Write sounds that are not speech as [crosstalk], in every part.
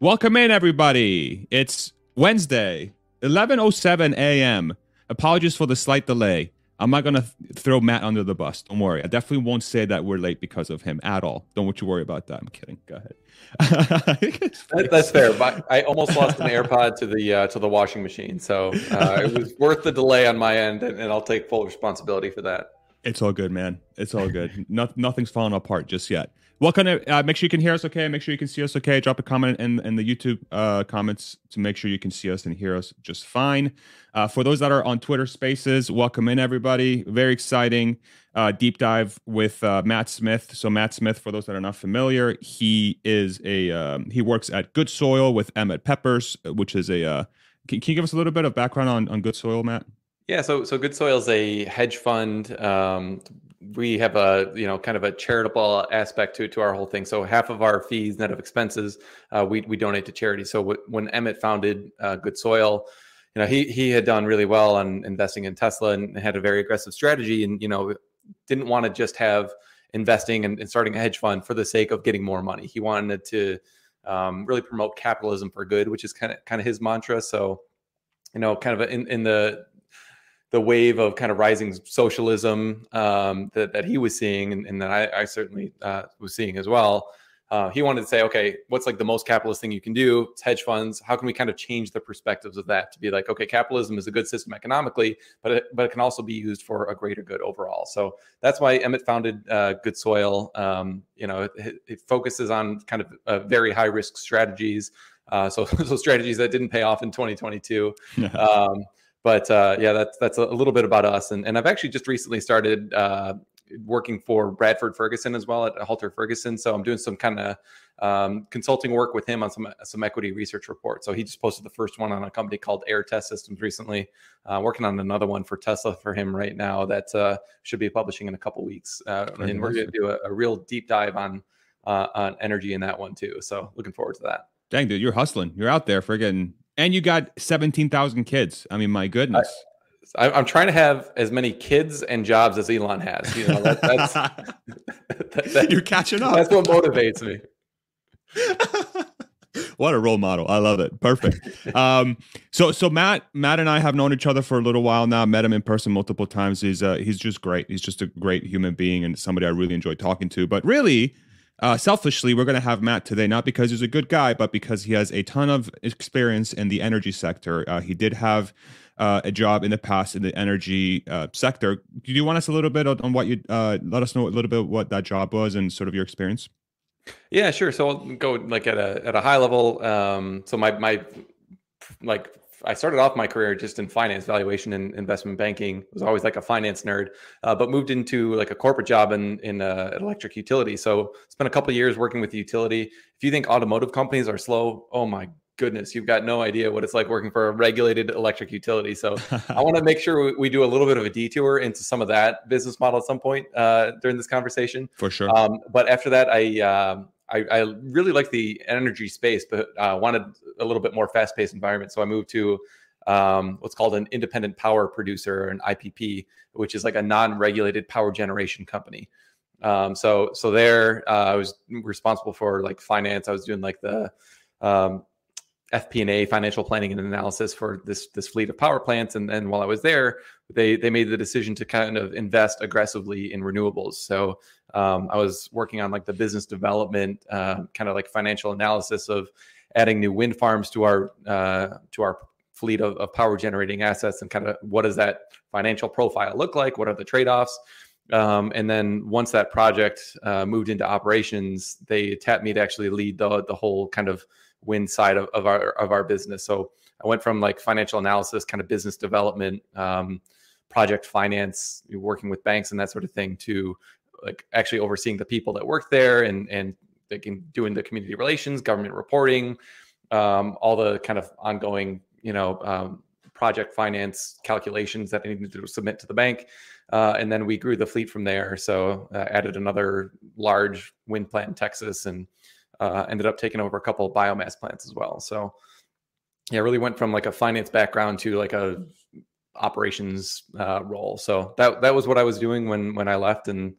Welcome in, everybody. It's Wednesday, 11:07 a.m. Apologies for the slight delay. I'm not gonna th- throw Matt under the bus. Don't worry. I definitely won't say that we're late because of him at all. Don't you worry about that. I'm kidding. Go ahead. [laughs] that, that's fair. But I almost lost an AirPod to the uh, to the washing machine, so uh, [laughs] it was worth the delay on my end, and, and I'll take full responsibility for that. It's all good, man. It's all good. no, nothing's falling apart just yet. Welcome to uh, make sure you can hear us okay. Make sure you can see us okay. Drop a comment in, in the YouTube uh, comments to make sure you can see us and hear us just fine. Uh, for those that are on Twitter Spaces, welcome in everybody. Very exciting uh, deep dive with uh, Matt Smith. So Matt Smith, for those that are not familiar, he is a um, he works at Good Soil with Emmett Peppers, which is a. Uh, can, can you give us a little bit of background on on Good Soil, Matt? Yeah, so so Good Soil is a hedge fund um, we have a you know kind of a charitable aspect to to our whole thing. So half of our fees, net of expenses, uh, we we donate to charity. So w- when Emmett founded uh, Good Soil, you know he he had done really well on investing in Tesla and had a very aggressive strategy, and you know didn't want to just have investing and, and starting a hedge fund for the sake of getting more money. He wanted to um, really promote capitalism for good, which is kind of kind of his mantra. So you know, kind of in, in the the wave of kind of rising socialism um, that, that he was seeing and, and that I, I certainly uh, was seeing as well. Uh, he wanted to say, okay, what's like the most capitalist thing you can do? It's hedge funds. How can we kind of change the perspectives of that to be like, okay, capitalism is a good system economically, but it, but it can also be used for a greater good overall. So that's why Emmett founded uh, Good Soil. Um, you know, it, it, focuses on kind of uh, very high risk strategies. Uh, so, [laughs] so strategies that didn't pay off in 2022. [laughs] um, but uh, yeah, that's that's a little bit about us. And, and I've actually just recently started uh, working for Bradford Ferguson as well at Halter Ferguson. So I'm doing some kind of um, consulting work with him on some some equity research reports. So he just posted the first one on a company called Aehr Test Systems recently. Uh, working on another one for Tesla for him right now that uh, should be publishing in a couple weeks. Uh, and we're going to do a, a, real deep dive on uh, on energy in that one too. So looking forward to that. Dang, dude, you're hustling. You're out there friggin' And you got 17,000 kids. I mean, my goodness. I, am trying to have as many kids and jobs as Elon has. You know, that, that's [laughs] [laughs] that, that, you're catching up. That's what motivates me. [laughs] what a role model. I love it. Perfect. Um, so so Matt Matt and I have known each other for a little while now. Met him in person multiple times. He's uh, he's just great. He's just a great human being and somebody I really enjoy talking to. But really, uh, selfishly, we're going to have Matt today, not because he's a good guy, but because he has a ton of experience in the energy sector. Uh, he did have uh, a job in the past in the energy uh, sector. Do you want us a little bit on, what you uh, let us know a little bit what that job was and sort of your experience? Yeah, sure. So I'll go like at a at a high level. Um, so my my like I started off my career just in finance, valuation, and investment banking. Was always like a finance nerd, uh, but moved into like a corporate job in in uh, electric utility. So spent a couple years working with the utility. If you think automotive companies are slow, oh my goodness, you've got no idea what it's like working for a regulated electric utility. So [laughs] I want to make sure we, do a little bit of a detour into some of that business model at some point uh, during this conversation. For sure. Um, but after that, I. Um, I, I really like the energy space, but uh, wanted a little bit more fast paced environment. So I moved to um, what's called an independent power producer, an IPP, which is like a non regulated power generation company. Um, so so there, uh, I was responsible for like finance. I was doing like the um, FP&A, financial planning and analysis for this this fleet of power plants. And then while I was there, they they made the decision to kind of invest aggressively in renewables. So um, I was working on like the business development, uh, kind of like financial analysis of adding new wind farms to our uh, to our fleet of, of, power generating assets, and kind of what does that financial profile look like? What are the trade offs? Um, and then once that project uh, moved into operations, they tapped me to actually lead the the whole kind of wind side of, of our of our business. So I went from like financial analysis, kind of business development. Um, project finance, working with banks and that sort of thing, to like actually overseeing the people that work there and and they can doing the community relations, government reporting, um, all the kind of ongoing you know um, project finance calculations that they needed to submit to the bank. Uh, and then we grew the fleet from there. So uh, added another large wind plant in Texas and uh, ended up taking over a couple of biomass plants as well. So yeah, really went from like a finance background to like a operations uh, role. So that that was what I was doing when when I left, and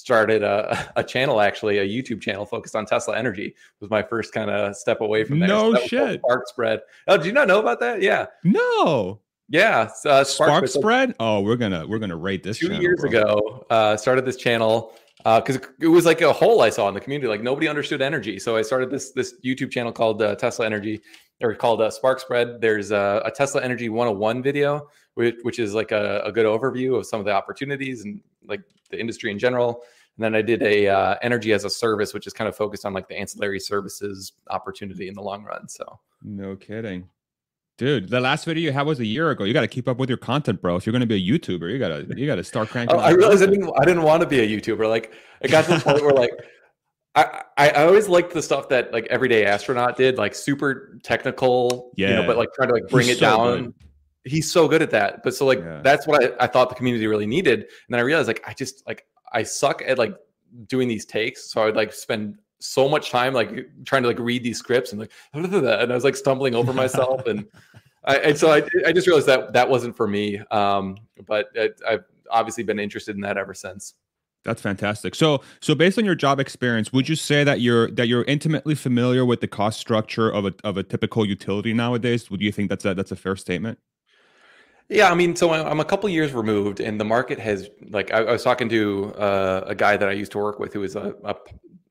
started a, [laughs] a channel, actually a YouTube channel focused on Tesla Energy. Was my first kind of step away from there. No so shit. Spark Spread. Oh, did you not know about that? Yeah. No. Yeah. Uh, Spark, Spark Spread. Oh, we're gonna we're gonna rate this. Two channel, years bro. ago, uh, started this channel because uh, it was like a hole I saw in the community. Like nobody understood energy, so I started this this YouTube channel called uh, Tesla Energy, or called uh, Spark Spread. There's a, a, Tesla Energy 101 video, which, which is like a, a, good overview of some of the opportunities and like the industry in general. And then I did a uh, energy as a service, which is kind of focused on like the ancillary services opportunity in the long run. So no kidding. Dude, the last video you had was a year ago. You got to keep up with your content, bro. If you're going to be a YouTuber, you got to you got to start [laughs] cranking. Oh, I realized I didn't I didn't want to be a YouTuber. Like it got to the point where like [laughs] I, I always liked the stuff that like everyday astronaut did, like super technical, yeah. you know, but like trying to like bring He's it so down. Good. He's so good at that. But so like yeah. that's what I, I thought the community really needed. And then I realized like I just like I suck at like doing these takes. So I would like spend so much time like trying to like read these scripts and like [laughs] and I was like stumbling over myself and [laughs] I, and so I, I just realized that that wasn't for me. Um, but I, I've obviously been interested in that ever since. That's fantastic. So, so based on your job experience, would you say that you're that you're intimately familiar with the cost structure of a of a typical utility nowadays? Would you think that's a that's a fair statement? Yeah, I mean, so I'm a couple years removed, and the market has like I, I was talking to uh, a guy that I used to work with who is a, a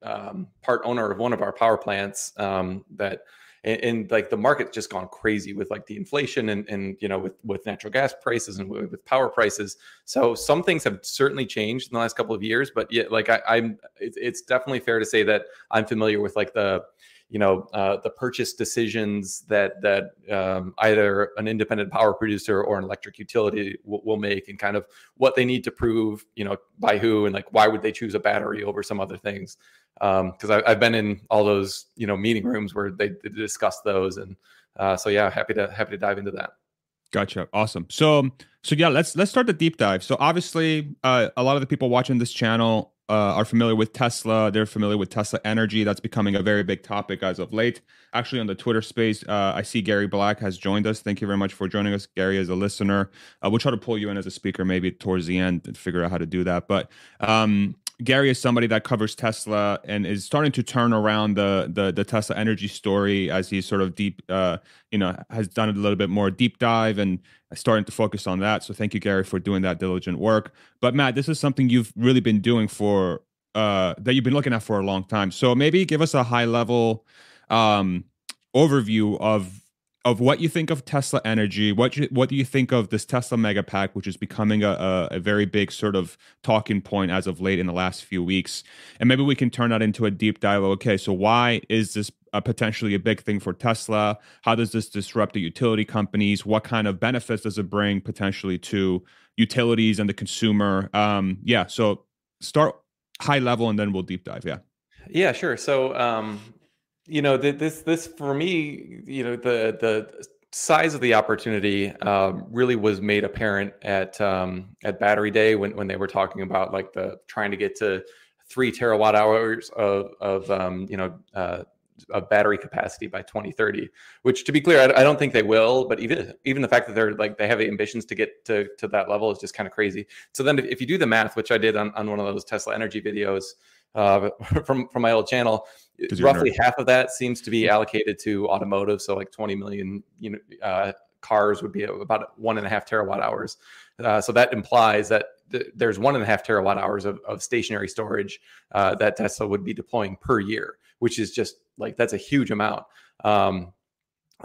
um, part owner of one of our power plants um, that and, and, like the market's just gone crazy with like the inflation and and you know with with natural gas prices and with, power prices. So some things have certainly changed in the last couple of years but yet like I, i'm it's definitely fair to say that i'm familiar with like the you know uh, the purchase decisions that that um, either an independent power producer or an electric utility w- will make and kind of what they need to prove you know by who and like why would they choose a battery over some other things because um, I've been in all those you know meeting rooms where they, they discuss those, and uh, so yeah, happy to happy to dive into that. Gotcha. Awesome. So so yeah, let's let's start the deep dive. So obviously, uh, a lot of the people watching this channel uh, are familiar with Tesla. They're familiar with Tesla Energy. That's becoming a very big topic as of late. Actually, on the Twitter space, uh, I see Gary Black has joined us. Thank you very much for joining us, Gary, as a listener. Uh, we'll try to pull you in as a speaker maybe towards the end and figure out how to do that. But um, Gary is somebody that covers Tesla and is starting to turn around the the, the Tesla energy story as he's sort of deep, uh, you know, has done a little bit more deep dive and starting to focus on that. So thank you, Gary, for doing that diligent work. But Matt, this is something you've really been doing for uh, that you've been looking at for a long time. So maybe give us a high level um, overview of of what you think of Tesla Energy. What you, what do you think of this Tesla Megapack, which is becoming a, a, a, very big sort of talking point as of late in the last few weeks? And maybe we can turn that into a deep dive. Okay, so why is this a potentially a big thing for Tesla? How does this disrupt the utility companies? What kind of benefits does it bring potentially to utilities and the consumer? Um, yeah, so start high level and then we'll deep dive. Yeah. Yeah, sure. So um, you know this this for me you know the the size of the opportunity um, really was made apparent at um, at battery day when, when they were talking about like the trying to get to three terawatt hours of, of um, you know uh, battery capacity by 2030 which to be clear I, I, don't think they will but even even the fact that they're like they have ambitions to get to, to that level is just kind of crazy so then if, if you do the math which i did on, on one of those tesla energy videos uh, [laughs] from from my old channel. Roughly half of that seems to be allocated to automotive, so like 20 million you know uh, cars would be about one and a half terawatt hours. Uh, so that implies that th- there's one and a half terawatt hours of, of stationary storage uh, that Tesla would be deploying per year, which is just like that's a huge amount. Um,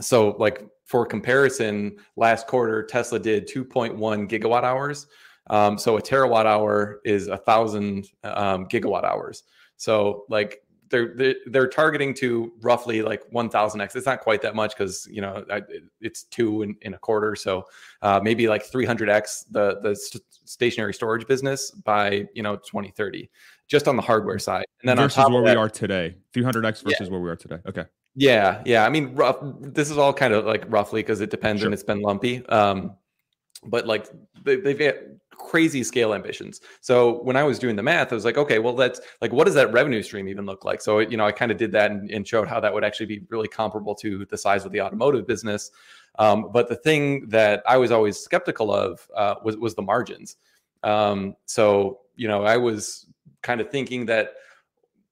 so like for comparison, last quarter Tesla did 2.1 gigawatt hours. Um, so a terawatt hour is a thousand um, gigawatt hours. So like they're they're targeting to roughly like 1000x it's not quite that much because you know it's two in, in a quarter. So uh, maybe like 300x the the st- stationary storage business by you know 2030 just on the hardware side. And then versus where that, we are today. 300x versus yeah. where we are today. Okay. Yeah yeah. I mean rough, this is all kind of like roughly because it depends sure. and it's been lumpy. Um but like they, they've crazy scale ambitions. So when I was doing the math, I was like, okay, well, that's like, what does that revenue stream even look like? So, you know, I kind of did that and, and, showed how that would actually be really comparable to the size of the automotive business. Um, but the thing that I was always skeptical of uh, was, was the margins. Um, so, you know, I was kind of thinking that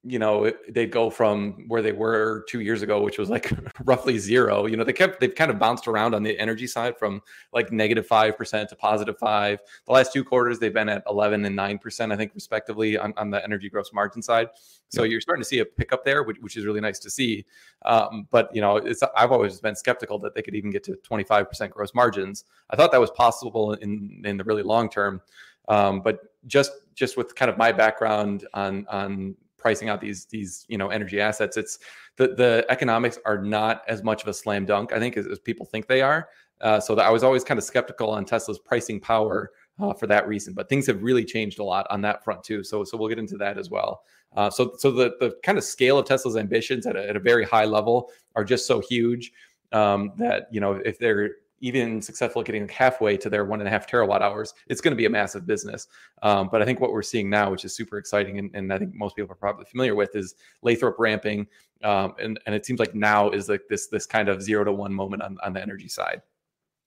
you know they'd go from where they were two years ago which was like [laughs] roughly zero you know they kept they've kind of bounced around on the energy side from like negative 5% to positive 5 the last two quarters they've been at 11 and 9% i think respectively on, on the energy gross margin side. So you're starting to see a pickup there which, which is really nice to see. Um, but you know it's i've always been skeptical that they could even get to 25% gross margins. I thought that was possible in in the really long term. Um, but just just with kind of my background on on pricing out these these you know energy assets it's the the economics are not as much of a slam dunk i think as, as people think they are. Uh, so that i was always kind of skeptical on tesla's pricing power uh, for that reason but things have really changed a lot on that front too so so we'll get into that as well. Uh, so so the the kind of scale of tesla's ambitions at a, at a very high level are just so huge um, that you know if they're even successful getting halfway to their one and a half terawatt hours, it's going to be a massive business. Um, but I think what we're seeing now, which is super exciting, and, and I think most people are probably familiar with, is Lathrop ramping, um, and and it seems like now is like this this kind of zero to one moment on, on the energy side.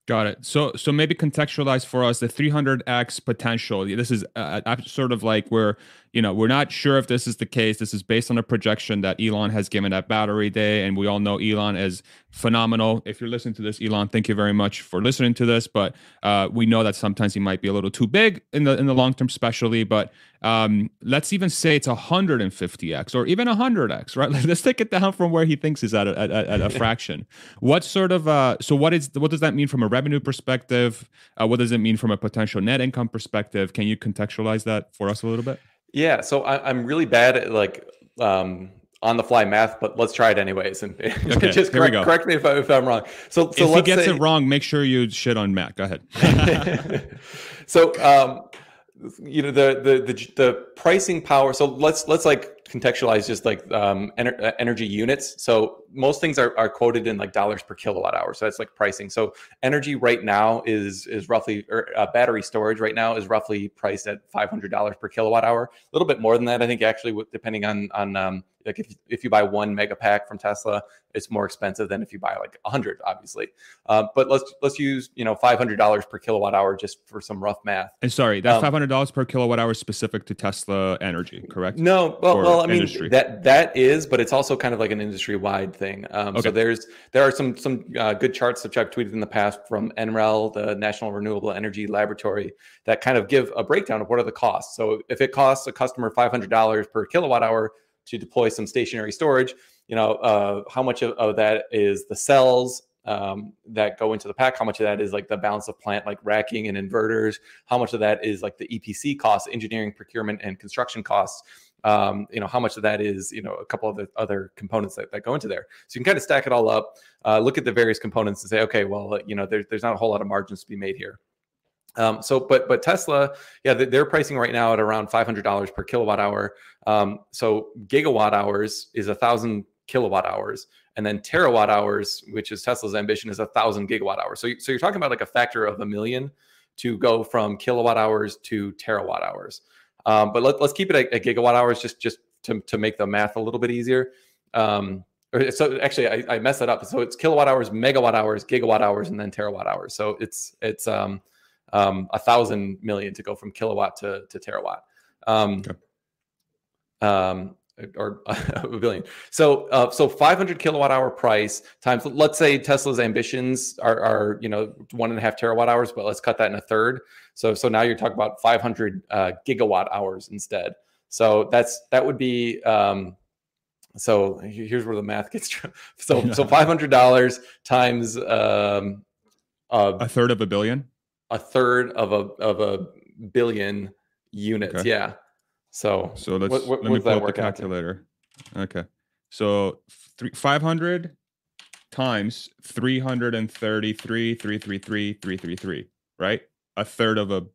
Got it. So so maybe contextualize for us the 300x potential. This is uh, sort of like we're you know we're not sure if this is the case. This is based on a projection that Elon has given at Battery Day, and we all know Elon is phenomenal. If you're listening to this, Elon, thank you very much for listening to this. But uh, we know that sometimes he might be a little too big in the in the long term, especially. But um, let's even say it's 150x or even 100x, right? [laughs] let's take it down from where he thinks is at a, at, at a [laughs] fraction. what sort of uh, so what is what does that mean from a revenue perspective? Uh, what does it mean from a potential net income perspective? Can you contextualize that for us a little bit? Yeah, so I, am really bad at like um, on the fly math, but let's try it anyways. And [laughs] okay, just correct, correct me if, I, if I'm wrong. So, so if he gets say, it wrong, make sure you shit on Matt. Go ahead. [laughs] so, um, you know the, the the the pricing power. So let's let's like contextualize just like um, ener- uh, energy units. So most things are, are quoted in like dollars per kilowatt hour. So that's like pricing. So energy right now is is roughly or uh, battery storage right now is roughly priced at five hundred dollars per kilowatt hour. A little bit more than that, I think. Actually, depending on on um, like if, if you buy one mega pack from Tesla, it's more expensive than if you buy like a hundred, obviously. Uh, but let's let's use you know five hundred dollars per kilowatt hour just for some rough math. And sorry, that's um, five hundred dollars per kilowatt hour specific to Tesla The energy, correct? No, well, or well, I mean industry? that that is, but it's also kind of like an industry wide thing. Um, okay. So there's there are some some uh, good charts that I've tweeted in the past from NREL, the National Renewable Energy Laboratory, that kind of give a breakdown of what are the costs. So if it costs a customer five hundred dollars per kilowatt hour to deploy some stationary storage. You know, uh, how much of, of, that is the cells um, that go into the pack? How much of that is like the balance of plant, like racking and inverters? How much of that is like the EPC costs, engineering, procurement, and construction costs? Um, you know, how much of that is, you know, a couple of the other components that, that go into there. So you can kind of stack it all up, uh, look at the various components and say, okay, well, you know, there, there's not a whole lot of margins to be made here. Um, so, but but Tesla, yeah, they're pricing right now at around five hundred dollars per kilowatt hour. Um, so gigawatt hours is a thousand kilowatt hours, and then terawatt hours, which is Tesla's ambition, is a thousand gigawatt hours. So, so you're talking about like a factor of a million to go from kilowatt hours to terawatt hours. Um, but let, us keep it at, at, gigawatt hours just just to to make the math a little bit easier. Um, so actually, I, I messed that up. So it's kilowatt hours, megawatt hours, gigawatt hours, and then terawatt hours. So it's it's um um, a thousand million to go from kilowatt to, to terawatt. Um, okay. um, or [laughs] a billion. So, uh, so 500 kilowatt hour price times, let's say Tesla's ambitions are, are, you know, one and a half terawatt hours, but let's cut that in a third. So, so now you're talking about 500 uh, gigawatt hours instead. So that's, that would be, um, so here's where the math gets true. [laughs] So, so [laughs] $500 times, um, uh, a third of a billion a third of a of a billion units. Okay. Yeah. So so let's what, what, let me pull up the calculator. Okay. So three, 500 times 333 333 333, right? A third of a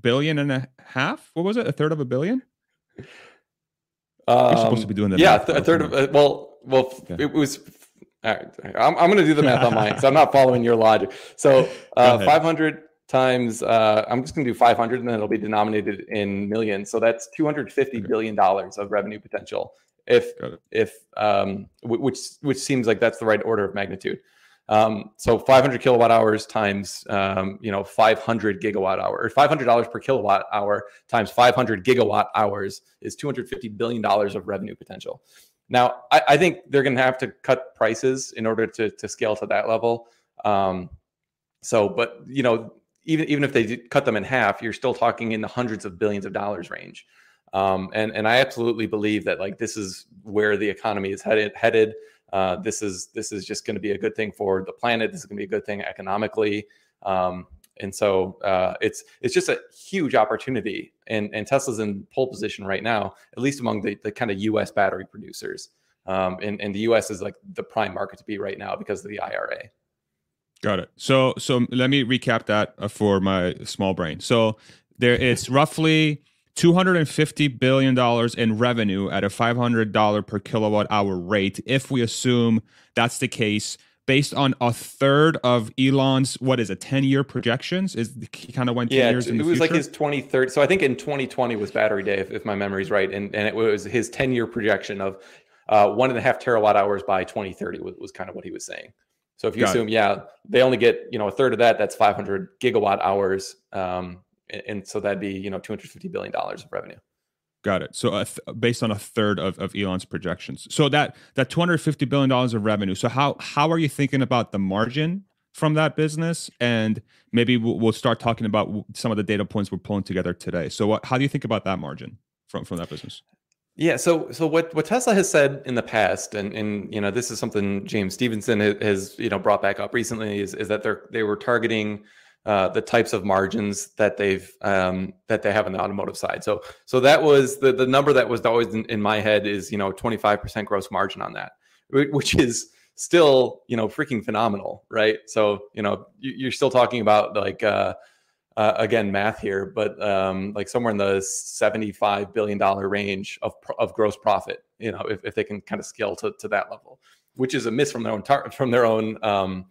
billion and a half? What was it? A third of a billion? Um, You're supposed to be doing that. Yeah, th- a third of uh, well, well, okay. it was all right. I'm, I'm going to do the math on mine, so I'm not following your logic. So [laughs] uh, 500 times uh, i'm just going to do 500 and then it'll be denominated in millions so that's 250 okay. billion dollars of revenue potential if if um, which which seems like that's the right order of magnitude Um, so 500 kilowatt hours times, um, you know, 500 gigawatt hour or $500 per kilowatt hour times 500 gigawatt hours is 250 billion dollars of revenue potential. Now, I, I think they're going to have to cut prices in order to to scale to that level. Um, so, but you know, even even if they cut them in half, you're still talking in the hundreds of billions of dollars range. Um, and and I absolutely believe that like this is where the economy is headed headed. Uh, this is this is just going to be a good thing for the planet. This is going to be a good thing economically. Um, and so uh, it's it's just a huge opportunity, and and Tesla's in pole position right now, at least among the, the kind of U.S. battery producers. Um, and, and the U.S. is like the prime market to be right now because of the IRA. Got it. So so let me recap that uh, for my small brain. So there it's roughly 250 billion dollars in revenue at a 500 dollar per kilowatt hour rate if we assume that's the case based on a third of Elon's what is it 10 year projections is he kind of went 10 yeah, years in the it was future? like his 2030 so I think in 2020 was battery day if, if my memory's right and, and it was his 10 year projection of uh, one and a half terawatt hours by 2030 was, was kind of what he was saying so if you Got assume it. yeah they only get you know a third of that that's 500 gigawatt hours um, and so that'd be you know 250 billion dollars of revenue. Got it. So th- based on a third of, of elon's projections. So that that 250 billion dollars of revenue so how how are you thinking about the margin from that business? And maybe we'll, we'll start talking about some of the data points we're pulling together today. So what, how do you think about that margin from from that business yeah, so so what, what Tesla has said in the past, and and you know this is something James Stevenson has you know brought back up recently, is, is that they're they were targeting uh, the types of margins that they've um, that they have on the automotive side. So so that was the the number that was always in, in my head is you know 25% gross margin on that, which is still you know freaking phenomenal, right? So you know you're still talking about like uh, uh, again math here, but um, like somewhere in the 75 billion dollar range of of gross profit. You know if, if they can kind of scale to, to that level, which is a miss from their own tar- from their own um,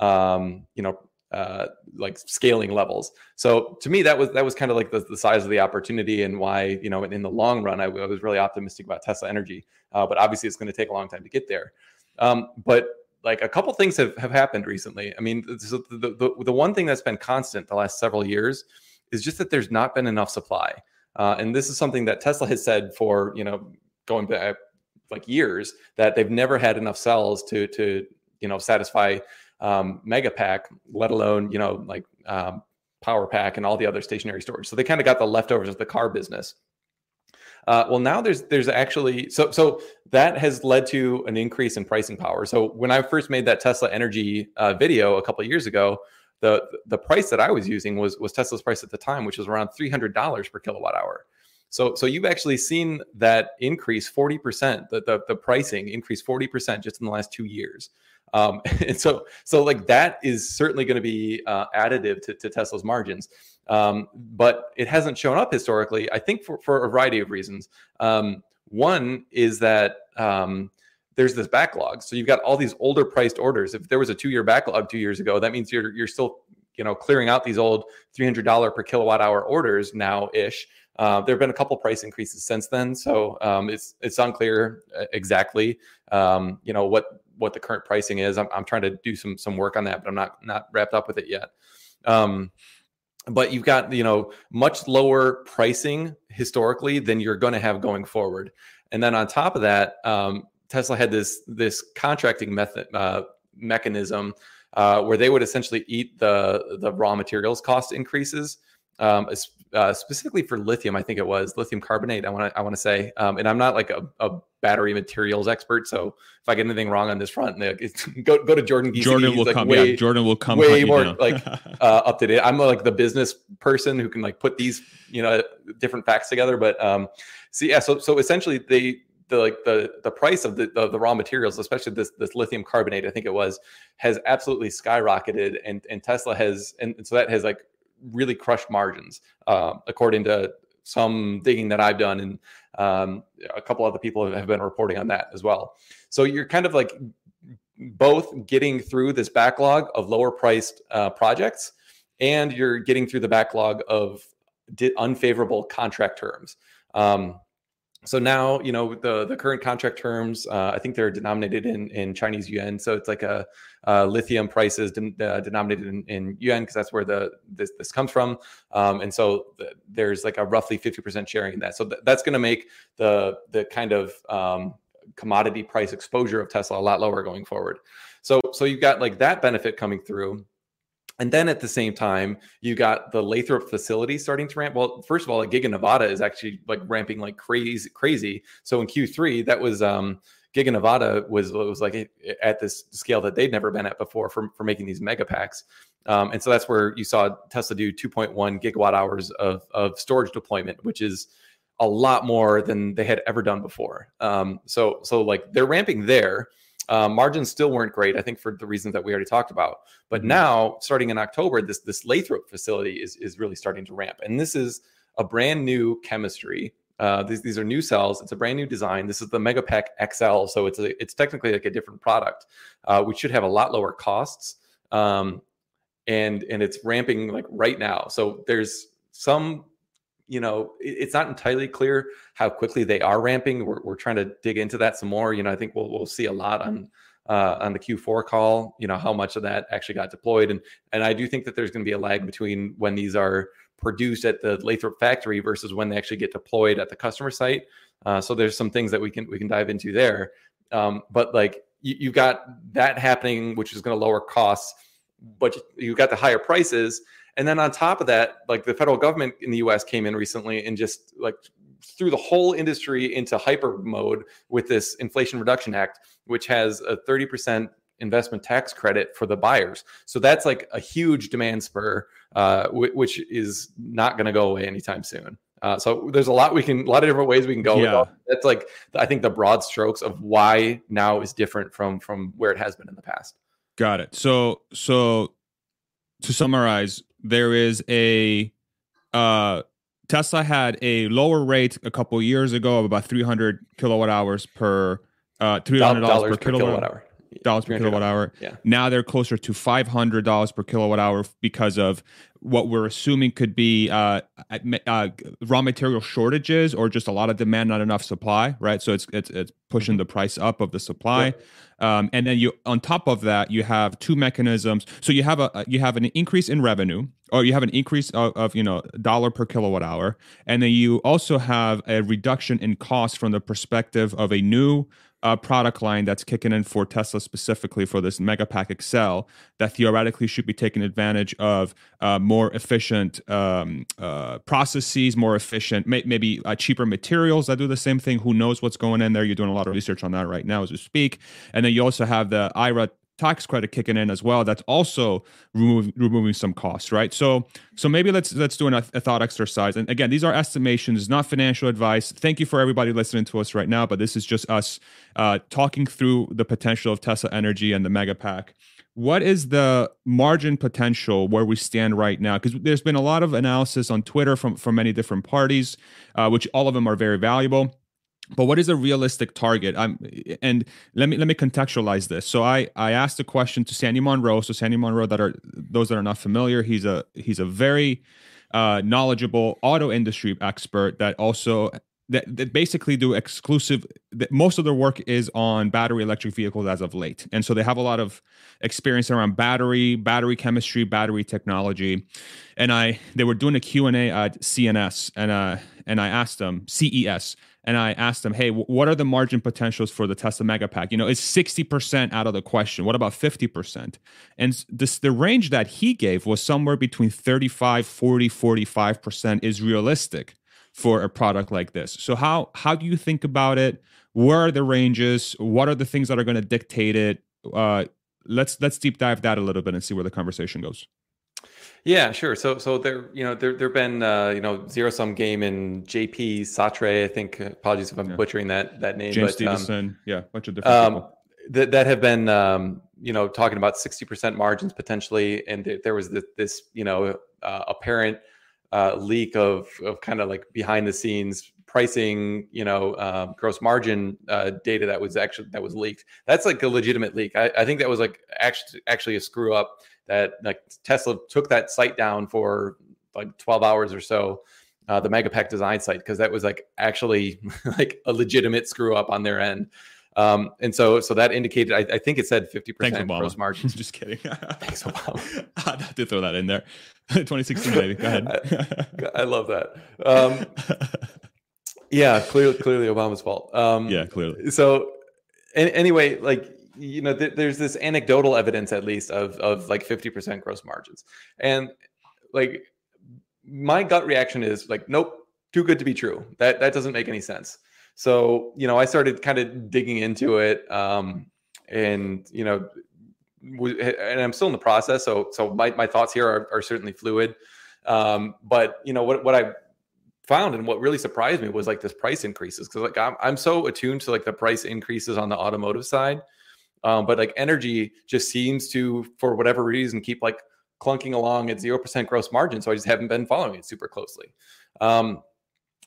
um, you know uh, like scaling levels. So to me, that was that was kind of like the, the size of the opportunity and why you know in, in the long run I, I, was really optimistic about Tesla Energy. Uh, but obviously, it's going to take a long time to get there. Um, but like a couple things have, have happened recently. I mean, the, the, the, one thing that's been constant the last several years is just that there's not been enough supply. Uh, and this is something that Tesla has said for you know going back like years that they've never had enough cells to to you know satisfy um, Megapack, let alone you know like um, Powerpack and all the other stationary storage. So they kind of got the leftovers of the car business. Uh, well, now there's there's actually so so that has led to an increase in pricing power. So when I first made that Tesla Energy uh, video a couple years ago, the the price that I was using was was Tesla's price at the time, which was around three hundred dollars per kilowatt hour. So so you've actually seen that increase forty percent. The, the the pricing increase forty percent just in the last two years. Um, [laughs] and so, so like that is certainly going to be uh, additive to, to, Tesla's margins, um, but it hasn't shown up historically. I think for, for a variety of reasons. Um, one is that um, there's this backlog, so you've got all these older priced orders. If there was a two year backlog two years ago, that means you're you're still you know clearing out these old $300 per kilowatt hour orders now ish. Uh, there have been a couple price increases since then, so um, it's it's unclear uh, exactly um, you know what what the current pricing is. I'm, I'm trying to do some some work on that, but I'm not not wrapped up with it yet. Um, but you've got you know much lower pricing historically than you're going to have going forward, and then on top of that, um, Tesla had this this contracting method uh, mechanism uh, where they would essentially eat the the raw materials cost increases um, uh, specifically for lithium. I think it was lithium carbonate. I want to I want to say, um, and I'm not like a, a, battery materials expert, so if I get anything wrong on this front, [laughs] go go to Jordan. Giesecke. Jordan will like come. Way, yeah, Jordan will come. Way more like [laughs] uh, up to date. I'm like the business person who can like put these you know different facts together. But um, so yeah, so so essentially they the like the the price of the, the, the raw materials, especially this this lithium carbonate, I think it was, has absolutely skyrocketed, and and Tesla has, and so that has like really crushed margins, uh, according to some digging that I've done, and um, a couple other people have been reporting on that as well. So you're kind of like both getting through this backlog of lower priced uh, projects, and you're getting through the backlog of unfavorable contract terms. Um, so now you know the the current contract terms uh, i think they're denominated in in chinese yuan. So it's like a, a lithium prices de- uh, denominated in, in yuan because that's where the this, this comes from. Um, and so the, there's like a roughly 50% sharing in that. So th- that's going to make the the kind of um, commodity price exposure of tesla a lot lower going forward. So so you've got like that benefit coming through and then at the same time, you got the Lathrop facility starting to ramp. Well, first of all, like Giga Nevada is actually like ramping like crazy, crazy. So in Q3, that was um Giga Nevada was was like at this scale that they'd never been at before for, for making these mega packs. Um, and so that's where you saw Tesla do 2.1 gigawatt hours of, of storage deployment, which is a lot more than they had ever done before. Um, so so like they're ramping there. Uh, margins still weren't great, I think, for the reasons that we already talked about. But mm-hmm. now, starting in October, this this Lathrop facility is is really starting to ramp, and this is a brand new chemistry. Uh, these, these are new cells. It's a brand new design. This is the Megapack XL, so it's a, it's technically like a different product. Uh, we should have a lot lower costs, um, and and it's ramping like right now. So there's some you know, it's not entirely clear how quickly they are ramping. We're, we're trying to dig into that some more. You know, I think we'll we'll see a lot on uh, on the Q4 call. You know, how much of that actually got deployed, and and I do think that there's going to be a lag between when these are produced at the Lathrop factory versus when they actually get deployed at the customer site. Uh, so there's some things that we can we can dive into there. Um, but like you, you've got that happening, which is going to lower costs, but you've got the higher prices and then on top of that, like the federal government in the US came in recently and just like threw the whole industry into hyper mode with this Inflation Reduction Act, which has a 30% investment tax credit for the buyers. So that's like a huge demand spur, uh, w- which is not going to go away anytime soon. Uh, so there's a lot we can, a lot of different ways we can go. Yeah. That's like I think the broad strokes of why now is different from from where it has been in the past. Got it. So so to summarize, there is a uh, Tesla had a lower rate a couple years ago of about 300 kilowatt hours per uh, $300 per, per kilowatt, kilowatt hour. Dollars per kilowatt hour. Yeah. Now they're closer to five hundred dollars per kilowatt hour because of what we're assuming could be uh, uh, raw material shortages or just a lot of demand, not enough supply. Right. So it's it's it's pushing mm-hmm. the price up of the supply. Um, and then you on top of that you have two mechanisms. So you have a you have an increase in revenue or you have an increase of, of, you know dollar per kilowatt hour. And then you also have a reduction in cost from the perspective of a new uh, product line that's kicking in for Tesla specifically for this Megapack XL that theoretically should be taking advantage of uh, more efficient um, uh, processes, more efficient, may- maybe uh, cheaper materials that do the same thing. Who knows what's going in there? You're doing a lot of research on that right now as we speak. And then you also have the IRA tax credit kicking in as well that's also remove, removing some costs right? So so maybe let's let's do an, a thought exercise. And again these are estimations not financial advice. Thank you for everybody listening to us right now but this is just us uh, talking through the potential of tesla energy and the mega pack. What is the margin potential where we stand right now? Because there's been a lot of analysis on twitter from from many different parties uh, which all of them are very valuable but what is a realistic target? I'm and let me let me contextualize this. So i i asked a question to Sandy Munro. So Sandy Munro that are those that are not familiar he's a he's a very uh, knowledgeable auto industry expert that also that, that basically do exclusive that most of their work is on battery electric vehicles as of late. And so they have a lot of experience around battery battery chemistry battery technology. And i they were doing a q&a at cns and uh and i asked them ces and I asked them, "Hey, what are the margin potentials for the Tesla Megapack? You know, is sixty percent out of the question? What about fifty percent?" And this the range that he gave was somewhere between 35, 40, 45 percent is realistic for a product like this. So how how do you think about it? Where are the ranges? What are the things that are going to dictate it? Uh, let's let's deep dive that a little bit and see where the conversation goes. Yeah, sure. So, so there, you know, there there've been, uh, you know, zero sum game in JP Satre. I think. Apologies if I'm yeah. butchering that that name. James but, um, Stevenson. Um, yeah, a bunch of different um, people. That that have been, um, you know, talking about 60% margins potentially, and th- there was this, this you know, uh, apparent uh, leak of of kind of like behind the scenes pricing, you know, uh, gross margin uh, data that was actually that was leaked. That's like a legitimate leak. I, I think that was like actually actually a screw up that like Tesla took that site down for like 12 hours or so uh, the Megapack design site because that was like actually [laughs] like a legitimate screw up on their end. Um, and so, so that indicated, I, I think it said 50% gross margins. [laughs] Just kidding. [laughs] Thanks, Obama. I had to throw that in there. 2016, baby. Go ahead. I, I love that. Um, yeah, clearly, clearly Obama's fault. Um, yeah, clearly. So, and, anyway, like you know, th- there's this anecdotal evidence, at least, of of like 50% gross margins, and like my gut reaction is like, nope, too good to be true. That that doesn't make any sense. So, you know, I started kind of digging into it, um, and you know, and I'm still in the process. So, so my my thoughts here are, are certainly fluid. Um, but you know, what what I found and what really surprised me was like this price increases because like I'm I'm so attuned to like the price increases on the automotive side, um, but like energy just seems to for whatever reason keep like clunking along at zero percent gross margin. So I just haven't been following it super closely. Um,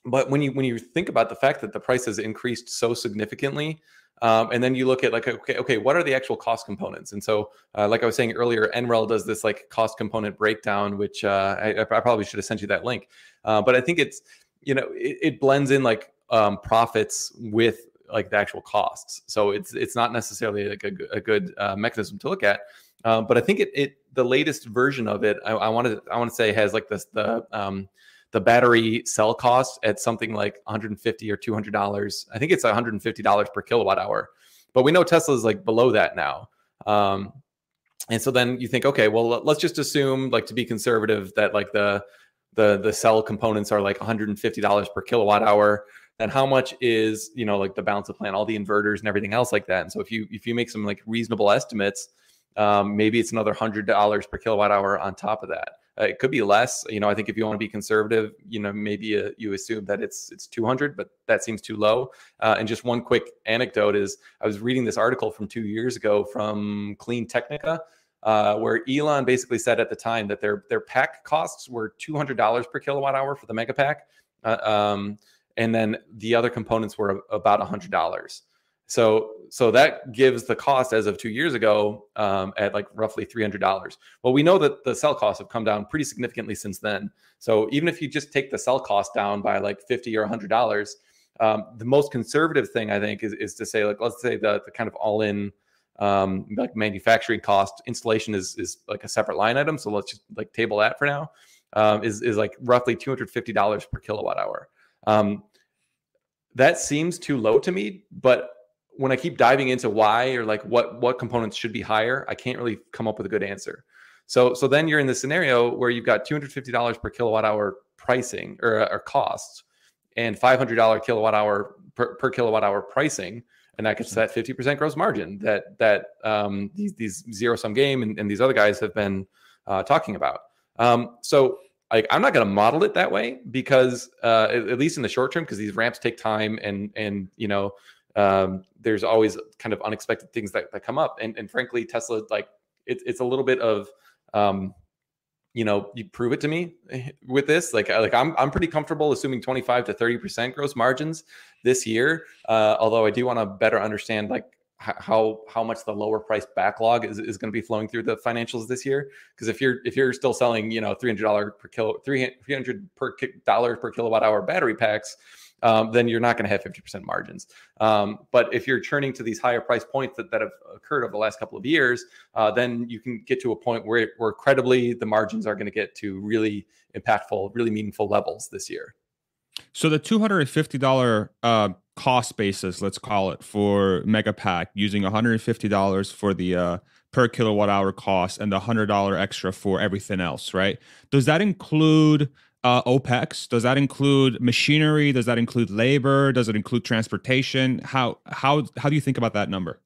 but when you when you think about the fact that the price has increased so significantly, um, and then you look at like okay okay what are the actual cost components? And so uh, like I was saying earlier, NREL does this like cost component breakdown, which uh, I, I, probably should have sent you that link. Uh, but I think it's you know it, it blends in like um, profits with like the actual costs. So it's it's not necessarily like a, a good uh, mechanism to look at. Um, but I think it, it the latest version of it I, I wanted I want to say has like this the um, the battery cell cost at something like 150 or 200 dollars. I think it's 150 dollars per kilowatt hour, but we know Tesla is like below that now. Um, and so then you think, okay, well, let's just assume like to be conservative that like the the the cell components are like 150 dollars per kilowatt hour then how much is you know like the balance of plant all the inverters and everything else like that? And so if you if you make some like reasonable estimates um, maybe it's another hundred dollars per kilowatt hour on top of that. Uh, it could be less you know i think if you want to be conservative you know maybe uh, you assume that it's it's 200 but that seems too low. Uh, and just one quick anecdote is i was reading this article from two years ago from CleanTechnica uh, where Elon basically said at the time that their their pack costs were two hundred dollars per kilowatt hour for the mega pack, uh, um, and then the other components were about hundred dollars. So so that gives the cost as of two years ago um, at like roughly three hundred dollars. Well, we know that the cell costs have come down pretty significantly since then. So even if you just take the cell cost down by like fifty or hundred dollars, um, the most conservative thing I think is, is to say like let's say the, the kind of all in um, like manufacturing cost. Installation is is like a separate line item. So let's just like table that for now. Um, is is like roughly two hundred fifty dollars per kilowatt hour. Um, that seems too low to me, but when I keep diving into why or like what what components should be higher, I can't really come up with a good answer. So so then you're in the scenario where you've got two hundred fifty dollars per kilowatt hour pricing or, or costs, and five hundred dollar kilowatt hour per, per kilowatt hour pricing and that gets that 50% gross margin that that um, these these zero sum game and, and, these other guys have been uh, talking about. Um, so like I'm not going to model it that way because uh, at, at, least in the short term, because these ramps take time and and you know um, there's always kind of unexpected things that, that come up. And and frankly, Tesla like it's it's a little bit of um, you know, you prove it to me [laughs] with this. Like, like I'm, I'm pretty comfortable assuming 25 to 30 percent gross margins this year. Uh, although I do want to better understand like how how much the lower price backlog is, is going to be flowing through the financials this year. Because if you're if you're still selling, you know, three hundred dollar per kilo, three hundred per dollar per kilowatt hour battery packs, um, then you're not going to have 50% margins. Um, but if you're churning to these higher price points that, that have occurred over the last couple of years, uh, then you can get to a point where, where credibly the margins are going to get to really impactful, really meaningful levels this year. So the $250 uh, cost basis, let's call it, for Megapack using $150 for the uh, per kilowatt hour cost and the $100 extra for everything else, right? Does that include uh, OPEX? Does that include machinery? Does that include labor? Does it include transportation? How how how do you think about that number?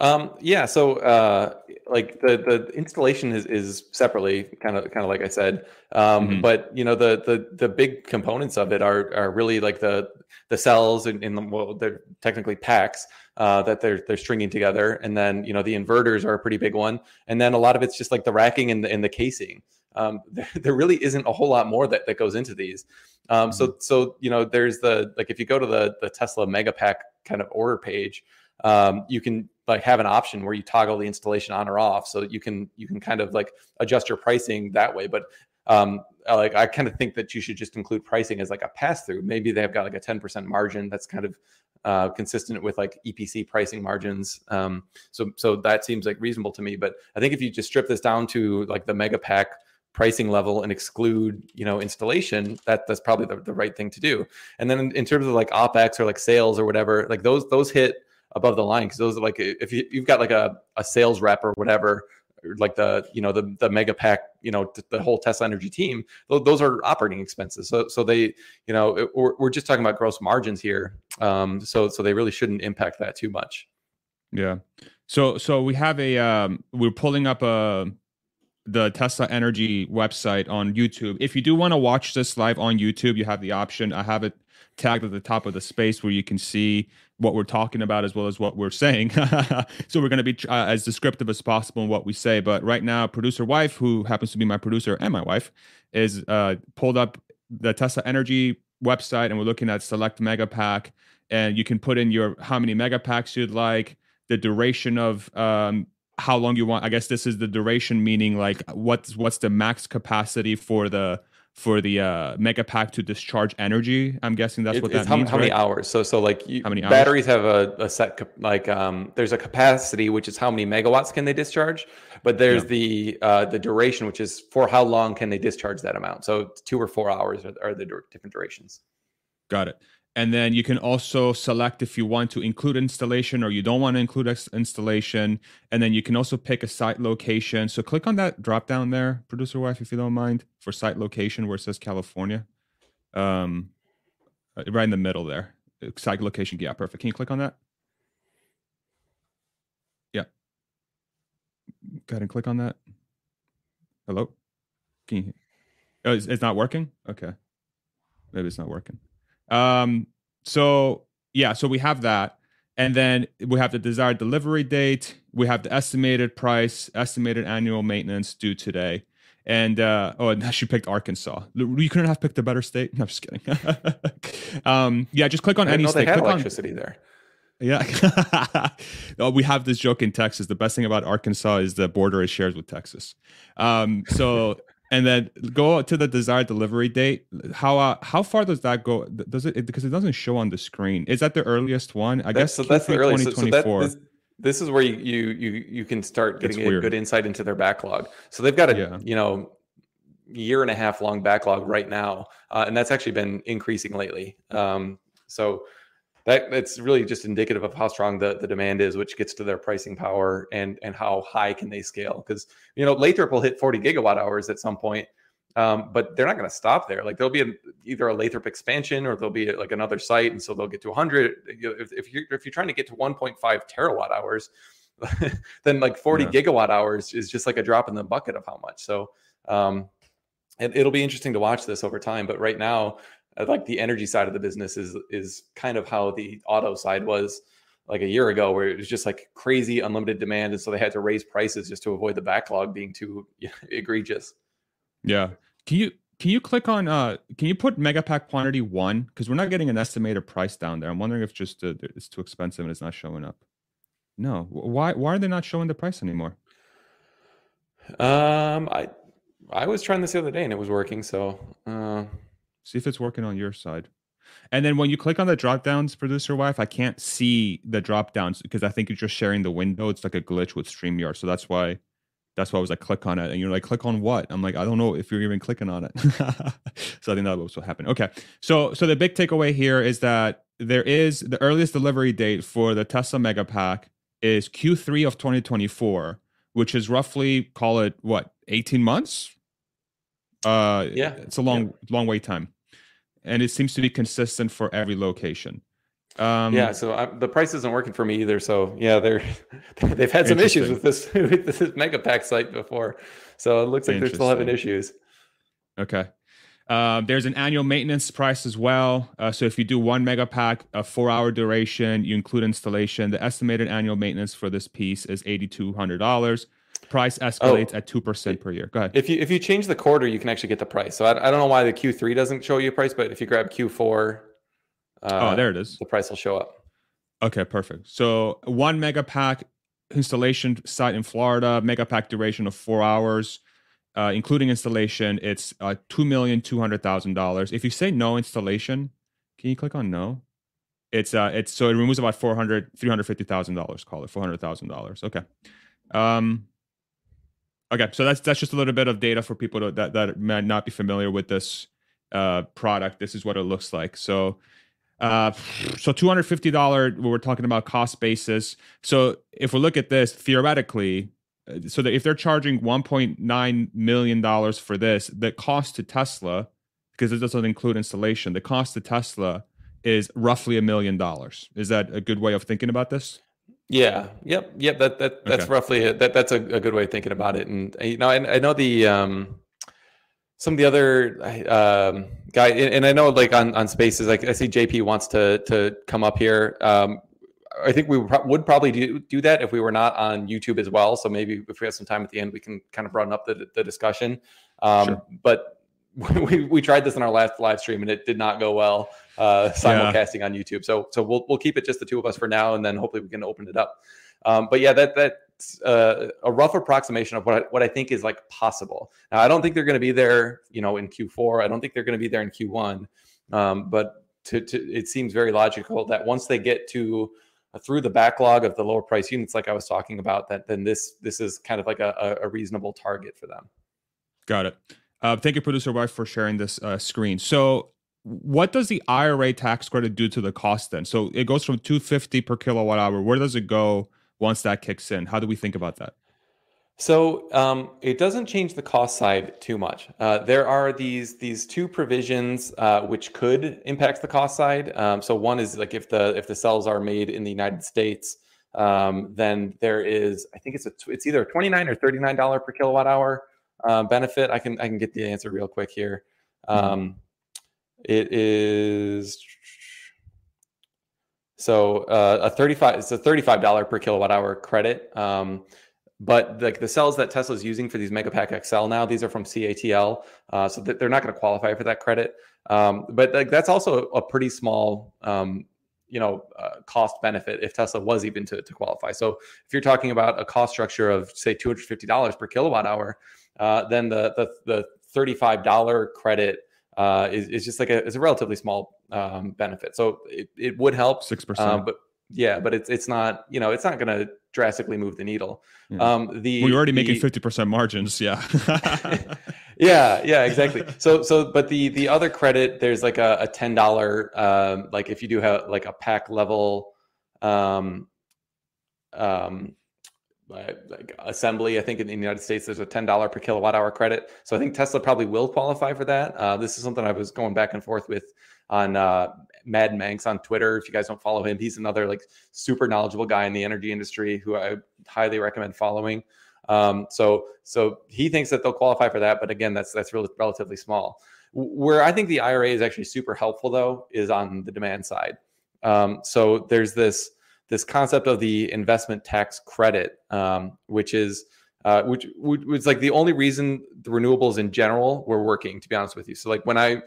Um, yeah, so uh, like the the installation is is separately, kind of kind of like I said, um, mm-hmm. but you know the the the big components of it are are really like the the cells in, in the well they're technically packs uh, that they're they're stringing together, and then you know the inverters are a pretty big one, and then a lot of it's just like the racking and the, and the casing um, [laughs] there, there, really isn't a whole lot more that, that goes into these. Um, so, mm-hmm. so, you know, there's the, like, if you go to the, the Tesla Megapack kind of order page, um, you can like have an option where you toggle the installation on or off. So you can, you can kind of like adjust your pricing that way. But um, like I kind of think that you should just include pricing as like a pass through. Maybe they've got like a 10% margin that's kind of uh, consistent with like EPC pricing margins. Um, so so that seems like reasonable to me. But I think if you just strip this down to like the mega pack pricing level and exclude you know installation, that that's probably the, the right thing to do. And then in, in terms of like OPEX or like sales or whatever, like those those hit above the line because those are like if you, you've got like a, a sales rep or whatever like the you know the the mega pack you know the whole tesla energy team those are operating expenses so so they you know we're, we're just talking about gross margins here um so so they really shouldn't impact that too much yeah so so we have a um we're pulling up a the Tesla Energy website on YouTube. If you do want to watch this live on YouTube, you have the option. I have it tagged at the top of the space where you can see what we're talking about as well as what we're saying. [laughs] so we're going to be uh, as descriptive as possible in what we say. But right now, producer wife, who happens to be my producer and my wife, is uh, pulled up the Tesla Energy website, and we're looking at select mega pack, and you can put in your how many mega packs you'd like, the duration of um, how long you want. I guess this is the duration, meaning like what's what's the max capacity for the for the uh, mega pack to discharge energy. I'm guessing that's it, what that how, means. How right? many hours? So so like you, how many hours? batteries have a, a set like um, there's a capacity which is how many megawatts can they discharge, but there's yeah. the uh, the duration which is for how long can they discharge that amount. So two or four hours are, are the different durations. Got it. And then you can also select if you want to include installation or you don't want to include installation. And then you can also pick a site location. So click on that drop down there, producer wife, if you don't mind, for site location where it says California. Um, uh, right in the middle there. Site location. Yeah, perfect. Can you click on that? Yeah. Go ahead and click on that. Hello? Can you? Oh, it's, it's not working? Okay. Maybe it's not working. Um, so yeah, so we have that. And then we have the desired delivery date. We have the estimated price, estimated annual maintenance due today. And uh, oh, and [laughs] she picked Arkansas. You couldn't have picked a better state. No, I'm just kidding. [laughs] um, yeah, just click on any state. click electricity on, there. Yeah. [laughs] oh, we have this joke in Texas. The best thing about Arkansas is the border is shared with Texas. Um, so and then go to the desired delivery date. How uh, how far does that go? Does it, because it doesn't show on the screen? Is that the earliest one? I guess so. That's the earliest. So, so that, this, this, is where you you you, you can start getting a good insight into their backlog. So they've got a yeah. you know year and a half long backlog right now, uh, and that's actually been increasing lately. Um, so that that's really just indicative of how strong the, the demand is, which gets to their pricing power and and how high can they scale. Because you know Lathrop will hit 40 gigawatt hours at some point, um, but they're not going to stop there. Like there'll be a, either a Lathrop expansion or there'll be like another site, and so they'll get to 100. If, if you're if you're trying to get to 1.5 terawatt hours, [laughs] then like 40 yeah. gigawatt hours is just like a drop in the bucket of how much. So um, it, it'll be interesting to watch this over time. But right now, like the energy side of the business is is kind of how the auto side was like a year ago where it was just like crazy unlimited demand and so they had to raise prices just to avoid the backlog being too [laughs] egregious. Yeah. Can you can you click on uh can you put megapack quantity one? Because we're not getting an estimated price down there. I'm wondering if just uh, it's too expensive and it's not showing up. No. Why why are they not showing the price anymore? Um i i was trying this the other day and it was working so uh See if it's working on your side. And then when you click on the drop downs, producer wife, I can't see the drop downs because I think you're just sharing the window. It's like a glitch with StreamYard. So that's why that's why I was like, click on it. And you're like, click on what? I'm like, I don't know if you're even clicking on it. [laughs] so I think that was what happened. Okay. So so the big takeaway here is that there is the earliest delivery date for the Tesla Mega Pack is Q3 of 2024, which is roughly call it what, 18 months? Uh yeah, it's a long, yeah. long wait time and it seems to be consistent for every location. Um, yeah, so I, the price isn't working for me either. So yeah, they're [laughs] they've had some issues with this [laughs] with this Megapack site before, so it looks like they're still having issues. Okay. Uh, there's an annual maintenance price as well. Uh, so if you do one mega pack, a four hour duration, you include installation. The estimated annual maintenance for this piece is eighty two hundred dollars price escalates oh, at 2% per year. Go ahead. If you if you change the quarter, you can actually get the price. So I, I don't know why the Q3 doesn't show you a price, but if you grab Q4, uh, oh, there it is. The price will show up. Okay, perfect. So one mega pack installation site in Florida, mega pack duration of four hours. uh, including installation, it's uh, two million two hundred thousand dollars. If you say no installation, can you click on no? It's uh, it's so it removes about four hundred, three hundred fifty thousand dollars. Call it four hundred thousand dollars. Okay. Um. Okay, so that's that's just a little bit of data for people to, that that might not be familiar with this uh, product. This is what it looks like. So uh, so two hundred fifty dollar. We're talking about cost basis. So if we look at this theoretically, uh, so that if they're charging one point nine million dollars for this, the cost to Tesla, because it doesn't include installation, the cost to Tesla is roughly a million dollars. Is that a good way of thinking about this? Yeah. Yep. Yep. That that that's okay. roughly a, that. That's a, a, good way of thinking about it. And you know, I, I know the um, some of the other um, guy, and I know like on, on spaces, like I see JP wants to to come up here. Um, I think we would probably do, do that if we were not on YouTube as well. So maybe if we have some time at the end, we can kind of broaden up the, the discussion. Um, sure. But [laughs] we, we tried this in our last live stream and it did not go well uh, simulcasting yeah. on YouTube. So so we'll we'll keep it just the two of us for now, and then hopefully we can open it up. Um, but yeah, that that uh, a rough approximation of what I, what I think is like possible. Now, I don't think they're going to be there, you know, in Q4. I don't think they're going to be there in Q1. Um, but to, to, it seems very logical that once they get to uh, through the backlog of the lower price units, like I was talking about, that then this this is kind of like a, a reasonable target for them. Got it. Uh, thank you, producer wife, for sharing this uh, screen. So, what does the IRA tax credit do to the cost then? So it goes from 250 per kilowatt hour. Where does it go once that kicks in? How do we think about that? So um, it doesn't change the cost side too much. Uh, there are these these two provisions uh, which could impact the cost side. Um, so one is like if the if the cells are made in the United States, um, then there is I think it's a it's either twenty nine or thirty nine dollar per kilowatt hour uh, benefit. I can I can get the answer real quick here. Mm-hmm. Um, it is so uh, a 35 it's a $35 per kilowatt hour credit. Um, but like the cells that Tesla's using for these Megapack XL now, these are from CATL, uh, so they're not going to qualify for that credit. Um, but like that's also a pretty small, um, you know, uh, cost benefit if Tesla was even to, to qualify. So if you're talking about a cost structure of say $250 per kilowatt hour, uh, then the the the $35 credit uh, is, is just like a, it's a relatively small um, benefit. So it, it would help six percent, uh, but yeah, but it's it's not you know it's not going to drastically move the needle. Yeah. Um, the we're already the, making fifty percent margins. Yeah, [laughs] yeah, yeah, exactly. So so but the the other credit there's like a, a ten dollar um, like if you do have like a pack level um, um, like assembly. I think in the United States, there's a $10 per kilowatt hour credit. So I think Tesla probably will qualify for that. Uh, this is something I was going back and forth with on uh, Mad Manx on Twitter. If you guys don't follow him, he's another like super knowledgeable guy in the energy industry who I highly recommend following. Um, so so he thinks that they'll qualify for that, but again, that's that's really relatively small. Where I think the IRA is actually super helpful though is on the demand side. Um, so there's this this concept of the investment tax credit, um, which is uh, which, which was like the only reason the renewables in general were working. To be honest with you, so like when I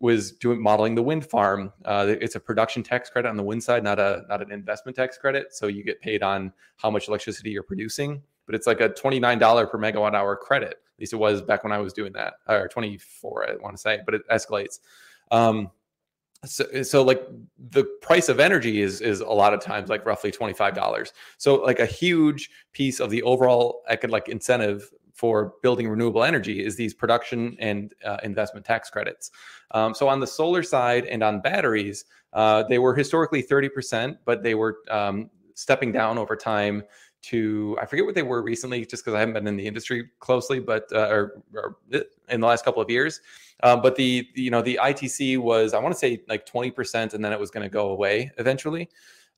was doing modeling the wind farm, uh, it's a production tax credit on the wind side, not a not an investment tax credit. So you get paid on how much electricity you're producing, but it's like a twenty nine dollar per megawatt hour credit. At least it was back when I was doing that, or twenty four, I want to say, but it escalates. Um, so, so like the price of energy is is a lot of times like roughly $25 so like a huge piece of the overall like incentive for building renewable energy is these production and uh, investment tax credits. Um, so on the solar side and on batteries uh, they were historically 30% but they were um, stepping down over time to I forget what they were recently, just because I haven't been in the industry closely, but uh, or, or, in the last couple of years. Um, but the you know the ITC was I want to say like twenty percent, and then it was going to go away eventually.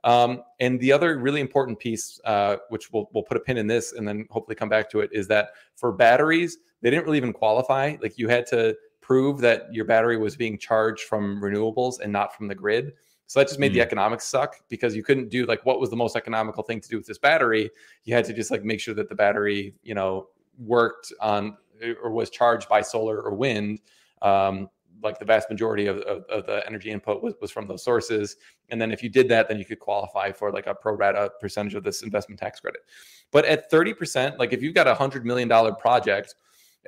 Um, and the other really important piece, uh, which we'll we'll put a pin in this, and then hopefully come back to it, is that for batteries they didn't really even qualify. Like you had to prove that your battery was being charged from renewables and not from the grid. So that just made mm. the economics suck because you couldn't do like what was the most economical thing to do with this battery. You had to just like make sure that the battery, you know, worked on or was charged by solar or wind. Um, like the vast majority of, of, of, the energy input was, was from those sources. And then if you did that, then you could qualify for like a pro rata percentage of this investment tax credit. But at 30%, like if you've got a hundred million dollar project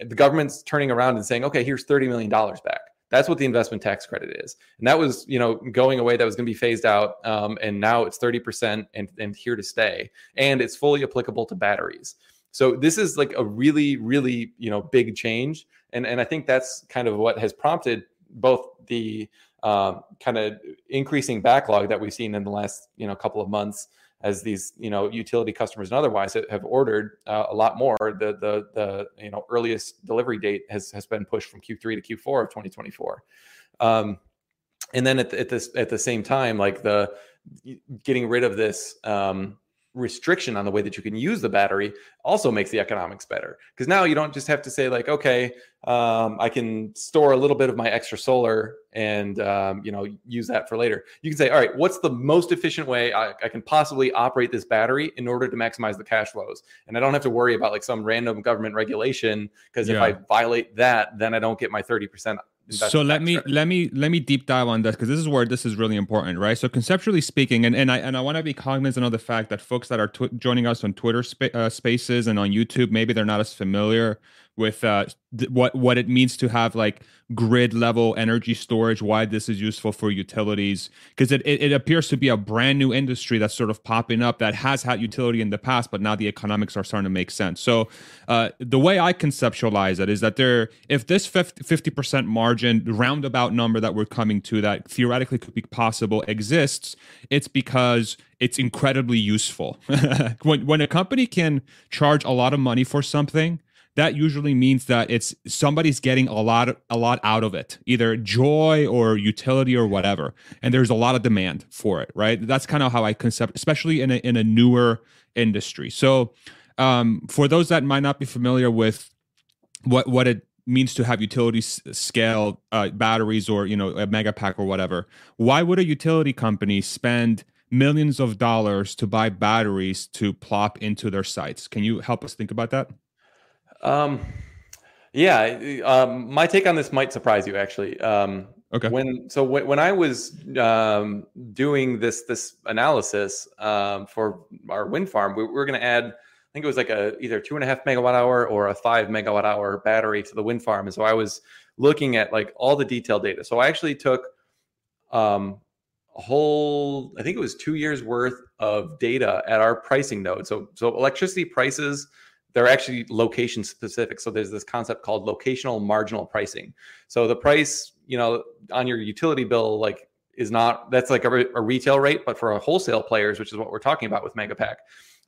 the government's turning around and saying, okay, here's $30 million back. That's what the investment tax credit is, and that was you know going away. That was going to be phased out, um, and now it's thirty percent and and here to stay, and it's fully applicable to batteries. So this is like a really really you know big change, and and I think that's kind of what has prompted both the uh, kind of increasing backlog that we've seen in the last you know couple of months as these you know utility customers and otherwise have ordered uh, a lot more the the the you know earliest delivery date has has been pushed from q3 to q4 of 2024 um, and then at, the, at this at the same time like the getting rid of this um, restriction on the way that you can use the battery also makes the economics better. Because now you don't just have to say like okay um, i can store a little bit of my extra solar and um, you know use that for later. You can say all right what's the most efficient way I, I, can possibly operate this battery in order to maximize the cash flows? And i don't have to worry about like some random government regulation because yeah. if i violate that then i don't get my 30% so let me let me let me deep dive on this because this is where this is really important right? So conceptually speaking and, and i and i want to be cognizant of the fact that folks that are tw- joining us on twitter spa- uh, spaces and on youtube maybe they're not as familiar with uh, th- what what it means to have like grid level energy storage why this is useful for utilities. Because it, it, it appears to be a brand new industry that's sort of popping up that has had utility in the past but now the economics are starting to make sense. So uh, the way i conceptualize it is that there if this 50, 50% margin roundabout number that we're coming to that theoretically could be possible exists it's because it's incredibly useful. [laughs] When, when a company can charge a lot of money for something that usually means that it's somebody's getting a lot a lot out of it either joy or utility or whatever. And there's a lot of demand for it right? That's kind of how i concept especially in a, in a newer industry. So um, for those that might not be familiar with what what it means to have utility scale uh, batteries or you know a Megapack or whatever why would a utility company spend millions of dollars to buy batteries to plop into their sites? Can you help us think about that um, yeah, um, my take on this might surprise you actually. Um, okay. When so when, when I was um, doing this this analysis um, for our wind farm, we, we were going to add. I think it was like a either two and a half megawatt hour or a five megawatt hour battery to the wind farm, and so I was looking at like all the detailed data. So I actually took um, a whole, I think it was two years worth of data at our pricing node. So so electricity prices they're actually location specific. So there's this concept called locational marginal pricing. So the price, you know, on your utility bill, like is not that's like a, a retail rate, but for a wholesale players, which is what we're talking about with Megapack,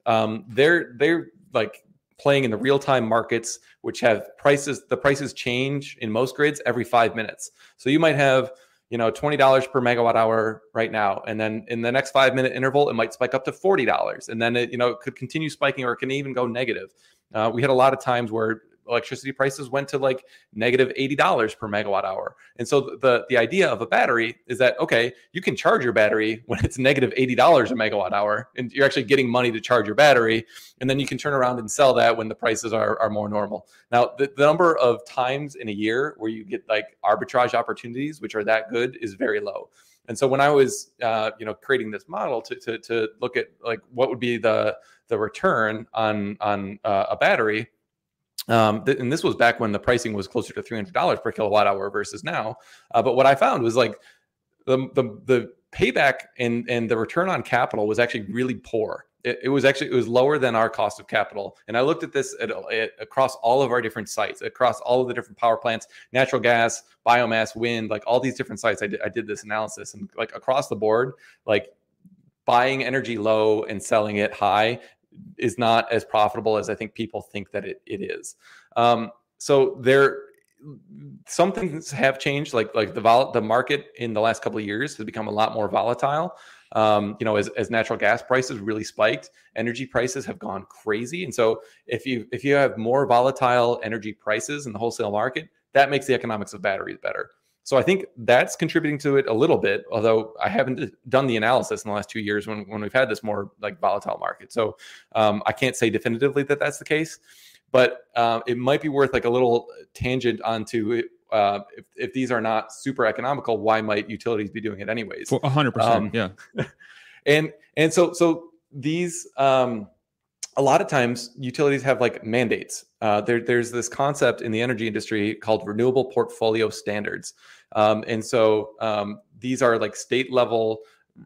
um, they're they're like playing in the real time markets, which have prices. The prices change in most grids every five minutes. So you might have you know $20 per megawatt hour right now and then in the next five minute interval it might spike up to $40 and then it you know it could continue spiking or it can even go negative uh, we had a lot of times where electricity prices went to like negative $80 per megawatt hour. And so the the idea of a battery is that okay, you can charge your battery when it's negative $80 a megawatt hour and you're actually getting money to charge your battery and then you can turn around and sell that when the prices are are more normal. Now, the, the number of times in a year where you get like arbitrage opportunities which are that good is very low. And so when I was, uh, you know, creating this model to, to, to look at like what would be the the return on on uh, a battery, um, th- and this was back when the pricing was closer to three hundred dollars per kilowatt hour versus now. Uh, but what I found was like the the the payback and and the return on capital was actually really poor. It, it, was actually it was lower than our cost of capital. And I looked at this at, at, across all of our different sites, across all of the different power plants, natural gas, biomass, wind, like all these different sites. I did, I did this analysis and like across the board, like buying energy low and selling it high is not as profitable as I think people think that it, it is. Um, so there, some things have changed. Like like the vol- the market in the last couple of years has become a lot more volatile. Um, you know, as, as natural gas prices really spiked, energy prices have gone crazy. And so if you if you have more volatile energy prices in the wholesale market, that makes the economics of batteries better. So I think that's contributing to it a little bit, although I haven't done the analysis in the last two years when, when we've had this more like volatile market. So um, I can't say definitively that that's the case, but uh, it might be worth like a little tangent onto uh, if, if these are not super economical, why might utilities be doing it anyways? For hundred um, percent, yeah. [laughs] and and so so these um, a lot of times utilities have like mandates. Uh, there, there's this concept in the energy industry called renewable portfolio standards. Um, and so um, these are like state level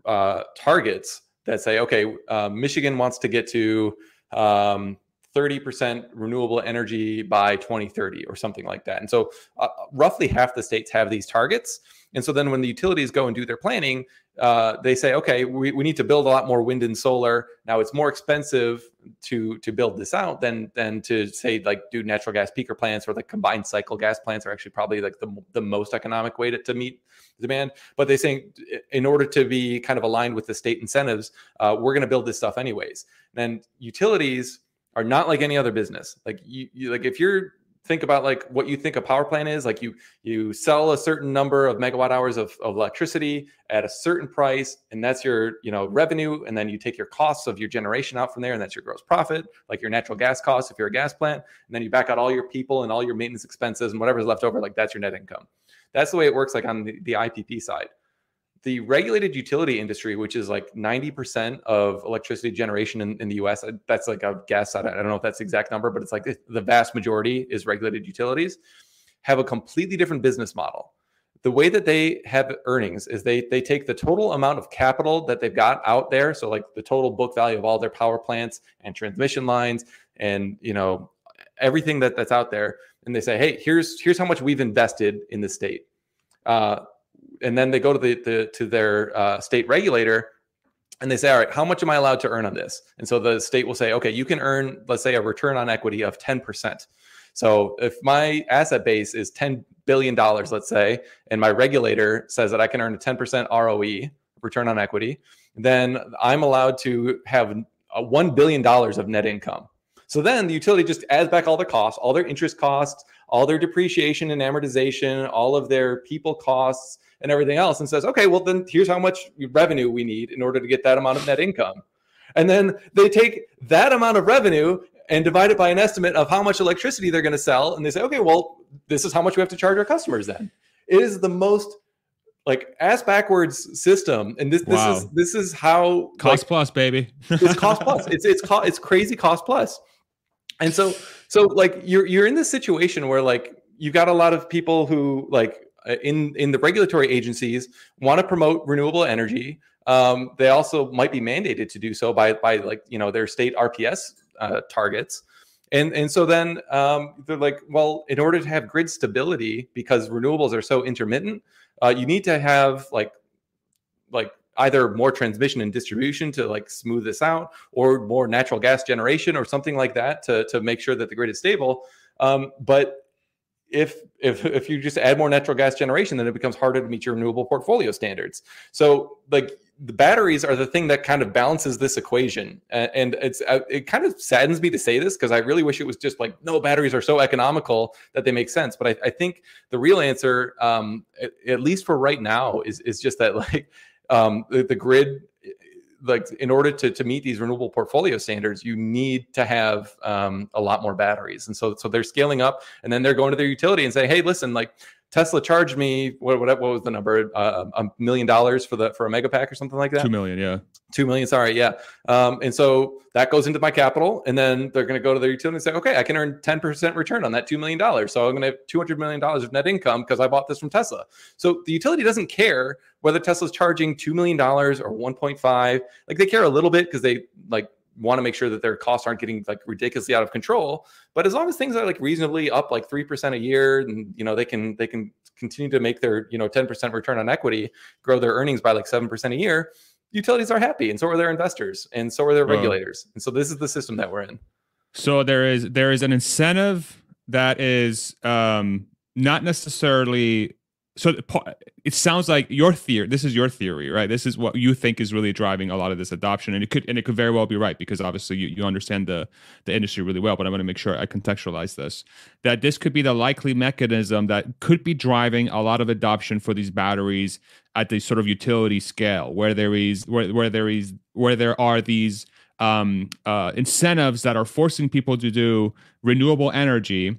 uh, targets that say, okay, uh, Michigan wants to get to um, 30% renewable energy by 2030 or something like that. And so uh, roughly half the states have these targets. And so then when the utilities go and do their planning, uh, they say, okay, we, we need to build a lot more wind and solar. Now it's more expensive to to build this out than than to say like do natural gas peaker plants or like combined cycle gas plants are actually probably like the, the most economic way to, to meet demand. But they say in order to be kind of aligned with the state incentives, uh, we're going to build this stuff anyways. And utilities are not like any other business. Like you, you like if you're think about like what you think a power plant is. Like you you sell a certain number of megawatt hours of, of electricity at a certain price and that's your you know revenue and then you take your costs of your generation out from there and that's your gross profit like your natural gas costs if you're a gas plant and then you back out all your people and all your maintenance expenses and whatever's left over like that's your net income. That's the way it works like on the, the ipp side the regulated utility industry, which is like 90% of electricity generation in, in the US, that's like a guess. I don't, I don't know if that's the exact number, but it's like the vast majority is regulated utilities, have a completely different business model. The way that they have earnings is they they take the total amount of capital that they've got out there, so like the total book value of all their power plants and transmission lines and you know everything that that's out there, and they say, hey, here's here's how much we've invested in the state. Uh, and then they go to the, the to their uh, state regulator and they say, all right, how much am I allowed to earn on this? And so the state will say, okay, you can earn, let's say, a return on equity of 10%. So if my asset base is $10 billion, let's say, and my regulator says that I can earn a 10% ROE, return on equity, then I'm allowed to have $1 billion of net income. So then the utility just adds back all their costs, all their interest costs, all their depreciation and amortization, all of their people costs, and everything else and says, okay, well, then here's how much revenue we need in order to get that amount of net income. And then they take that amount of revenue and divide it by an estimate of how much electricity they're going to sell. And they say, okay, well, this is how much we have to charge our customers then. It is the most like ass backwards system and this this wow. is this is how cost like, plus baby [laughs] it's cost plus it's it's co- it's crazy cost plus and so so like you're you're in this situation where like you've got a lot of people who like in in the regulatory agencies want to promote renewable energy. Um, they also might be mandated to do so by by like you know their state RPS uh, targets. And, and so then um, they're like, well, in order to have grid stability, because renewables are so intermittent, uh, you need to have like like either more transmission and distribution to like smooth this out, or more natural gas generation, or something like that to to make sure that the grid is stable. Um, but if if if you just add more natural gas generation, then it becomes harder to meet your renewable portfolio standards. So like the batteries are the thing that kind of balances this equation, and it's uh, it kind of saddens me to say this because I really wish it was just like no batteries are so economical that they make sense. But I, I think the real answer, um, at, at, least for right now, is is just that like um, the, the grid like in order to, to meet these renewable portfolio standards, you need to have um, a lot more batteries. And so, so they're scaling up and then they're going to their utility and say, Hey, listen, like Tesla charged me what, what, what was the number? Uh, a million dollars for the for a megapack or something like that. Two million, yeah. Two million, sorry, yeah. Um, and so that goes into my capital, and then they're going to go to their utility and say, okay, I can earn ten percent return on that two million dollars. So I'm going to have two hundred million dollars of net income because I bought this from Tesla. So the utility doesn't care whether Tesla's charging two million dollars or one point five. Like they care a little bit because they like want to make sure that their costs aren't getting like ridiculously out of control. But as long as things are like reasonably up like three percent a year, and you know they can they can continue to make their you know ten percent return on equity, grow their earnings by like seven percent a year, utilities are happy, and so are their investors, and so are their regulators, and so this is the system that we're in. So there is there is an incentive that is um, not necessarily so it sounds like your theory this is your theory right? This is what you think is really driving a lot of this adoption and it could and it could very well be right because obviously you, you understand the the industry really well but i want to make sure i contextualize this. That this could be the likely mechanism that could be driving a lot of adoption for these batteries at the sort of utility scale where there is where, where there is where there are these um, uh, incentives that are forcing people to do renewable energy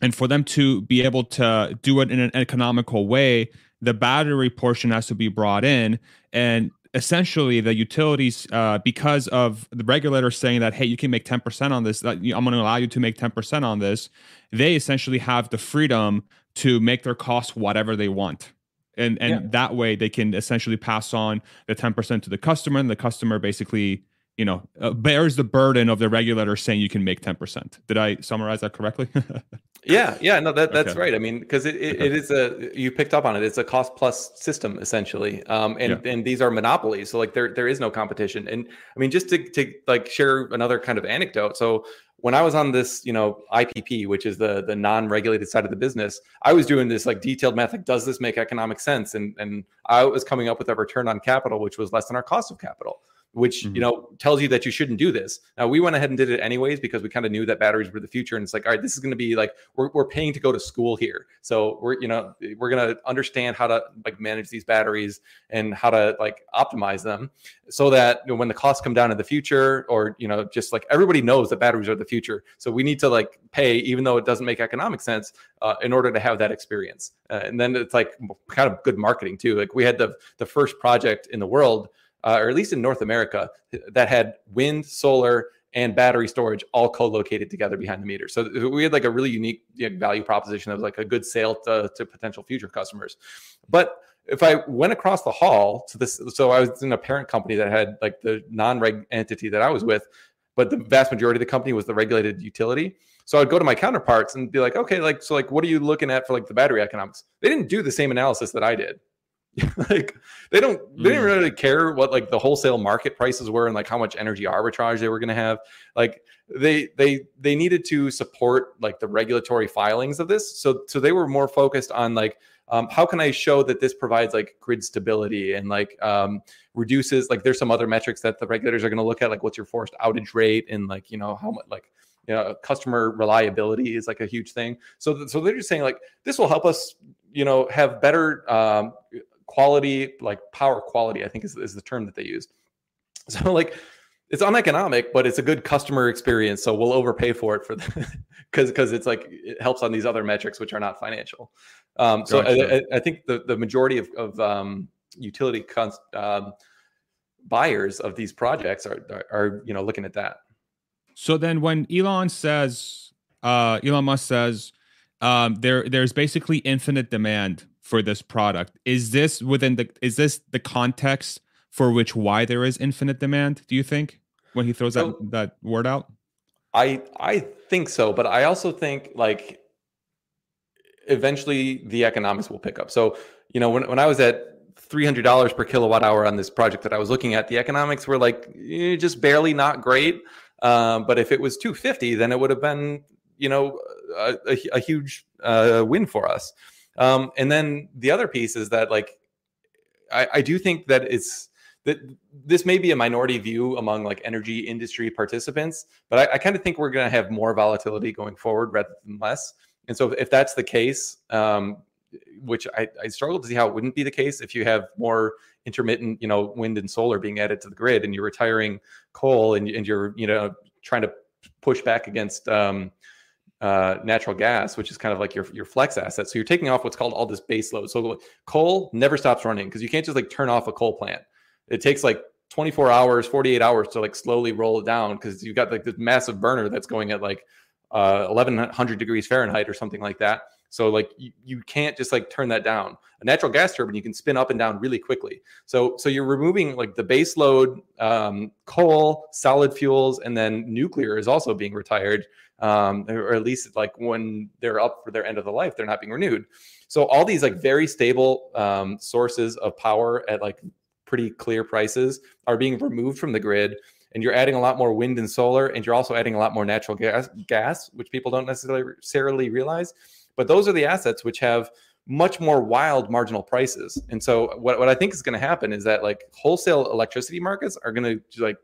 and for them to be able to do it in an economical way the battery portion has to be brought in. And essentially the utilities uh, because of the regulator saying that hey you can make 10% on this that, i'm going to allow you to make 10% on this they essentially have the freedom to make their costs whatever they want. And and yeah. that way they can essentially pass on the 10% to the customer and the customer basically you know uh, bears the burden of the regulator saying you can make 10% did i summarize that correctly [laughs] yeah yeah no that, that's okay. right i mean because it, it, it is a you picked up on it it's a cost plus system essentially um and yeah. and these are monopolies so like there there is no competition and i mean just to, to like share another kind of anecdote so when I was on this, you know, IPP, which is the the non-regulated side of the business, I was doing this like detailed math. Like, does this make economic sense? And and I was coming up with a return on capital, which was less than our cost of capital which mm-hmm. you know tells you that you shouldn't do this. Now we went ahead and did it anyways because we kind of knew that batteries were the future, and it's like, all right, this is going to be like we're we're paying to go to school here, so we're you know we're going to understand how to like manage these batteries and how to like optimize them, so that you know, when the costs come down in the future, or you know just like everybody knows that batteries are the future, so we need to like pay even though it doesn't make economic sense uh, in order to have that experience, uh, and then it's like kind of good marketing too. Like we had the the first project in the world uh, or at least in North America, that had wind, solar, and battery storage all co-located together behind the meter. So we had like a really unique you know, value proposition was like a good sale to, to potential future customers. But if I went across the hall to this, so I was in a parent company that had like the non-reg entity that I was with, but the vast majority of the company was the regulated utility. So I'd go to my counterparts and be like, okay, like so, like what are you looking at for like the battery economics? They didn't do the same analysis that I did. [laughs] like they don't they didn't mm. really care what like the wholesale market prices were and like how much energy arbitrage they were going to have like they they they needed to support like the regulatory filings of this so so they were more focused on like um, how can i show that this provides like grid stability and like um, reduces like there's some other metrics that the regulators are going to look at like what's your forced outage rate and like you know how much like you know, customer reliability is like a huge thing. So, so they're just saying like this will help us, you know, have better um, quality, like power quality, I think is, is the term that they used. [laughs] So like it's uneconomic, but it's a good customer experience. So we'll overpay for it for because [laughs] because it's like it helps on these other metrics which are not financial. Um, so gotcha. I, I, think the the majority of, of um, utility cons- um, buyers of these projects are, are, are you know looking at that. So then when Elon says uh, Elon Musk says um, there there's basically infinite demand for this product. Is this within the is this the context for which why there is infinite demand, do you think? When he throws so, that that word out? I I think so, but I also think like eventually the economics will pick up. So, you know, when when I was at $300 per kilowatt hour on this project that I was looking at, the economics were like eh, just barely not great. Um, but if it was 250, then it would have been, you know, a, a, a huge uh, win for us. Um, and then the other piece is that like I, I do think that it's that this may be a minority view among like energy industry participants, but I, I kind of think we're going to have more volatility going forward rather than less. And so if that's the case, um, which I, I struggle to see how it wouldn't be the case if you have more intermittent, you know, wind and solar being added to the grid, and you're retiring coal, and, and you're you know trying to push back against um, uh, natural gas, which is kind of like your your flex asset. So you're taking off what's called all this base load. So coal never stops running because you can't just like turn off a coal plant. It takes like 24 hours, 48 hours to like slowly roll it down because you've got like this massive burner that's going at like uh, 1100 degrees Fahrenheit or something like that. So like you, you can't just like turn that down. A natural gas turbine you can spin up and down really quickly. So so you're removing like the base load, um, coal, solid fuels, and then nuclear is also being retired, um, or at least like when they're up for their end of the life, they're not being renewed. So all these like very stable um, sources of power at like pretty clear prices are being removed from the grid and you're adding a lot more wind and solar and you're also adding a lot more natural gas gas which people don't necessarily realize but those are the assets which have much more wild marginal prices. And so what, what I think is going to happen is that like wholesale electricity markets are going to like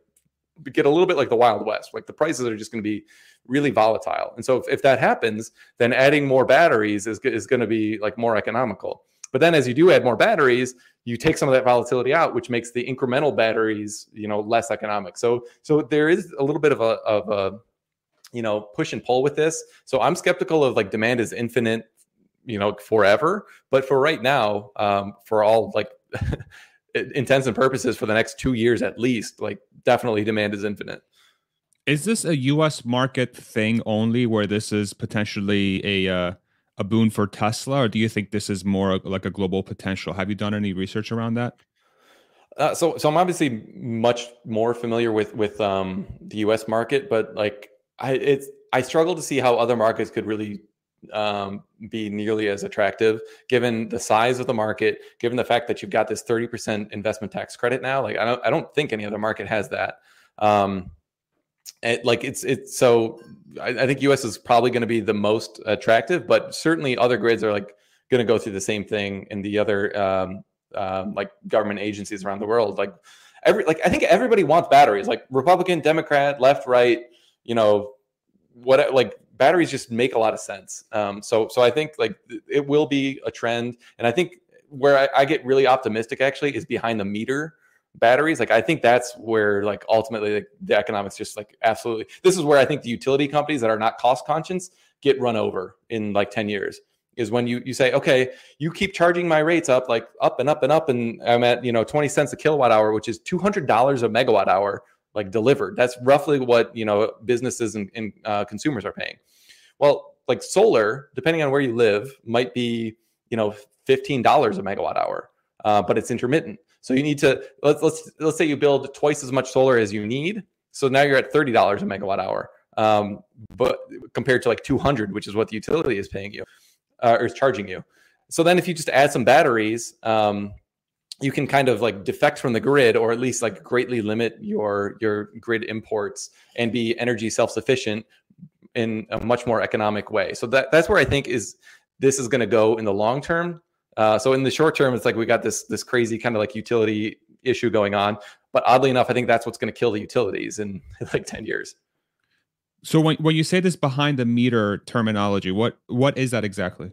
get a little bit like the wild west like the prices are just going to be really volatile. And so if, if that happens then adding more batteries is, is going to be like more economical. But then as you do add more batteries you take some of that volatility out which makes the incremental batteries you know less economic. So so there is a little bit of a of a you know push and pull with this. So i'm skeptical of like demand is infinite you know forever. But for right now um for all like [laughs] intents and purposes for the next two years at least, like definitely demand is infinite. Is this a U.S. market thing only, where this is potentially a uh, a boon for Tesla, or do you think this is more like a global potential? Have you done any research around that? Uh, so, so I'm obviously much more familiar with with um, the U.S. market, but like I, it's I struggle to see how other markets could really um, be nearly as attractive given the size of the market, given the fact that you've got this 30% investment tax credit now. Like I don't, I don't think any other market has that. Um, it, like it's it's so I, I think US is probably going to be the most attractive, but certainly other grids are like going to go through the same thing in the other um, um, like government agencies around the world. Like every like I think everybody wants batteries, like Republican, Democrat, left, right. You know, what like batteries just make a lot of sense. Um, so so I think like it will be a trend, and I think where I, I get really optimistic actually is behind the meter batteries like i think that's where like ultimately like, the economics just like absolutely this is where i think the utility companies that are not cost conscious get run over in like 10 years is when you you say okay you keep charging my rates up like up and up and up and i'm at you know 20 cents a kilowatt hour which is $200 a megawatt hour like delivered that's roughly what you know businesses and, and uh, consumers are paying well like solar depending on where you live might be you know $15 a megawatt hour uh, but it's intermittent so you need to let's let's let's say you build twice as much solar as you need. So now you're at thirty dollars a megawatt hour, um, but compared to like two hundred, which is what the utility is paying you uh, or is charging you. So then if you just add some batteries, um, you can kind of like defect from the grid, or at least like greatly limit your your grid imports and be energy self sufficient in a much more economic way. So that that's where I think is this is going to go in the long term. Uh, so in the short term, it's like we got this this crazy kind of like utility issue going on. But oddly enough, I think that's what's going to kill the utilities in [laughs] like ten years. So when when you say this behind the meter terminology, what what is that exactly?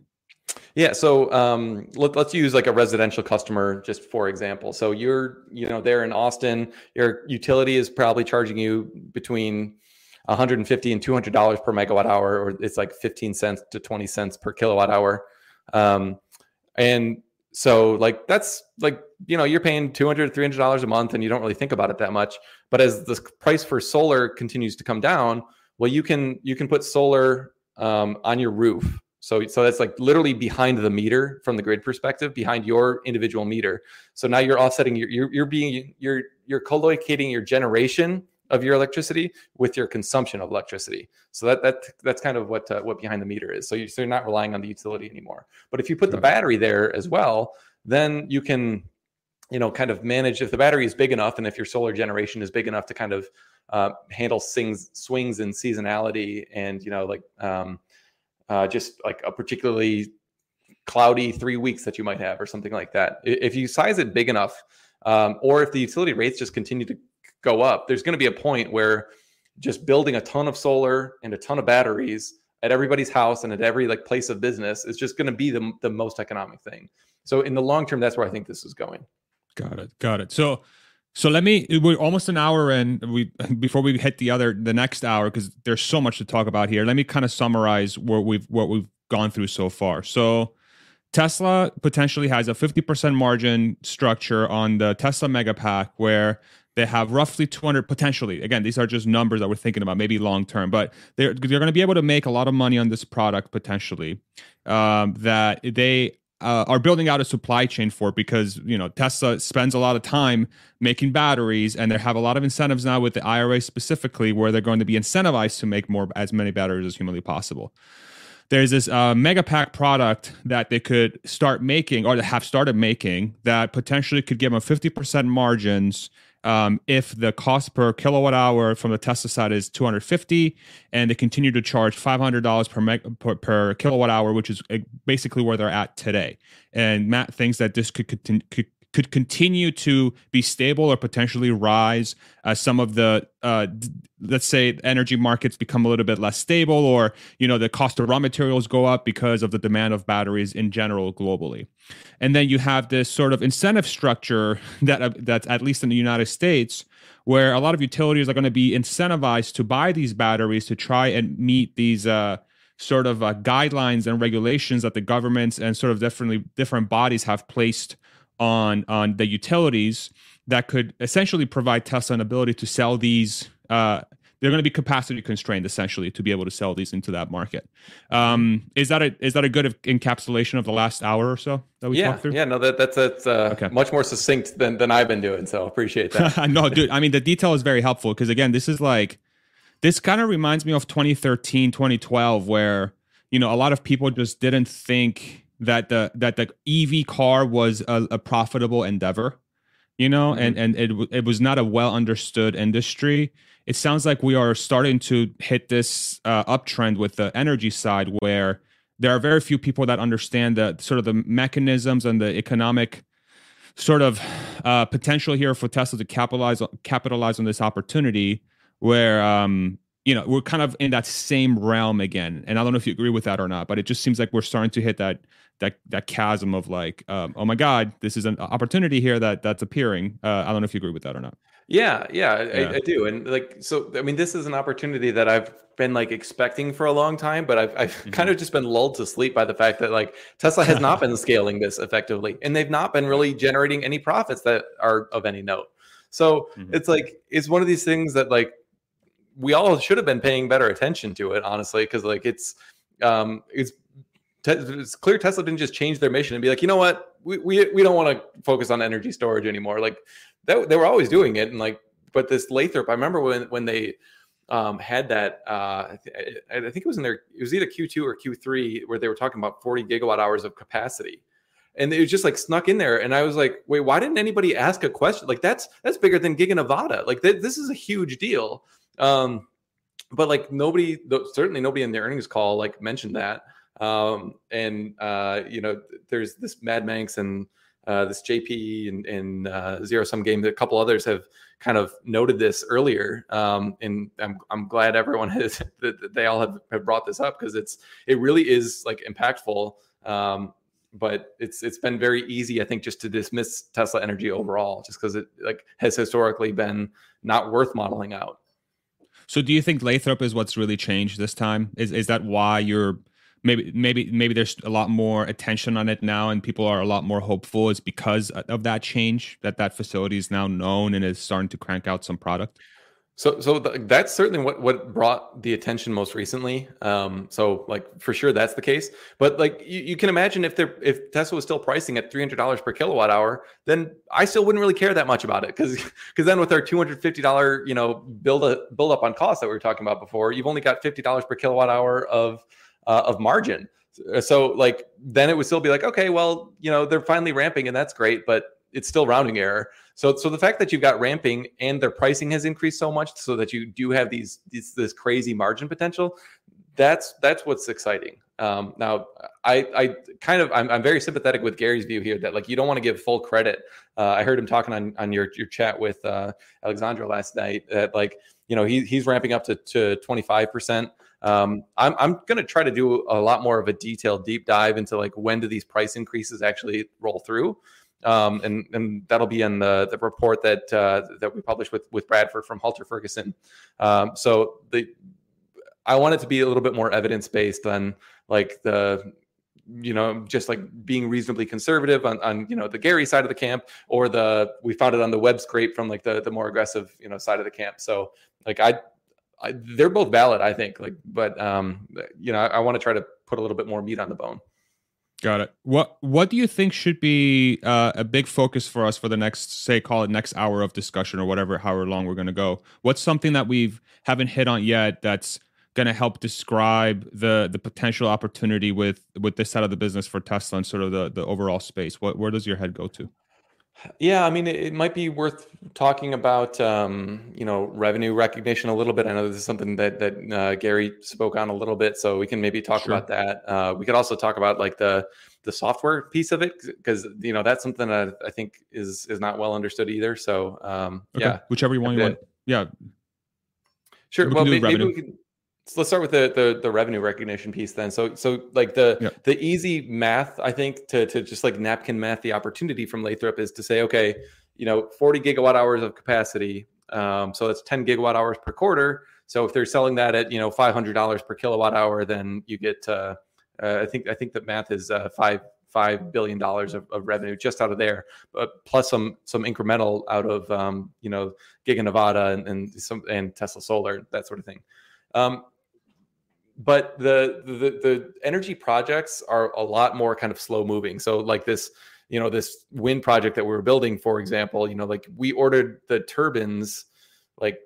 Yeah, so um, let, us use like a residential customer just for example. So you're you know there in Austin, your utility is probably charging you between 150 and 200 dollars per megawatt hour, or it's like 15 cents to 20 cents per kilowatt hour. Um, and so like that's like you know you're paying 200 300 dollars a month and you don't really think about it that much but as the price for solar continues to come down well you can you can put solar um, on your roof so so that's like literally behind the meter from the grid perspective behind your individual meter so now you're offsetting your you're, you're being you're you're co-locating your generation of your electricity with your consumption of electricity. So that that that's kind of what uh, what behind the meter is. So, you, so you're not relying on the utility anymore. But if you put the battery there as well, then you can you know kind of manage if the battery is big enough and if your solar generation is big enough to kind of uh, handle swings swings in seasonality and you know like um, uh, just like a particularly cloudy three weeks that you might have or something like that if you size it big enough um, or if the utility rates just continue to go up, there's going to be a point where just building a ton of solar and a ton of batteries at everybody's house and at every like place of business is just going to be the, the most economic thing. So in the long term, that's where I think this is going. Got it. Got it. So so let me we're almost an hour in we [laughs] before we hit the other the next hour because there's so much to talk about here. Let me kind of summarize what we've what we've gone through so far. So Tesla potentially has a 50% margin structure on the Tesla Megapack where they have roughly 200 potentially. Again, these are just numbers that we're thinking about, maybe long term, but they're they're going to be able to make a lot of money on this product potentially. Um, that they uh, are building out a supply chain for because you know Tesla spends a lot of time making batteries, and they have a lot of incentives now with the IRA specifically, where they're going to be incentivized to make more as many batteries as humanly possible. There's this uh, Megapack product that they could start making, or they have started making, that potentially could give them 50% margins um, if the cost per kilowatt hour from the Tesla side is 250 and they continue to charge $500 per, meg- per, per kilowatt hour, which is uh, basically where they're at today. And Matt thinks that this could, could could continue to be stable or potentially rise as some of the uh, let's say energy markets become a little bit less stable or you know the cost of raw materials go up because of the demand of batteries in general globally. And then you have this sort of incentive structure [laughs] that uh, that's at least in the united states where a lot of utilities are going to be incentivized to buy these batteries to try and meet these uh, sort of uh, guidelines and regulations that the governments and sort of differently different bodies have placed on on the utilities that could essentially provide Tesla an ability to sell these. Uh, they're going to be capacity constrained essentially to be able to sell these into that market. Um, is that a is that a good encapsulation of the last hour or so that we yeah, talked through? Yeah, no, that, that's that's uh, okay. much more succinct than than I've been doing. So appreciate that. [laughs] no, dude. I mean, the detail is very helpful because again, this is like this kind of reminds me of 2013, 2012, where you know a lot of people just didn't think that the that the EV car was a, a profitable endeavor you know, mm-hmm. and and it it was not a well understood industry. It sounds like we are starting to hit this uh, uptrend with the energy side, where there are very few people that understand the sort of the mechanisms and the economic sort of uh, potential here for Tesla to capitalize capitalize on this opportunity. Where um, you know we're kind of in that same realm again, and I don't know if you agree with that or not, but it just seems like we're starting to hit that that that chasm of like, um, oh my god, this is an opportunity here that that's appearing. Uh, I don't know if you agree with that or not. Yeah, yeah, yeah. I, I, do, and like, so I mean, this is an opportunity that I've been like expecting for a long time, but I've, I've mm-hmm. kind of just been lulled to sleep by the fact that like Tesla has not [laughs] been scaling this effectively, and they've not been really generating any profits that are of any note. So mm-hmm. it's like it's one of these things that like we all should have been paying better attention to it, honestly, because like it's um it's it's clear Tesla didn't just change their mission and be like, you know what, we we, we don't want to focus on energy storage anymore. Like that, they were always doing it, and like, but this Lathrop, I remember when when they um, had that. Uh, I, think it was in their, it was either Q2 or Q3 where they were talking about 40 gigawatt hours of capacity, and it was just like snuck in there. And I was like, wait, why didn't anybody ask a question? Like that's that's bigger than Giga Nevada. Like th- this is a huge deal. Um, but like nobody, certainly nobody in the earnings call like mentioned that. Um, and uh, you know, there's this Mad Manx and uh, this JP and, and uh, Zero Sum Game. A couple others have kind of noted this earlier, um, and I'm I'm glad everyone [laughs] has that they all have, have brought this up because it's it really is like impactful. Um, but it's it's been very easy, I think, just to dismiss Tesla Energy overall, just because it like has historically been not worth modeling out. So, do you think Lathrop is what's really changed this time? Is is that why you're maybe maybe maybe there's a lot more attention on it now and people are a lot more hopeful. Is because of that change that that facility is now known and is starting to crank out some product. So so that's certainly what what brought the attention most recently. Um so like for sure that's the case. But like you, you can imagine if they're if tesla was still pricing at $300 per kilowatt hour then i still wouldn't really care that much about it. Because because then with our $250 you know build a build up on cost that we were talking about before you've only got $50 per kilowatt hour of uh, of margin. So like then it would still be like, okay, well, you know, they're finally ramping and that's great, but it's still rounding error. So so the fact that you've got ramping and their pricing has increased so much so that you do have these, these this crazy margin potential, that's that's what's exciting. Um, now, I, I kind of I'm, I'm, very sympathetic with Gary's view here that like you don't want to give full credit. Uh, I heard him talking on on your your chat with uh, Alexandra last night that like you know he, he's ramping up to to 25 percent. Um, I'm, I'm going to try to do a lot more of a detailed deep dive into like when do these price increases actually roll through. Um, and, and that'll be in the, the report that uh, that we published with with Bradford from Halter Ferguson. Um, so the I want it to be a little bit more evidence based than like the you know just like being reasonably conservative on, on you know the Gary side of the camp or the we found it on the web scrape from like the the more aggressive you know side of the camp. So like I I, they're both valid, I think. Like, but um, you know, I, I want to try to put a little bit more meat on the bone. Got it. What What do you think should be uh, a big focus for us for the next, say, call it next hour of discussion or whatever, however long we're going to go? What's something that we've haven't hit on yet that's going to help describe the the potential opportunity with with this side of the business for Tesla and sort of the the overall space? What where does your head go to? Yeah, I mean, it, it might be worth talking about, um, you know, revenue recognition a little bit. I know this is something that that uh, Gary spoke on a little bit, so we can maybe talk sure. about that. Uh, we could also talk about like the the software piece of it because you know that's something that I think is is not well understood either. So um, okay. yeah, whichever one you want. Yeah, sure. We well, maybe, maybe we can so let's start with the, the, the revenue recognition piece then. So so like the yeah. the easy math, I think, to to just like napkin math, the opportunity from Lathrop is to say, okay, you know, 40 gigawatt hours of capacity. Um, so that's 10 gigawatt hours per quarter. So if they're selling that at you know $500 per kilowatt hour, then you get uh, uh, I think I think the math is uh, five five billion dollars of, of, revenue just out of there, but plus some some incremental out of um, you know Giga Nevada and, and some and Tesla Solar that sort of thing. Um, but the, the the energy projects are a lot more kind of slow moving. So like this you know this wind project that we were building for example you know like we ordered the turbines like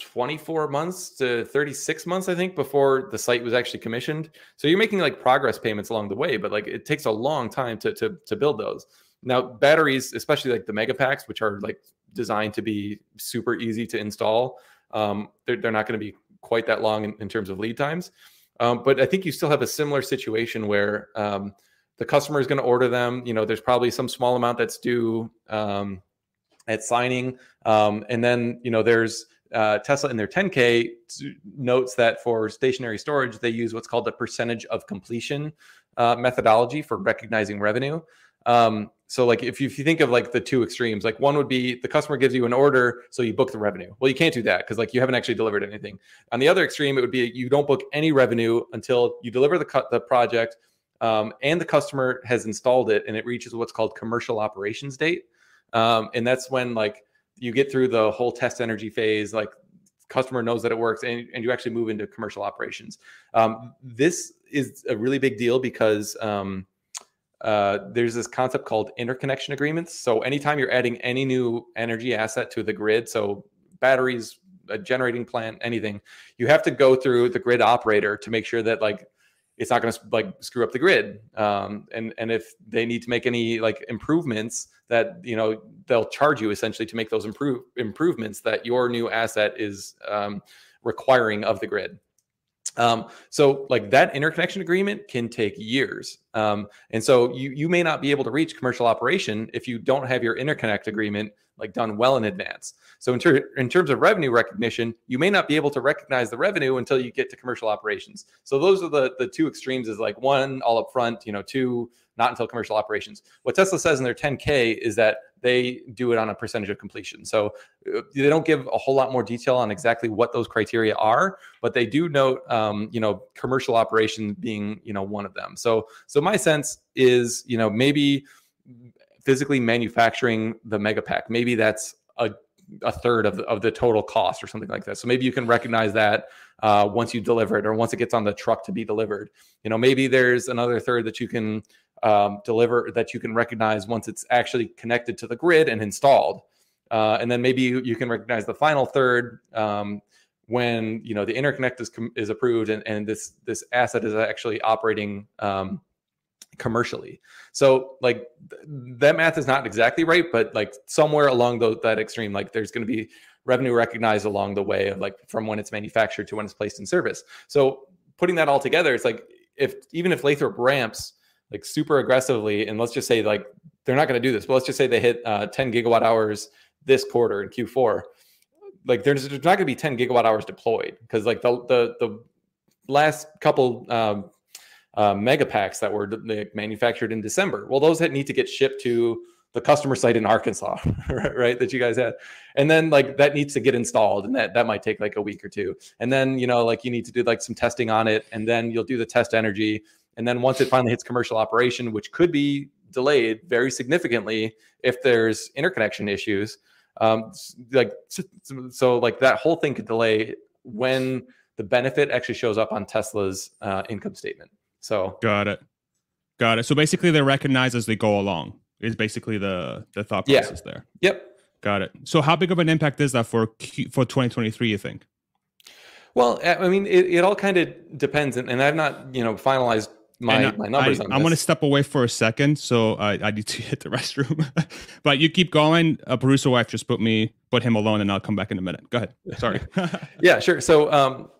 24 months to 36 months i think before the site was actually commissioned so you're making like progress payments along the way but like it takes a long time to to, to build those now batteries especially like the Megapacks which are like designed to be super easy to install um, they're, they're not going to be quite that long in, in terms of lead times. Um, but i think you still have a similar situation where um, the customer is going to order them. You know there's probably some small amount that's due um, at signing. Um, and then you know there's uh, Tesla in their 10K notes that for stationary storage, they use what's called the percentage of completion uh, methodology for recognizing revenue. Um, so, like, if you, if you think of like the two extremes, like one would be the customer gives you an order, so you book the revenue. Well, you can't do that because like you haven't actually delivered anything. On the other extreme, it would be you don't book any revenue until you deliver the cut the project um, and the customer has installed it and it reaches what's called commercial operations date. Um, and that's when like you get through the whole test energy phase, like customer knows that it works, and, and you actually move into commercial operations. Um, this is a really big deal because um, uh, there's this concept called interconnection agreements. So anytime you're adding any new energy asset to the grid, so batteries, a generating plant, anything, you have to go through the grid operator to make sure that like it's not going to like screw up the grid. Um, and and if they need to make any like improvements, that you know they'll charge you essentially to make those improve improvements that your new asset is um, requiring of the grid. Um, so like that interconnection agreement can take years. Um, and so you you may not be able to reach commercial operation if you don't have your interconnect agreement like done well in advance. So in, ter- in terms of revenue recognition, you may not be able to recognize the revenue until you get to commercial operations. So those are the the two extremes is like one all up front, you know, two not until commercial operations. What Tesla says in their 10K is that they do it on a percentage of completion. So uh, they don't give a whole lot more detail on exactly what those criteria are, but they do note, um, you know, commercial operation being, you know, one of them. So, so my sense is, you know, maybe physically manufacturing the Megapack. Maybe that's a, a third of the, of the total cost or something like that. So maybe you can recognize that uh, once you deliver it or once it gets on the truck to be delivered. You know, maybe there's another third that you can um, deliver that you can recognize once it's actually connected to the grid and installed. Uh, and then maybe you, you, can recognize the final third um, when you know the interconnect is, is approved and, and this this asset is actually operating um, commercially. So like th- that math is not exactly right, but like somewhere along the, that extreme, like there's going to be revenue recognized along the way of like from when it's manufactured to when it's placed in service. So putting that all together, it's like if even if Lathrop ramps like super aggressively, and let's just say like they're not going to do this, but let's just say they hit uh, 10 gigawatt hours this quarter in Q4. Like there's, there's not going to be 10 gigawatt hours deployed because like the the the last couple um, uh, Megapacks that were manufactured in December. Well, those that need to get shipped to the customer site in Arkansas, [laughs] right? That you guys had, and then like that needs to get installed, and that that might take like a week or two. And then you know like you need to do like some testing on it, and then you'll do the test energy, and then once it finally hits commercial operation, which could be delayed very significantly if there's interconnection issues, um, like so, so like that whole thing could delay when the benefit actually shows up on Tesla's uh, income statement. So got it, got it. So basically, they recognize as they go along. Is basically the the thought process yeah. there. Yep. Got it. So how big of an impact is that for Q, for 2023? You think? Well, I mean, it, it all kind of depends, and, and I've not you know finalized my, uh, my numbers. I, am going to step away for a second, so I, I need to [laughs] hit the restroom. [laughs] but you keep going. A producer wife just put me put him alone, and I'll come back in a minute. Go ahead. Sorry. [laughs] yeah, sure. So, um,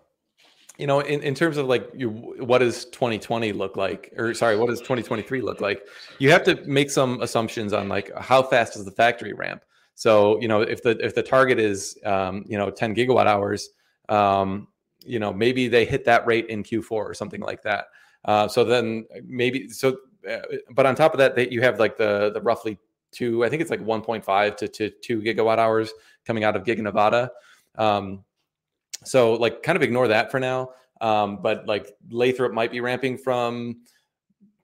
you know, in, in terms of like you, what does 2020 look like, or sorry, what does 2023 look like? You have to make some assumptions on like how fast is the factory ramp. So, you know, if the if the target is um, you know 10 gigawatt hours, um, you know, maybe they hit that rate in Q4 or something like that. Uh, so then maybe so, uh, but on top of that, that you have like the the roughly two, I think it's like 1.5 to, to two gigawatt hours coming out of Giga Nevada. Um, so like kind of ignore that for now. Um, but like Lathrop might be ramping from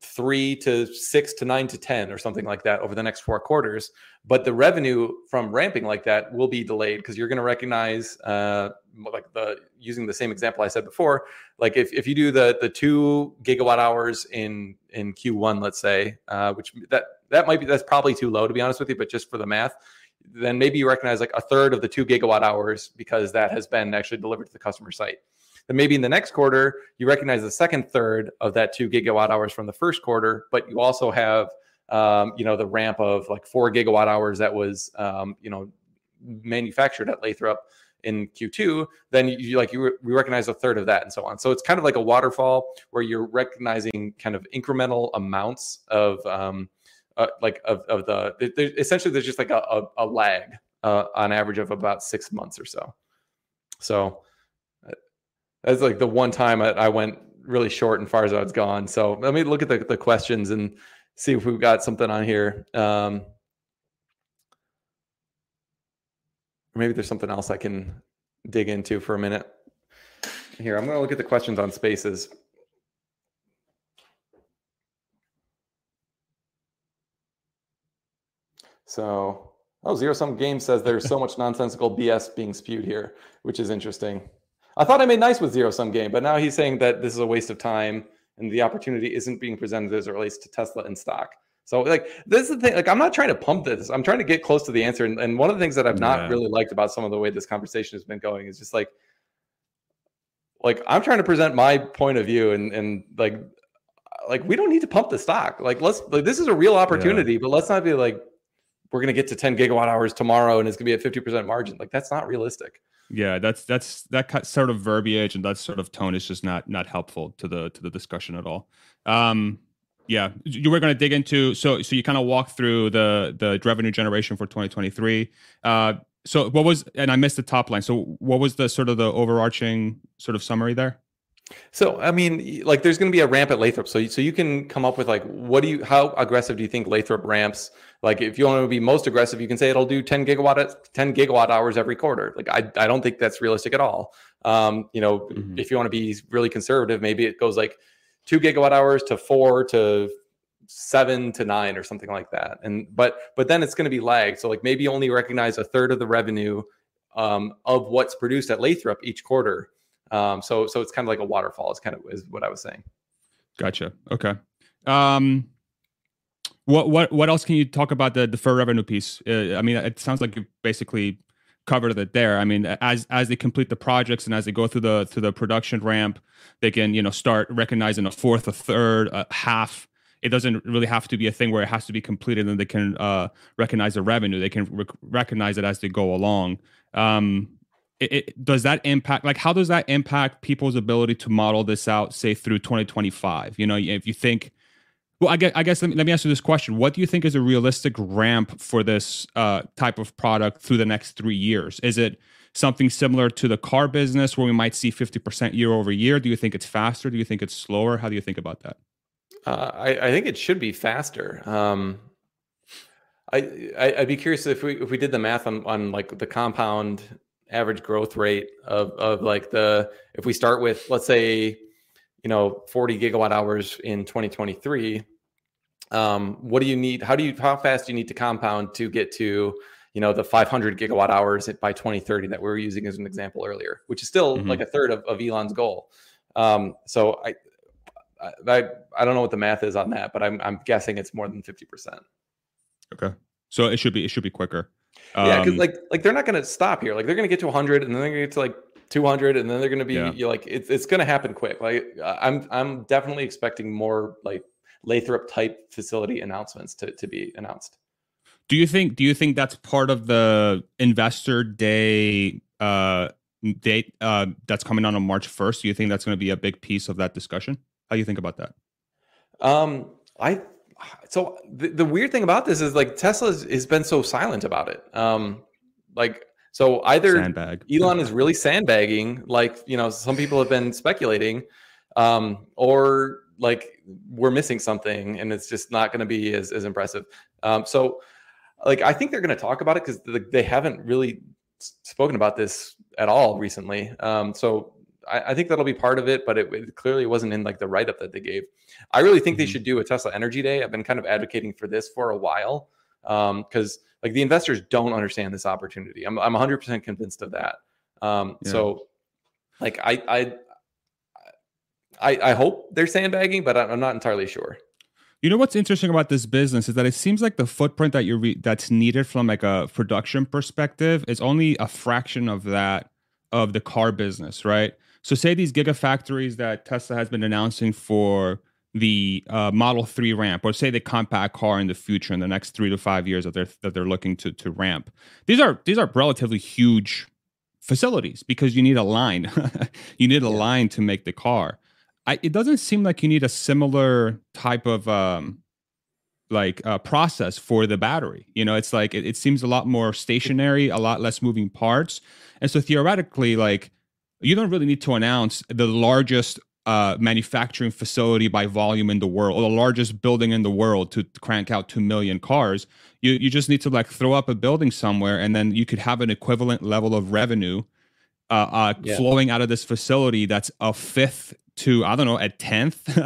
three to six to nine to 10 or something like that over the next four quarters. But the revenue from ramping like that will be delayed because you're going to recognize, uh, like the using the same example I said before, like if, if you do the the two gigawatt hours in in Q1, let's say, uh, which that that might be that's probably too low to be honest with you, but just for the math, then maybe you recognize like a third of the two gigawatt hours because that has been actually delivered to the customer site. Then maybe in the next quarter, you recognize the second third of that two gigawatt hours from the first quarter, but you also have, um, you know, the ramp of like four gigawatt hours that was, um, you know, manufactured at Lathrop in Q2, then you like you, re- you recognize a third of that and so on. So it's kind of like a waterfall where you're recognizing kind of incremental amounts of um, uh, like of, of the there, essentially there's just like a, a, a lag uh, on average of about six months or so. So that's like the one time I, I went really short and far as I was gone. So let me look at the, the questions and see if we've got something on here. Um, maybe there's something else I can dig into for a minute. Here, I'm going to look at the questions on spaces. So, oh, Zero Sum Game says there's so much nonsensical BS being spewed here, which is interesting. I thought I made nice with zero sum game, but now he's saying that this is a waste of time and the opportunity isn't being presented as it relates to Tesla in stock. So like this is the thing. Like I'm not trying to pump this. I'm trying to get close to the answer. And, and one of the things that I've not yeah. really liked about some of the way this conversation has been going is just like, like I'm trying to present my point of view and and like like we don't need to pump the stock. Like let's like this is a real opportunity, yeah. but let's not be like we're gonna get to 10 gigawatt hours tomorrow and it's gonna be at 50% margin. Like that's not realistic. Yeah, that's that's that sort of verbiage and that sort of tone is just not not helpful to the to the discussion at all. Um, yeah, you were going to dig into so so you kind of walk through the the revenue generation for 2023. Uh, so what was and I missed the top line. So what was the sort of the overarching sort of summary there? So I mean, like, there's going to be a ramp at Lathrop. So so you can come up with like, what do you? How aggressive do you think Lathrop ramps? Like, if you want to be most aggressive, you can say it'll do 10 gigawatt 10 gigawatt hours every quarter. Like, I I don't think that's realistic at all. Um, you know, mm-hmm. if you want to be really conservative, maybe it goes like two gigawatt hours to four to seven to nine or something like that. And but but then it's going to be lagged. So like maybe only recognize a third of the revenue um, of what's produced at Lathrop each quarter um, so so it's kind of like a waterfall. Is kind of is what I was saying. Gotcha. Okay. Um, what what what else can you talk about the deferred revenue piece? Uh, I mean, it sounds like you basically covered it there. I mean, as as they complete the projects and as they go through the through the production ramp, they can you know start recognizing a fourth, a third, a half. It doesn't really have to be a thing where it has to be completed and they can uh, recognize the revenue. They can rec- recognize it as they go along. Um, it, it, does that impact like how does that impact people's ability to model this out say through 2025 you know if you think well i guess, I guess let, me, let me ask you this question. What do you think is a realistic ramp for this uh, type of product through the next three years? Is it something similar to the car business where we might see 50% year over year? Do you think it's faster? Do you think it's slower? How do you think about that? Uh, I, I, think it should be faster. Um, I, I would be curious if we if we did the math on on like the compound average growth rate of of like the if we start with let's say you know 40 gigawatt hours in 2023 um, what do you need how do you how fast do you need to compound to get to you know the 500 gigawatt hours by 2030 that we were using as an example earlier which is still mm-hmm. like a third of, of elon's goal um, so I, I i don't know what the math is on that but i'm, I'm guessing it's more than 50% okay so it should be it should be quicker um, yeah, because like like they're not going to stop here. Like they're going to get to 100, and then they're going to get to like 200, and then they're going to be yeah. like it's it's going to happen quick. Like I'm I'm definitely expecting more like Lathrop type facility announcements to to be announced. Do you think do you think that's part of the investor day uh date uh that's coming on on March 1st? Do you think that's going to be a big piece of that discussion? How do you think about that? Um I so the, the weird thing about this is like Tesla has been so silent about it. Um, like so either Sandbag. Elon is really sandbagging, like you know some people have been speculating, um, or like we're missing something and it's just not going to be as as impressive. Um, so like I think they're going to talk about it because they haven't really spoken about this at all recently. Um, so I, I, think that'll be part of it, but it, it, clearly wasn't in like the write up that they gave. I really think mm-hmm. they should do a Tesla Energy Day. I've been kind of advocating for this for a while because um, like the investors don't understand this opportunity. I'm I'm 100% convinced of that. Um, yeah. So like I I I I hope they're sandbagging, but I'm not entirely sure. You know what's interesting about this business is that it seems like the footprint that you re- that's needed from like a production perspective is only a fraction of that of the car business, right? So say these gigafactories that Tesla has been announcing for the uh, Model Three ramp, or say the compact car in the future in the next three to five years that they're that they're looking to to ramp. These are these are relatively huge facilities because you need a line. [laughs] you need a yeah. line to make the car. I, it doesn't seem like you need a similar type of um, like uh, process for the battery. You know, it's like it, it, seems a lot more stationary, a lot less moving parts, and so theoretically, like you don't really need to announce the largest uh, manufacturing facility by volume in the world, or the largest building in the world to crank out two million cars. You you just need to like throw up a building somewhere, and then you could have an equivalent level of revenue uh, uh, yeah. flowing out of this facility that's a fifth to I don't know a tenth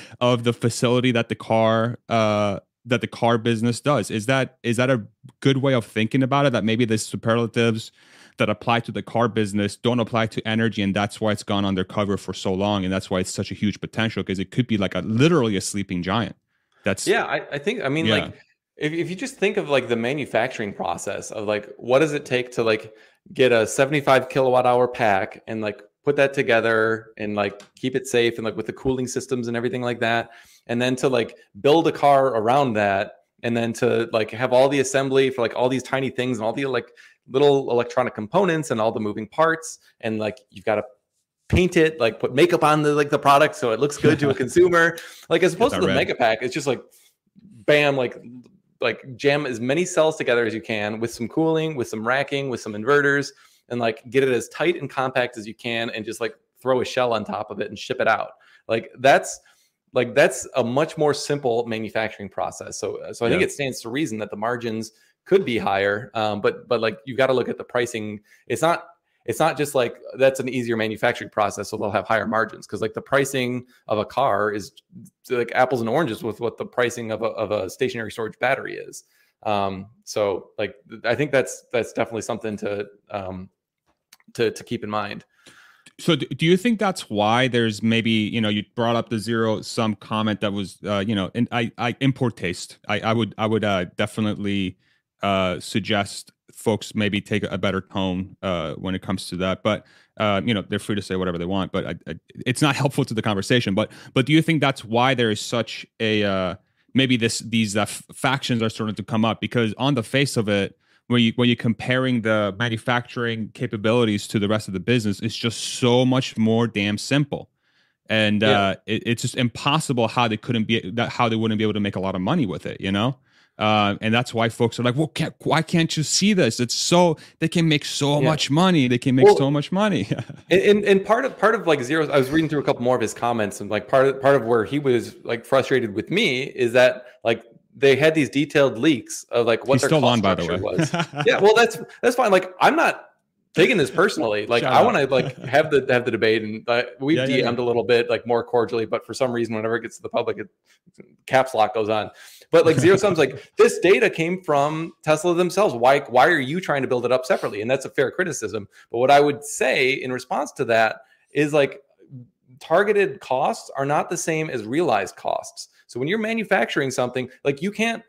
[laughs] of the facility that the car uh, that the car business does. Is that is that a good way of thinking about it? That maybe the superlatives that apply to the car business don't apply to energy, and that's why it's gone undercover for so long, and that's why it's such a huge potential because it could be like a literally a sleeping giant. That's yeah. I, I think I mean yeah. like if if you just think of like the manufacturing process of like what does it take to like get a 75 kilowatt hour pack and like put that together and like keep it safe and like with the cooling systems and everything like that and then to like build a car around that and then to like have all the assembly for like all these tiny things and all the like little electronic components and all the moving parts and like you've got to paint it like put makeup on the like the product so it looks good to a [laughs] consumer like as opposed to the red. Megapack it's just like bam like like jam as many cells together as you can with some cooling with some racking with some inverters and like get it as tight and compact as you can and just like throw a shell on top of it and ship it out. Like that's like that's a much more simple manufacturing process. So so I yeah. think it stands to reason that the margins could be higher. Um, but but like you got to look at the pricing. It's not it's not just like that's an easier manufacturing process, so they'll have higher margins because like the pricing of a car is like apples and oranges with what the pricing of a, of a stationary storage battery is. Um, so like I think that's that's definitely something to um, to to keep in mind. So, do you think that's why there's maybe you know you brought up the zero sum comment that was uh, you know and I I import taste I I would I would uh, definitely uh, suggest folks maybe take a better tone uh, when it comes to that, but uh, you know they're free to say whatever they want, but I, I, it's not [laughs] helpful to the conversation. But but do you think that's why there is such a uh, maybe this these uh, factions are starting to come up because on the face of it when you when you're comparing the manufacturing capabilities to the rest of the business, it's just so much more damn simple. And yeah. uh, it, it's just impossible how they couldn't be that how they wouldn't be able to make a lot of money with it, you know. Uh, and that's why folks are like, well, can't, why can't you see this? It's so they can make so yeah. much money. They can make well, so much money. [laughs] and, and part of part of like zero, I was reading through a couple more of his comments, and like part of part of where he was like frustrated with me is that like they had these detailed leaks of like what He's their still on, by the way. was. [laughs] yeah, well, that's that's fine. Like, I'm not taking this personally. Like, Shout I want to like [laughs] have the have the debate, and uh, we've yeah, DM'd yeah, yeah. a little bit like more cordially, but for some reason, whenever it gets to the public, it, caps lock goes on. But like zero sums, like [laughs] this data came from Tesla themselves. Why why are you trying to build it up separately? And that's a fair criticism. But what I would say in response to that is like targeted costs are not the same as realized costs. So when you're manufacturing something, like you can't,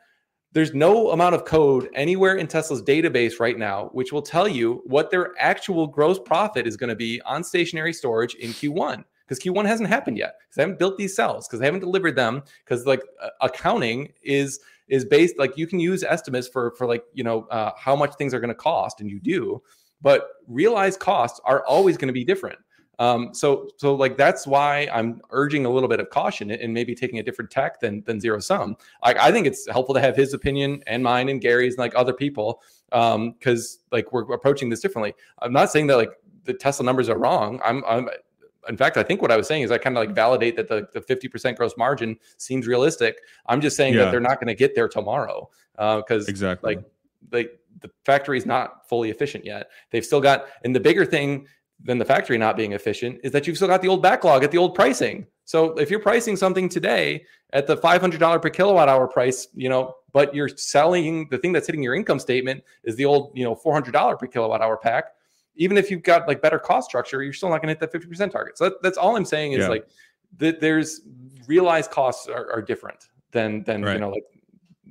there's no amount of code anywhere in Tesla's database right now which will tell you what their actual gross profit is going to be on stationary storage in Q1 because Q1 hasn't happened yet because they haven't built these cells because they haven't delivered them because like uh, accounting is is based like you can use estimates for for like you know uh, how much things are going to cost and you do but realized costs are always going to be different um, so so like that's why I'm urging a little bit of caution and maybe taking a different tack than than zero sum. Like I think it's helpful to have his opinion and mine and Gary's and like other people because um, like we're approaching this differently. I'm not saying that like the Tesla numbers are wrong. I'm I'm in fact, I think what I was saying is I kind of like validate that the, the 50% gross margin seems realistic. I'm just saying yeah. that they're not going to get there tomorrow because uh, exactly like like the factory is not fully efficient yet. They've still got, and the bigger thing than the factory not being efficient is that you've still got the old backlog at the old pricing. So if you're pricing something today at the $500 per kilowatt hour price, you know, but you're selling the thing that's hitting your income statement is the old, you know, $400 per kilowatt hour pack. Even if you've got like better cost structure, you're still not going to hit that 50% target. So that, that's all I'm saying is yeah. like that there's realized costs are, are different than, than, right. you know, like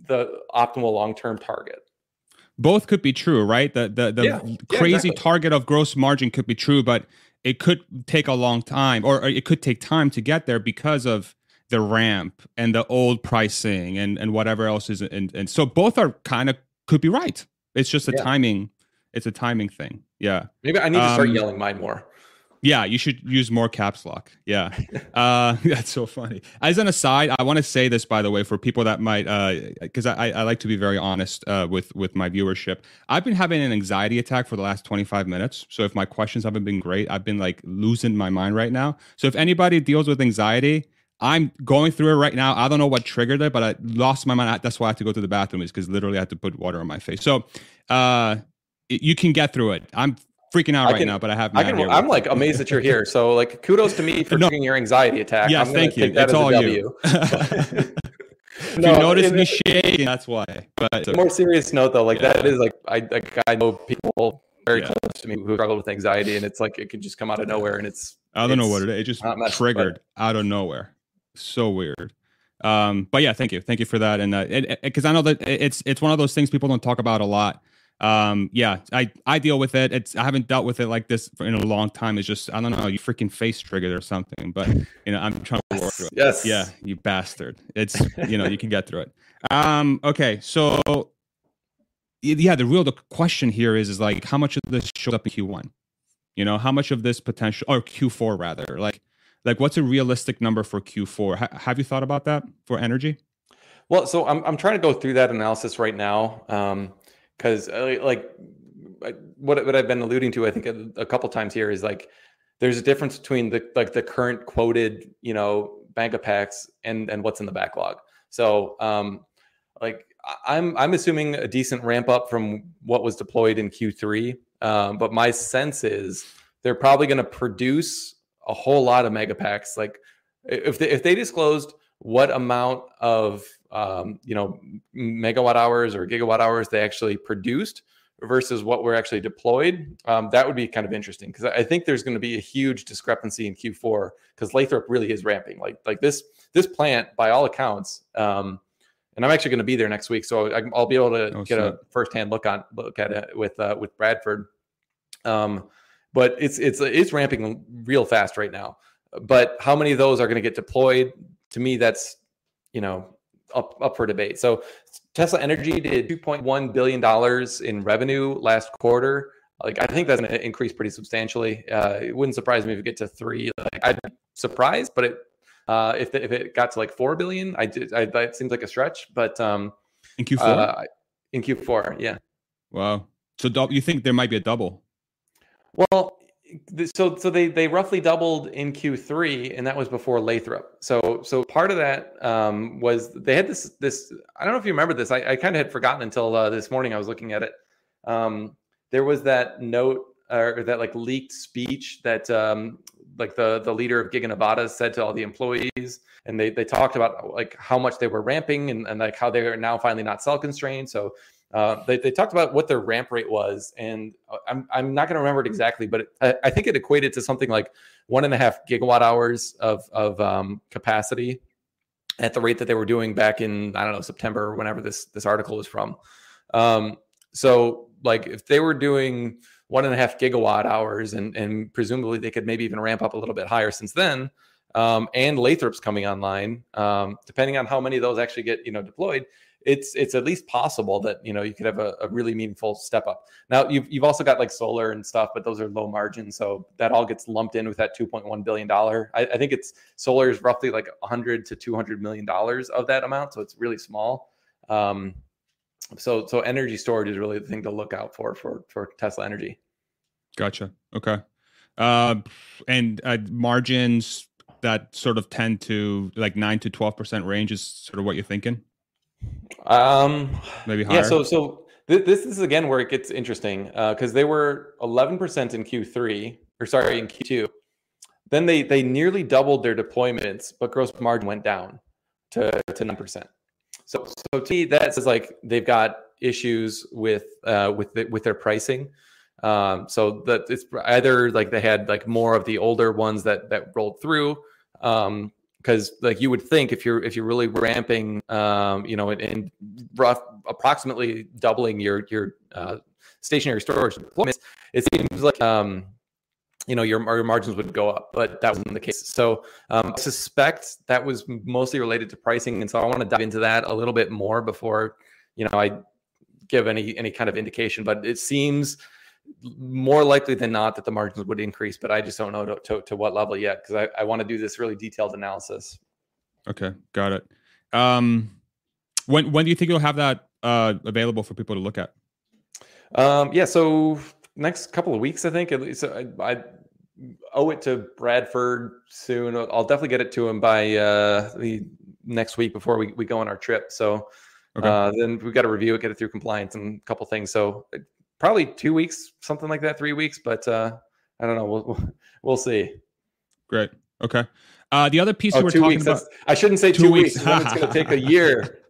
the optimal long-term target both could be true, right? The the, the yeah. crazy yeah, exactly. target of gross margin could be true, but it could take a long time or, it could take time to get there because of the ramp and the old pricing and and whatever else is and, and so both are kind of could be right. It's just a yeah. timing. It's a timing thing. Yeah. Maybe I need to start um, yelling mine more. Yeah, you should use more caps lock. Yeah, [laughs] uh, [laughs] that's so funny. As an aside, I want to say this by the way for people that might, because uh, I, I like to be very honest uh, with with my viewership. I've been having an anxiety attack for the last 25 minutes. So if my questions haven't been great, I've been like losing my mind right now. So if anybody deals with anxiety, I'm going through it right now. I don't know what triggered it, but I lost my mind. That's why I had to go to the bathroom is because literally I had to put water on my face. So uh, you can get through it. I'm freaking out I right can, now, but I have. I can, I'm like amazed that you're here. So like, kudos to me [laughs] for no. your anxiety attack. Yes, thank you. It's all you. [laughs] if no, you notice me shaking, that's why. But more serious note though, like yeah. that is like I like I know people very yeah. close to me who struggle with anxiety, and it's like it can just come out of nowhere, and it's I don't know what it is. It just triggered out of nowhere. So weird. Um, but yeah, thank you, thank you for that, and because uh, I know that it's it's one of those things people don't talk about a lot um yeah i i deal with it. It's i haven't dealt with it like this in a long time. It's just i don't know you freaking face triggered or something but you know i'm trying to work through it. Yes yeah you bastard. It's you know you can get through it. Um okay so yeah the real the question here is is like how much of this shows up in q1 you know how much of this potential or q4 rather like like what's a realistic number for q4 H- have you thought about that for energy? Well so i'm, I'm trying to go through that analysis right now. Um because uh, like what what I've been alluding to, I think a, a, couple times here is like there's a difference between the like the current quoted you know bank of packs and and what's in the backlog. So um, like I'm I'm assuming a decent ramp up from what was deployed in Q3, um, but my sense is they're probably going to produce a whole lot of Megapacks. Like if they, if they disclosed what amount of um, you know megawatt hours or gigawatt hours they actually produced versus what were actually deployed um, that would be kind of interesting because i think there's going to be a huge discrepancy in q4 because lathrop really is ramping. Like like this this plant by all accounts um, and i'm actually going to be there next week so I, will be able to oh, get a firsthand look on look at it with uh, with bradford. Um, but it's it's it's ramping real fast right now. But how many of those are going to get deployed? To me, that's you know up up for debate. So Tesla Energy did 2.1 billion dollars in revenue last quarter. Like I think that's going to increase pretty substantially. Uh, it wouldn't surprise me if we get to three. Like I'd be surprised, but it uh, if the, if it got to like four billion, I did. I, that seems like a stretch, but um, in Q4, uh, in Q4, yeah. Wow. So you think there might be a double? Well, so so they they roughly doubled in Q3, and that was before Lathrop. So so part of that um, was they had this this. I don't know if you remember this. I, I kind of had forgotten until uh, this morning. I was looking at it. Um, there was that note or that like leaked speech that um, like the the leader of Giga Nevada said to all the employees, and they they talked about like how much they were ramping and, and like how they are now finally not cell constrained. So uh, they, they talked about what their ramp rate was, and uh, I'm, I'm not going to remember it exactly, but it, I, I, think it equated to something like one and a half gigawatt hours of, of um, capacity at the rate that they were doing back in I don't know September or whenever this this article was from. Um, so like if they were doing one and a half gigawatt hours, and and presumably they could maybe even ramp up a little bit higher since then. Um, and Lathrop's coming online. Um, depending on how many of those actually get you know deployed, it's it's at least possible that you know you could have a, a, really meaningful step up. Now you've you've also got like solar and stuff, but those are low margin, so that all gets lumped in with that 2.1 billion dollar. I, I, think it's solar is roughly like 100 to 200 million dollars of that amount, so it's really small. Um, so so energy storage is really the thing to look out for for for Tesla Energy. Gotcha. Okay. Uh, and uh, margins that sort of tend to like nine to twelve percent range is sort of what you're thinking. Um, maybe higher. Yeah. So so th- this is again where it gets interesting because uh, they were 11% in Q3 or sorry, in Q2. Then they they nearly doubled their deployments, but gross margin went down to to nine percent. So so to me, that says like they've got issues with uh, with the, with their pricing. Um, so that it's either like they had like more of the older ones that that rolled through. Um, because like you would think if you're if you're really ramping um, you know and rough approximately doubling your your uh, stationary storage deployments it seems like um, you know your, your margins would go up but that wasn't the case. So um, i suspect that was mostly related to pricing and so i want to dive into that a little bit more before you know i give any any kind of indication but it seems more likely than not that the margins would increase, but I just don't know to, to, to what level yet because I, I want to do this really detailed analysis. Okay, got it. Um, when when do you think you'll have that uh, available for people to look at? Um, yeah, so next couple of weeks, I think. At least I, I owe it to Bradford soon. I'll definitely get it to him by uh, the next week before we, we go on our trip. So okay. uh, then we've got to review it, get it through compliance and a couple things. So probably two weeks, something like that, three weeks. But uh, I don't know. We'll we'll see. Great. Okay. Uh, the other piece oh, we were talking weeks, about. I shouldn't say two, two weeks. weeks. it's going to take a year.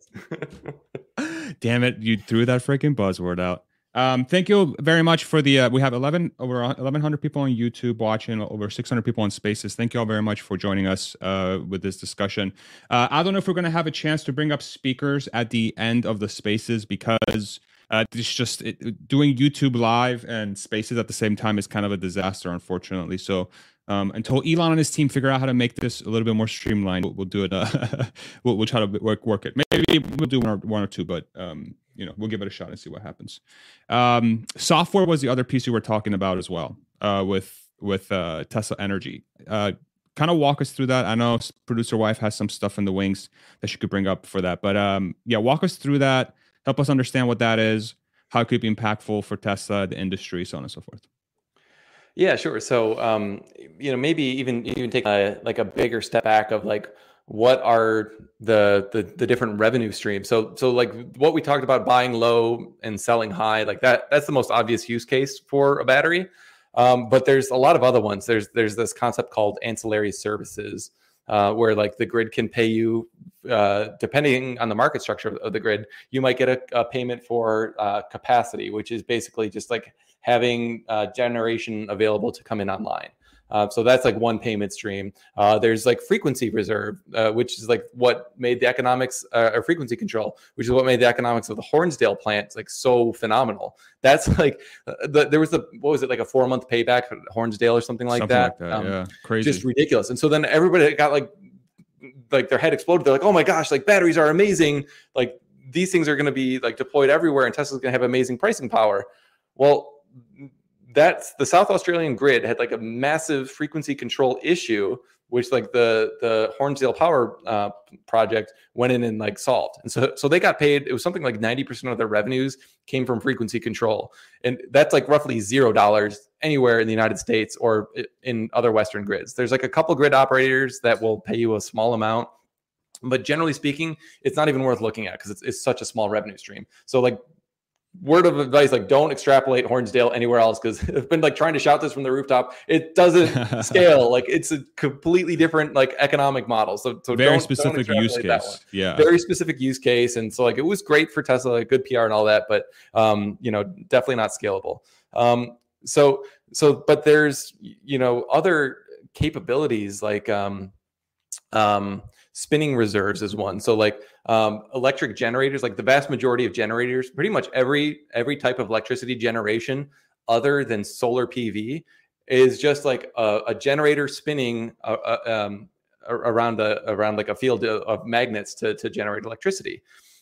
[laughs] Damn it! You threw that freaking buzzword out. Um, thank you very much for the. Uh, we have eleven over eleven hundred people on YouTube watching, over six hundred people on Spaces. Thank you all very much for joining us uh, with this discussion. Uh, I don't know if we're going to have a chance to bring up speakers at the end of the Spaces because uh, it's just it, doing YouTube live and Spaces at the same time is kind of a disaster, unfortunately. So um, until Elon and his team figure out how to make this a little bit more streamlined, we'll, we'll do it. Uh, [laughs] we'll, we'll, try to work work it. Maybe we'll do one or, one or two, but um, you know we'll give it a shot and see what happens. Um, software was the other piece we were talking about as well uh, with with uh, Tesla Energy. Uh, kind of walk us through that. I know producer wife has some stuff in the wings that she could bring up for that, but um, yeah, walk us through that help us understand what that is, how it could be impactful for Tesla, the industry, so on and so forth. Yeah, sure. So, um, you know, maybe even even take a, like a bigger step back of like what are the, the the different revenue streams. So, so like what we talked about, buying low and selling high, like that. That's the most obvious use case for a battery. Um, but there's a lot of other ones. There's there's this concept called ancillary services uh, where like the grid can pay you uh, depending on the market structure of the grid you might get a, a payment for uh, capacity which is basically just like having uh, generation available to come in online uh, so that's like one payment stream. Uh, there's like frequency reserve, uh, which is like what made the economics uh, or frequency control, which is what made the economics of the Hornsdale plant like so phenomenal. That's like uh, the, there was a what was it like a four month payback Hornsdale or something like something that. Like that. Um, yeah, crazy, just ridiculous. And so then everybody got like like their head exploded. They're like, oh my gosh, like batteries are amazing. Like these things are going to be like deployed everywhere, and Tesla's going to have amazing pricing power. Well, that's the South Australian grid had like a massive frequency control issue, which like the the Hornsdale Power uh, project went in and like solved. And so so they got paid. It was something like ninety percent of their revenues came from frequency control, and that's like roughly zero dollars anywhere in the United States or in other Western grids. There's like a couple grid operators that will pay you a small amount but generally speaking, it's not even worth looking at because it's, it's such a small revenue stream. So like word of advice like don't extrapolate hornsdale anywhere else because [laughs] i've been like trying to shout this from the rooftop. It doesn't [laughs] scale. Like it's a completely different like economic model. So, so very don't, specific don't use case. yeah. Very specific use case. And so like it was great for tesla like, good pr and all that but um you know definitely not scalable. Um so so but there's you know other capabilities like um um spinning reserves is one. So like um, electric generators like the vast majority of generators pretty much every every type of electricity generation other than solar pv is just like a, a generator spinning uh, uh, um, around a around like a field of magnets to, to generate electricity.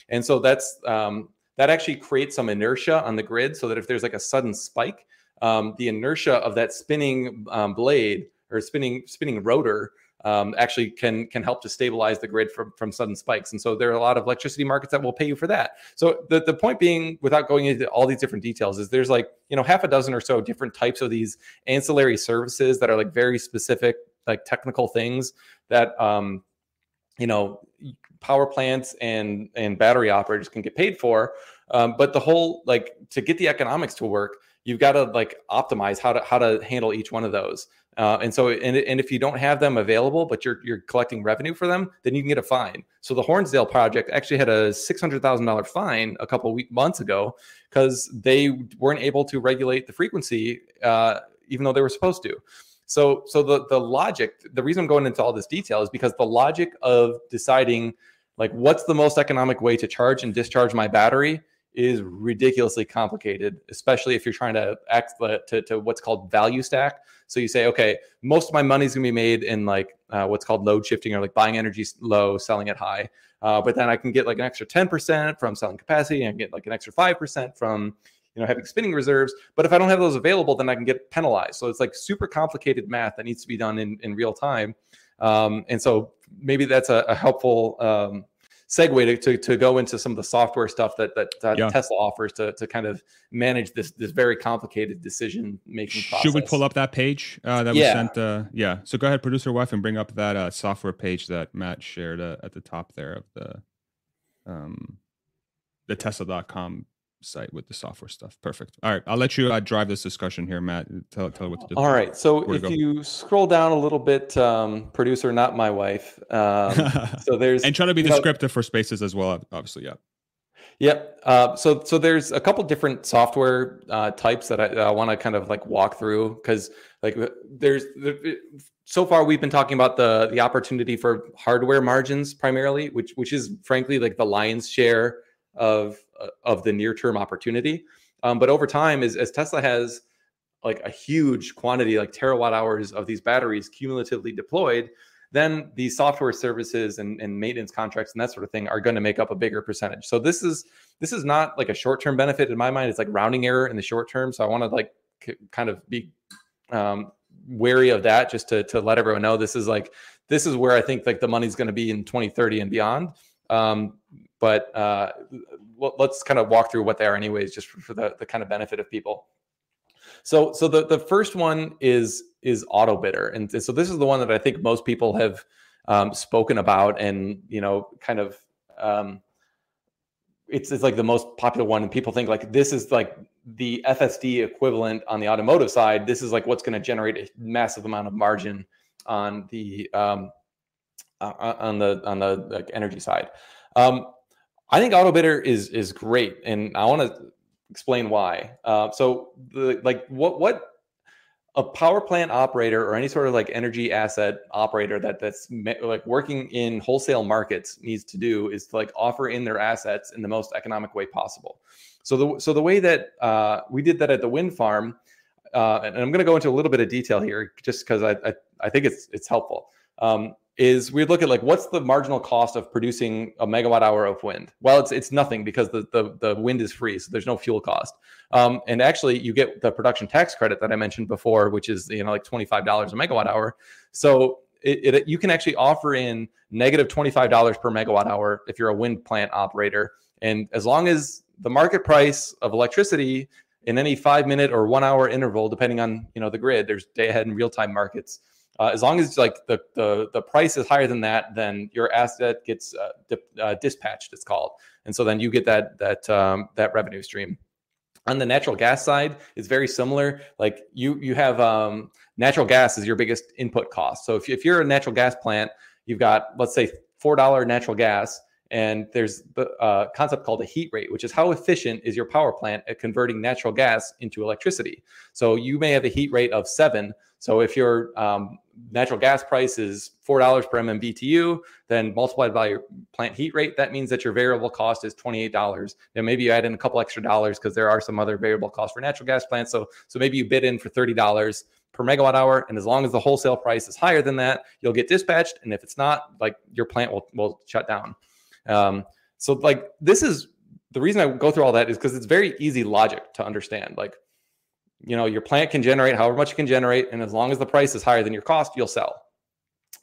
And so that's um, that actually creates some inertia on the grid so that if there's like a sudden spike um, the inertia of that spinning um, blade or spinning spinning rotor um, actually can can help to stabilize the grid from, from sudden spikes. And so there are a lot of electricity markets that will pay you for that. So the, the point being, without going into all these different details, is there's like, you know, half a dozen or so different types of these ancillary services that are like very specific, like technical things that um, you know, power plants and and battery operators can get paid for. Um, but the whole like to get the economics to work, you've got to like optimize how to how to handle each one of those. Uh, and so, and, and if you don't have them available, but you're you're collecting revenue for them, then you can get a fine. So the Hornsdale project actually had a six hundred thousand dollar fine a couple week, months ago because they weren't able to regulate the frequency, uh, even though they were supposed to. So, so the the logic, the reason I'm going into all this detail is because the logic of deciding like what's the most economic way to charge and discharge my battery is ridiculously complicated, especially if you're trying to act to, to what's called value stack. So you say, okay, most of my money is gonna be made in like uh, what's called load shifting or like buying energy low, selling it high. Uh, but then I can get like an extra 10% from selling capacity and get like an extra 5% from you know having spinning reserves. But if I don't have those available, then I can get penalized. So it's like super complicated math that needs to be done in, in real time. Um, and so maybe that's a, a helpful um, segue to, to, to go into some of the software stuff that that, that yeah. Tesla offers to to kind of manage this this very complicated decision making process. Should we pull up that page uh, that yeah. we sent? Uh, yeah. So go ahead, producer wife, and bring up that uh, software page that Matt shared uh, at the top there of the um the Tesla.com site with the software stuff. Perfect. All right, I'll let you uh, drive this discussion here, Matt. Tell, tell what to do. All right. So if you scroll down a little bit, um, producer, not my wife. Um, so [laughs] there's and try to be descriptive know, for spaces as well. Obviously, yeah. Yep. Uh, so so there's a couple different software uh, types that I, I want to kind of like walk through because like there's there, so far we've been talking about the the opportunity for hardware margins primarily, which which is frankly like the lion's share of of the near term opportunity. Um, but over time, as, as Tesla has like a huge quantity, like terawatt hours of these batteries cumulatively deployed, then these software services and, and maintenance contracts and that sort of thing are going to make up a bigger percentage. So this is this is not like a short term benefit in my mind. It's like rounding error in the short term. So I want to like c- kind of be um, wary of that, just to to let everyone know this is like this is where I think like the money's going to be in 2030 and beyond. Um, but uh, let's kind of walk through what they are anyways just for, the, the kind of benefit of people. So so the, the first one is is auto bidder. And so this is the one that i think most people have um, spoken about and you know kind of um, it's, it's like the most popular one. And people think like this is like the fsd equivalent on the automotive side. This is like what's going to generate a massive amount of margin on the um, uh, on the on the like, energy side. Um, I think AutoBidder is is great, and I want to explain why. Uh, so, the like what what a power plant operator or any sort of like energy asset operator that that's like working in wholesale markets needs to do is to like offer in their assets in the most economic way possible. So the so the way that uh, we did that at the wind farm, uh, and I'm going to go into a little bit of detail here just because I, I, I think it's it's helpful. Um, is we look at like what's the marginal cost of producing a megawatt hour of wind? Well it's it's nothing because the the, the wind is free so there's no fuel cost. Um, and actually you get the production tax credit that i mentioned before which is you know like $25 a megawatt hour. So it, it you can actually offer in negative $25 per megawatt hour if you're a wind plant operator. And as long as the market price of electricity in any five minute or one hour interval depending on you know the grid there's day ahead and real time markets uh, as long as like the, the the price is higher than that, then your asset gets uh, di- uh, dispatched. It's called, and so then you get that that um, that revenue stream. On the natural gas side, it's very similar. Like you you have um, natural gas is your biggest input cost. So if, if you're a natural gas plant, you've got let's say four dollar natural gas, and there's the uh, concept called a heat rate, which is how efficient is your power plant at converting natural gas into electricity. So you may have a heat rate of seven. So if your um, natural gas price is four dollars per MMBTU, then multiplied by your plant heat rate, that means that your variable cost is twenty eight dollars. Then maybe you add in a couple extra dollars because there are some other variable costs for natural gas plants. So so maybe you bid in for thirty dollars per megawatt hour, and as long as the wholesale price is higher than that, you'll get dispatched. And if it's not, like your plant will will shut down. Um, so like this is the reason I go through all that is because it's very easy logic to understand. Like you know your plant can generate however much it can generate and as long as the price is higher than your cost you'll sell.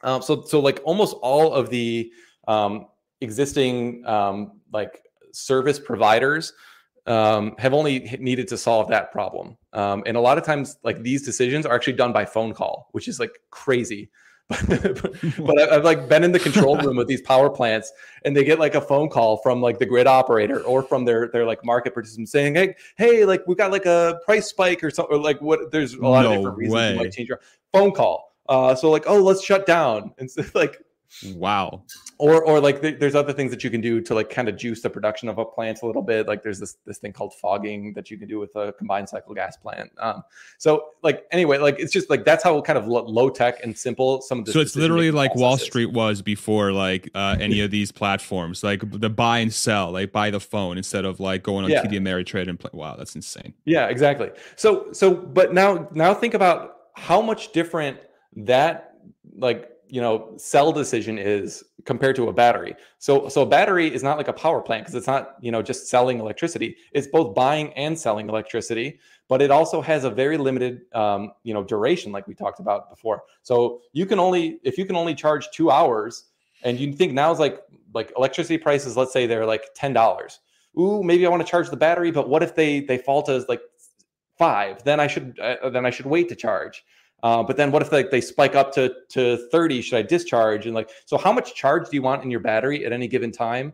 Um, so so like almost all of the um, existing um, like service providers um, have only needed to solve that problem. Um, and a lot of times like these decisions are actually done by phone call which is like crazy [laughs] but I've like been in the control room with these power plants, and they get like a phone call from like the grid operator or from their their like market participants saying, "Hey, hey, like we got like a price spike or something." Or like what? There's a lot no of different reasons way. you might change your phone call. Uh, so like, oh, let's shut down, and so, [laughs] like Wow. Or or like th- there's other things that you can do to like kind of juice the production of a plant a little bit. Like there's this this thing called fogging that you can do with a combined cycle gas plant. Um, so like anyway, like it's just like that's how kind of low tech and simple some of this. So it's literally like Wall Street is. was before like uh, any of these platforms, like the buy and sell, like buy the phone instead of like going on yeah. TD Ameritrade and play. Wow, that's insane. Yeah, exactly. So so but now now think about how much different that like you know cell decision is compared to a battery. So so a battery is not like a power plant because it's not you know just selling electricity. It's both buying and selling electricity but it also has a very limited um, you know duration like we talked about before. So you can only if you can only charge two hours and you think now is like like electricity prices let's say they're like ten dollars. Ooh maybe i want to charge the battery but what if they they fall to like five? Then i should uh, then i should wait to charge uh, but then what if like they spike up to to 30? Should I discharge? And like, so how much charge do you want in your battery at any given time?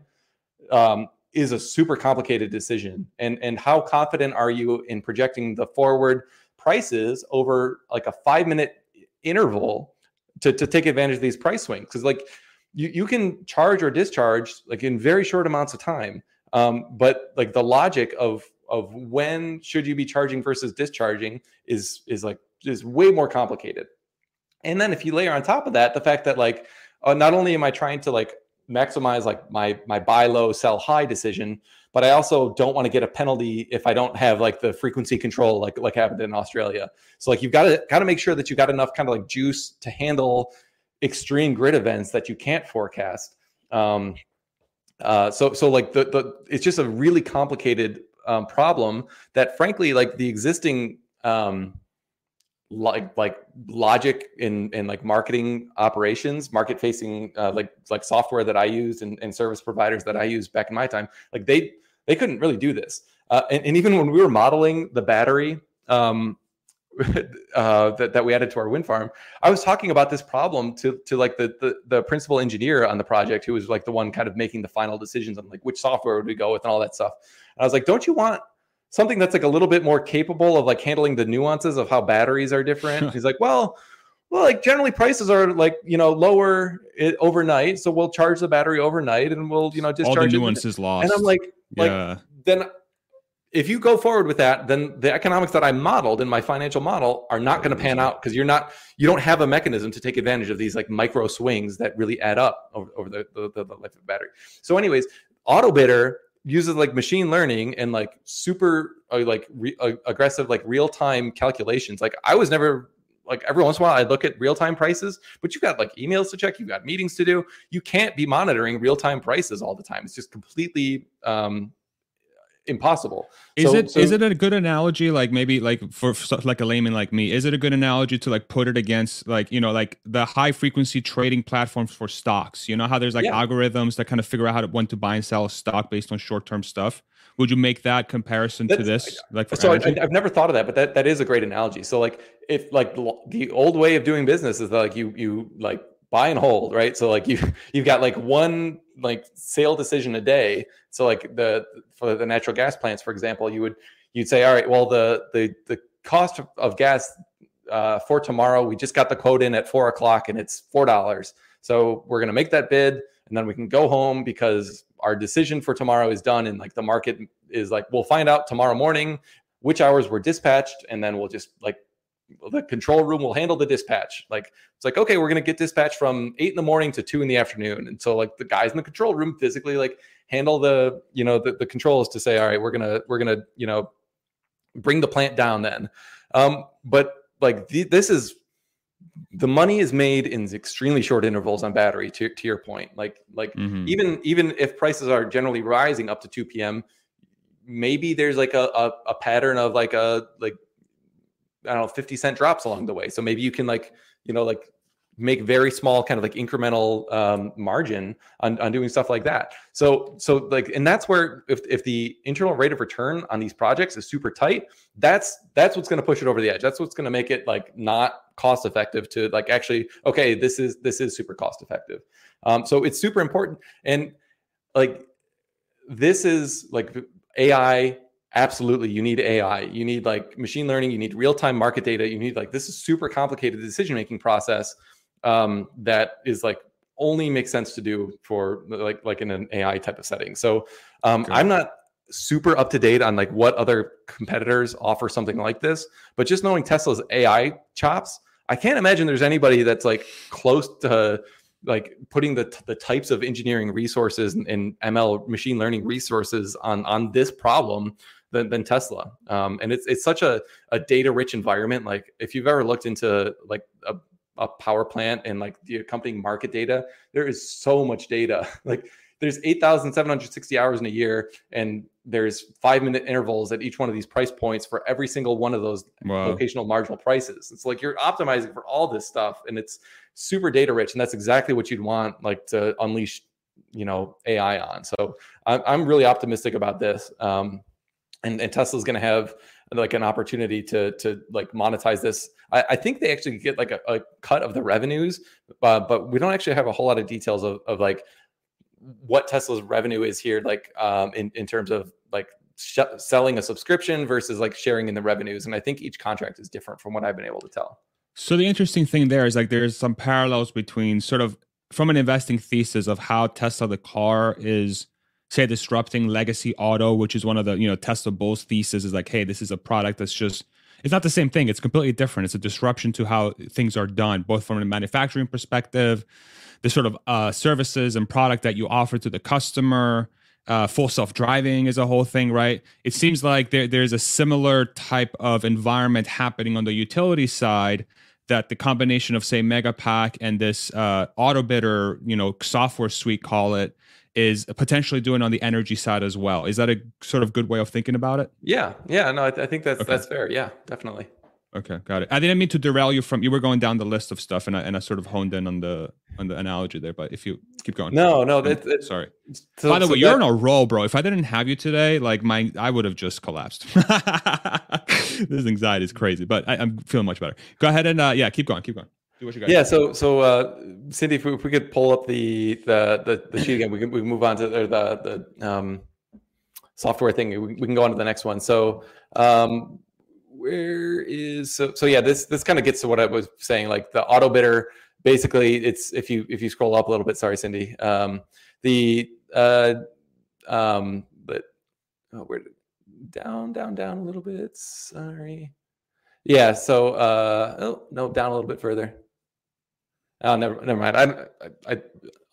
Um, is a super complicated decision. And and how confident are you in projecting the forward prices over like a five minute interval to, to take advantage of these price swings? Because like you, you can charge or discharge like in very short amounts of time. Um, but like the logic of of when should you be charging versus discharging is is like is way more complicated. And then if you layer on top of that the fact that like uh, not only am I trying to like maximize like my my buy low sell high decision, but I also don't want to get a penalty if I don't have like the frequency control like like happened in Australia. So like you've got to got to make sure that you got enough kind of like juice to handle extreme grid events that you can't forecast. Um, uh, so so like the the it's just a really complicated um, problem that frankly like the existing um, like like logic in in like marketing operations market facing uh, like like software that i used and, and service providers that i used back in my time like they they couldn't really do this. Uh, and, and even when we were modeling the battery um, [laughs] uh, that, that we added to our wind farm i was talking about this problem to to like the, the the principal engineer on the project who was like the one kind of making the final decisions on like which software would we go with and all that stuff. And i was like don't you want something that's like a little bit more capable of like handling the nuances of how batteries are different. [laughs] He's like, well, well, like generally prices are like you know lower it, overnight, so we'll charge the battery overnight and we'll you know discharge. All the nuances it. lost. And I'm like, like yeah. then if you go forward with that, then the economics that I modeled in my financial model are not going to pan out because you're not you don't have a mechanism to take advantage of these like micro swings that really add up over, over the, the, the life of the battery. So, anyways, AutoBidder uses like machine learning and like super uh, like re- uh, aggressive like real time calculations. Like I was never like every once in a while I look at real time prices, but you've got like emails to check, you've got meetings to do. You can't be monitoring real time prices all the time. It's just completely um, impossible. Is so, it so, is it a good analogy? Like maybe like for, for like a layman like me, is it a good analogy to like put it against like you know like the high frequency trading platforms for stocks? You know how there's like yeah. algorithms that kind of figure out how to when to buy and sell a stock based on short term stuff. Would you make that comparison That's, to this? Like so, I, have never thought of that, but that, that is a great analogy. So like if like the old way of doing business is that like you you like buy and hold, right? So like you you've got like one like sale decision a day. So like the for the natural gas plants, for example, you would you'd say, all right, well the the the cost of gas uh, for tomorrow, we just got the quote in at four o'clock and it's four dollars. So we're gonna make that bid and then we can go home because our decision for tomorrow is done and like the market is like we'll find out tomorrow morning which hours were dispatched and then we'll just like the control room will handle the dispatch. Like it's like, okay, we're gonna get dispatch from eight in the morning to two in the afternoon. And so like the guys in the control room physically like handle the, you know, the, the controls to say, all right, we're gonna, we're gonna, you know, bring the plant down then. Um, but like the, this is the money is made in extremely short intervals on battery to, to your point. Like, like mm-hmm. even, even if prices are generally rising up to 2 p.m., maybe there's like a, a, a pattern of like a, like I don't know, 50 cent drops along the way. So maybe you can like, you know, like make very small kind of like incremental um, margin on, on doing stuff like that. So so like and that's where if, if the internal rate of return on these projects is super tight that's that's what's going to push it over the edge. That's what's going to make it like not cost effective to like actually okay this is this is super cost effective. Um, so it's super important. And like this is like ai absolutely you need ai you need like machine learning you need real-time market data you need like this is super complicated decision making process um, that is like only makes sense to do for like like in an ai type of setting. So um, i'm not super up to date on like what other competitors offer something like this but just knowing tesla's ai chops i can't imagine there's anybody that's like close to like putting the the types of engineering resources and, and ml machine learning resources on on this problem than, than Tesla. Um, and it's it's such a, a data rich environment. Like if you've ever looked into like a, a power plant and like the accompanying market data, there is so much data. [laughs] like there's 8,760 hours in a year, and there's five minute intervals at each one of these price points for every single one of those wow. locational marginal prices. It's like you're optimizing for all this stuff, and it's super data rich, and that's exactly what you'd want like to unleash, you know, AI on. So I'm, I'm really optimistic about this. Um, and, and Tesla's going to have like an opportunity to to like monetize this. I, I think they actually get like a, a cut of the revenues, uh, but we don't actually have a whole lot of details of, of like what Tesla's revenue is here, like um, in in terms of like sh- selling a subscription versus like sharing in the revenues. And I think each contract is different from what I've been able to tell. So the interesting thing there is like there's some parallels between sort of from an investing thesis of how Tesla the car is say disrupting legacy auto, which is one of the you know Tesla Bulls thesis is like, hey, this is a product that's just it's not the same thing. It's completely different. It's a disruption to how things are done, both from a manufacturing perspective, the sort of uh, services and product that you offer to the customer. Uh, full self driving is a whole thing, right? It seems like there, there's a similar type of environment happening on the utility side that the combination of say Megapack and this uh, Autobidder, you know, software suite, call it, is potentially doing on the energy side as well. Is that a sort of good way of thinking about it? Yeah, yeah, no, I, th- I think that's okay. that's fair. Yeah, definitely. Okay, got it. I didn't mean to derail you from you were going down the list of stuff, and I and I sort of honed in on the on the analogy there. But if you keep going, no, no, that, that, sorry. So, By the so way, that, you're on a roll, bro. If I didn't have you today, like my, I would have just collapsed. [laughs] this anxiety is crazy, but I, am feeling much better. Go ahead and uh, yeah, keep going, keep going yeah. So, so uh, Cindy, if we, if we, could pull up the the the, the sheet again, we can we can move on to the the, the um, software thing. We, we, can go on to the next one. So, um, where is so so yeah? This this kind of gets to what I was saying. Like the auto bidder basically, it's if you if you scroll up a little bit. Sorry, Cindy. Um, the uh, um, but oh, where down down down a little bit. Sorry. Yeah. So uh, oh no, down a little bit further. Oh, never, never mind. I, I, I,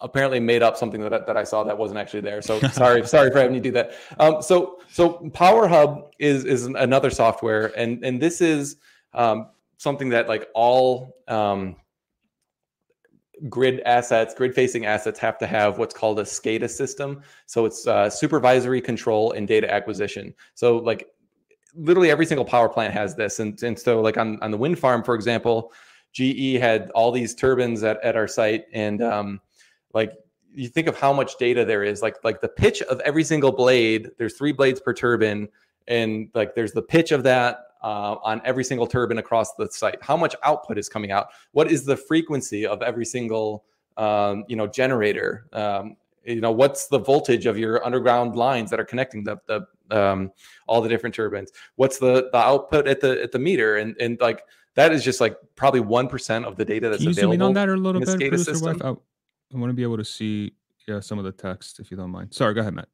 apparently made up something that I, that I saw that wasn't actually there. So [laughs] sorry, sorry for having you do that. Um, so so Power Hub is is another software, and and this is um, something that like all um, grid assets, grid facing assets have to have what's called a SCADA system. So it's uh, supervisory control and data acquisition. So like literally every single power plant has this, and and so like on on the wind farm, for example GE had all these turbines at, at our site, and um, like you think of how much data there is, like like the pitch of every single blade. There's three blades per turbine, and like there's the pitch of that uh, on every single turbine across the site. How much output is coming out? What is the frequency of every single um, you know generator? Um, you know what's the voltage of your underground lines that are connecting the, the um, all the different turbines? What's the the output at the at the meter? And and like that is just like probably one percent of the data that's Can you available. Zoom in on that a little bit, wife? I, I want to be able to see yeah some of the text if you don't mind. Sorry, go ahead, Matt.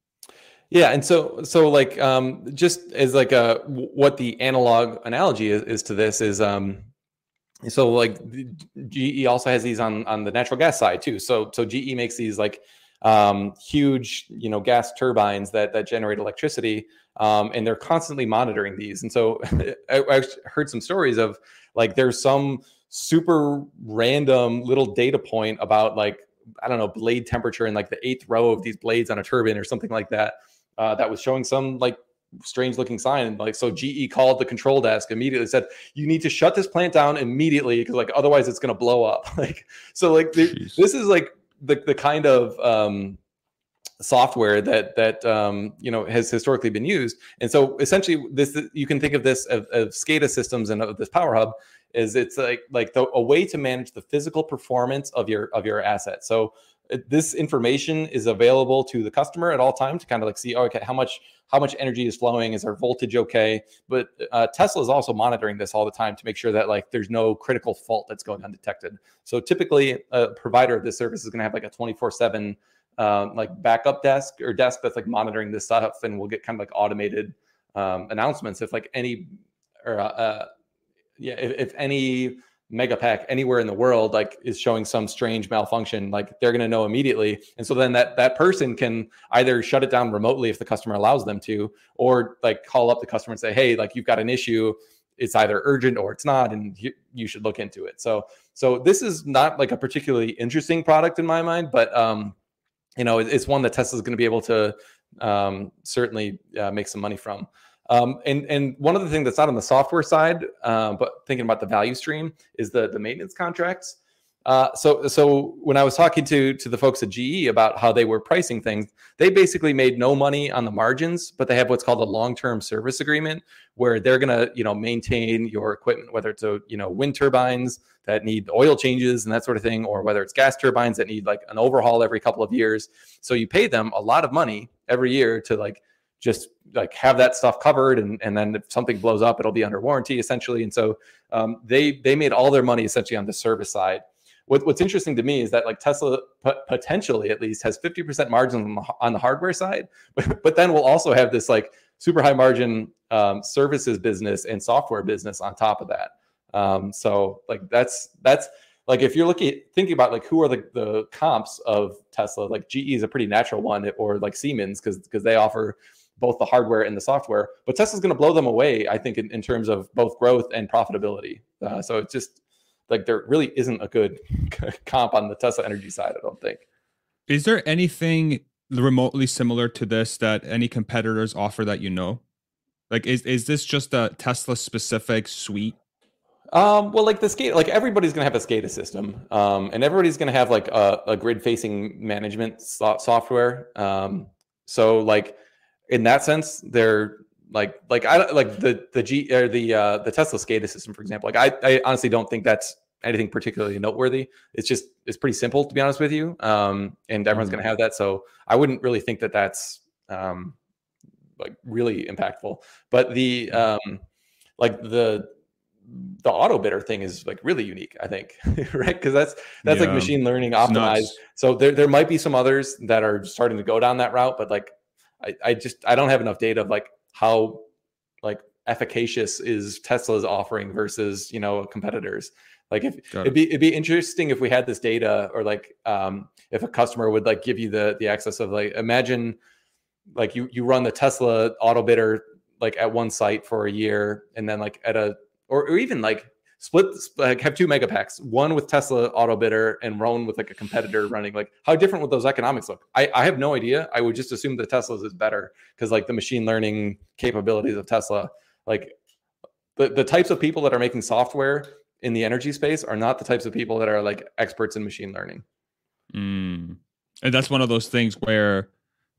Yeah, and so so like um, just as like a what the analog analogy is, is to this is um, so like GE also has these on on the natural gas side too. So so GE makes these like um, huge you know gas turbines that that generate electricity, um, and they're constantly monitoring these. And so [laughs] I, I heard some stories of like there's some super random little data point about like I don't know blade temperature in like the eighth row of these blades on a turbine or something like that uh, that was showing some like strange looking sign. And like, so GE called the control desk immediately, said, you need to shut this plant down immediately because like otherwise it's going to blow up. [laughs] Like, so like the, this is like the, the kind of, um, software that that um, you know has historically been used and so essentially this you can think of this of, of scada systems and of this power hub is it's like like the, a way to manage the physical performance of your of your asset so this information is available to the customer at all time to kind of like see, oh, okay, how much how much energy is flowing? Is our voltage okay? But uh, Tesla is also monitoring this all the time to make sure that like there's no critical fault that's going undetected. So typically, a provider of this service is going to have like a 24 seven um, like backup desk or desk that's like monitoring this stuff, and we'll get kind of like automated um, announcements. If like any or uh, uh yeah if, if any megapack anywhere in the world like is showing some strange malfunction like they're going to know immediately. And so then that that person can either shut it down remotely if the customer allows them to or like call up the customer and say hey like you've got an issue. It's either urgent or it's not and you, you should look into it. So so this is not like a particularly interesting product in my mind but um you know it's one that tesla's going to be able to um certainly uh, make some money from um, and and one of the things that's not on the software side, uh, but thinking about the value stream is the the maintenance contracts. Uh, so so when I was talking to to the folks at GE about how they were pricing things, they basically made no money on the margins, but they have what's called a long term service agreement where they're gonna you know maintain your equipment, whether it's a you know wind turbines that need oil changes and that sort of thing, or whether it's gas turbines that need like an overhaul every couple of years. So you pay them a lot of money every year to like just like have that stuff covered and, and then if something blows up it'll be under warranty essentially and so um, they they made all their money essentially on the service side what, what's interesting to me is that like tesla p- potentially at least has 50% margin on the, on the hardware side [laughs] but, but then we'll also have this like super high margin um, services business and software business on top of that um, so like that's that's like if you're looking thinking about like who are the, the comps of tesla like ge is a pretty natural one or like siemens because because they offer both the hardware and the software. But Tesla's going to blow them away, I think, in, in, terms of both growth and profitability. Uh, so it's just like there really isn't a good [laughs] comp on the Tesla energy side, I don't think. Is there anything remotely similar to this that any competitors offer that you know? Like, is, is this just a Tesla specific suite? Um, well, like the skate, like everybody's gonna have a SCADA system, um, and everybody's gonna have like a, a grid-facing management so- software. Um, so, like in that sense, they're like like I like the the G or the uh, the Tesla SCADA system, for example. Like I, I honestly don't think that's anything particularly noteworthy. It's just it's pretty simple to be honest with you, um, and everyone's mm-hmm. going to have that. So I wouldn't really think that that's um, like really impactful. But the um, like the the auto bidder thing is like really unique, I think, [laughs] right? Because that's that's yeah. like machine learning optimized. So there there might be some others that are starting to go down that route, but like I, I just I don't have enough data of like how like efficacious is Tesla's offering versus you know competitors. Like if it'd be it'd be interesting if we had this data or like um, if a customer would like give you the the access of like imagine like you you run the Tesla auto bidder like at one site for a year and then like at a or, or even like split like have two megapacks one with tesla auto bidder and one with like a competitor running like how different would those economics look? I, I have no idea. I would just assume that tesla's is better because like the machine learning capabilities of tesla like the, the types of people that are making software in the energy space are not the types of people that are like experts in machine learning. Mm. and that's one of those things where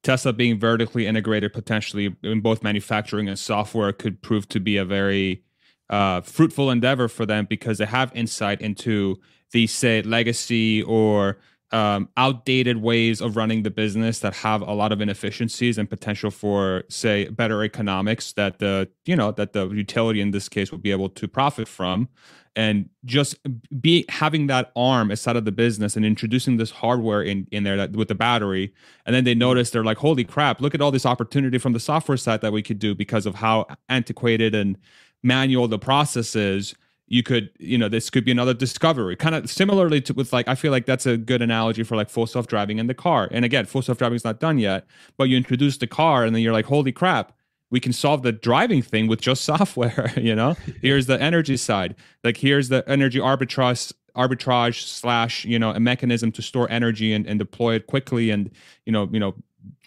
tesla being vertically integrated potentially in both manufacturing and software could prove to be a very uh, fruitful endeavor for them because they have insight into the say legacy or um, outdated ways of running the business that have a lot of inefficiencies and potential for say better economics that the you know that the utility in this case would be able to profit from. And just be having that arm aside of the business and introducing this hardware in in there that, with the battery and then they notice they're like holy crap look at all this opportunity from the software side that we could do because of how antiquated and manual the process is you could you know this could be another discovery. Kind of similarly to with like i feel like that's a good analogy for like full self-driving in the car. And again full self-driving is not done yet but you introduce the car and then you're like holy crap we can solve the driving thing with just [laughs] software [laughs] you know? [laughs] Here's the energy side. Like here's the energy arbitrage arbitrage slash you know a mechanism to store energy and, and deploy it quickly and you know you know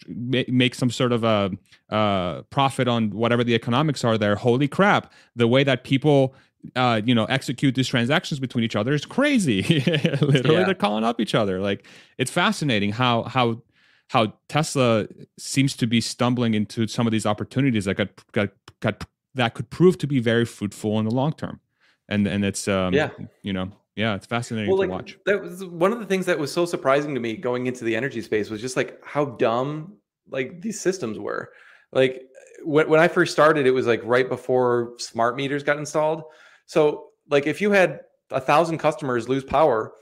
make some sort of a uh, profit on whatever the economics are there. Holy crap! The way that people uh, you know execute these transactions between each other is crazy. [laughs] Literally, yeah. they're calling up each other. Like it's fascinating how how how Tesla seems to be stumbling into some of these opportunities that got, got, got that could prove to be very fruitful in the long term. And and it's um, yeah, you know, yeah, it's fascinating well, to like, watch. That was one of the things that was so surprising to me going into the energy space was just like how dumb like these systems were. Like when, when I first started, it was like right before smart meters got installed. So like if you had a thousand customers lose power,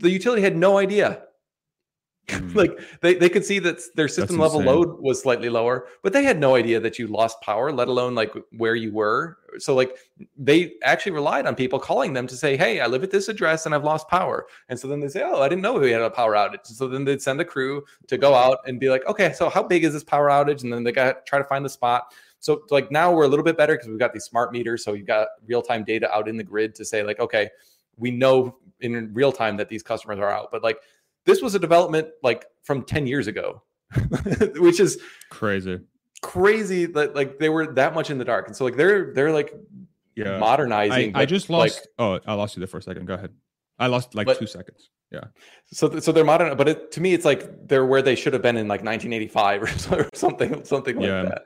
the utility had no idea Mm. like they, they could see that their system That's level insane. load was slightly lower, but they had no idea that you lost power, let alone like where you were. So like they actually relied on people calling them to say, Hey, I live at this address and I've lost power. And so then they say, Oh, I didn't know we had a power outage. So then they'd send a crew to go out and be like, okay, so how big is this power outage? And then they got try to find the spot. So like now we're a little bit better because we've got these smart meters. So you've got real time data out in the grid to say like, okay, we know in real time that these customers are out. But like this was a development like from 10 years ago, [laughs] which is crazy. Crazy that like they were that much in the dark. And so like they're they're like yeah modernizing. I, I just lost like, oh, I lost you there for a second. Go ahead. I lost like but, two seconds. Yeah. So, so they're modern, but it, to me, it's like they're where they should have been in like 1985 [laughs] or, something, something like yeah. that.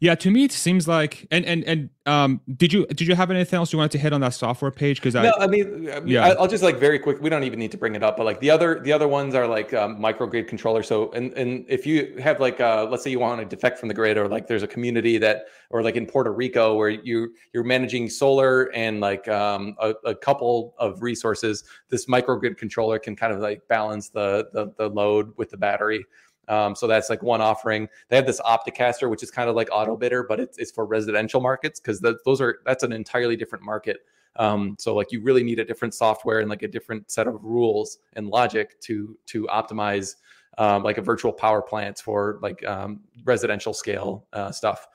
Yeah, to me it seems like and and and um did you did you have anything else you wanted to hit on that software page? Because I No, I mean yeah. I'll just like very quick we don't even need to bring it up but like the other the other ones are like um, microgrid controller. So and and if you have like uh let's say you want to defect from the grid or like there's a community that or like in Puerto Rico where you you're managing solar and like um a, a couple of resources this microgrid controller can kind of like balance the the, the load with the battery um, so that's like one offering. They have this Opticaster, which is kind of like AutoBidder, but it's, it's for residential markets because those are that's an entirely different market. Um, so like you really need a different software and like a different set of rules and logic to to optimize um, like a virtual power plant for like um, residential scale uh, stuff.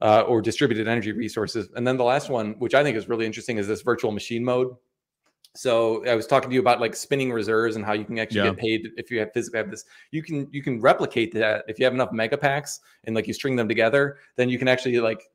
Uh, or distributed energy resources. And then the last one, which I think is really interesting, is this virtual machine mode. So I was talking to you about like spinning reserves and how you can actually yeah. get paid if you have physically have this. You can you can replicate that if you have enough mega packs and like you string them together, then you can actually like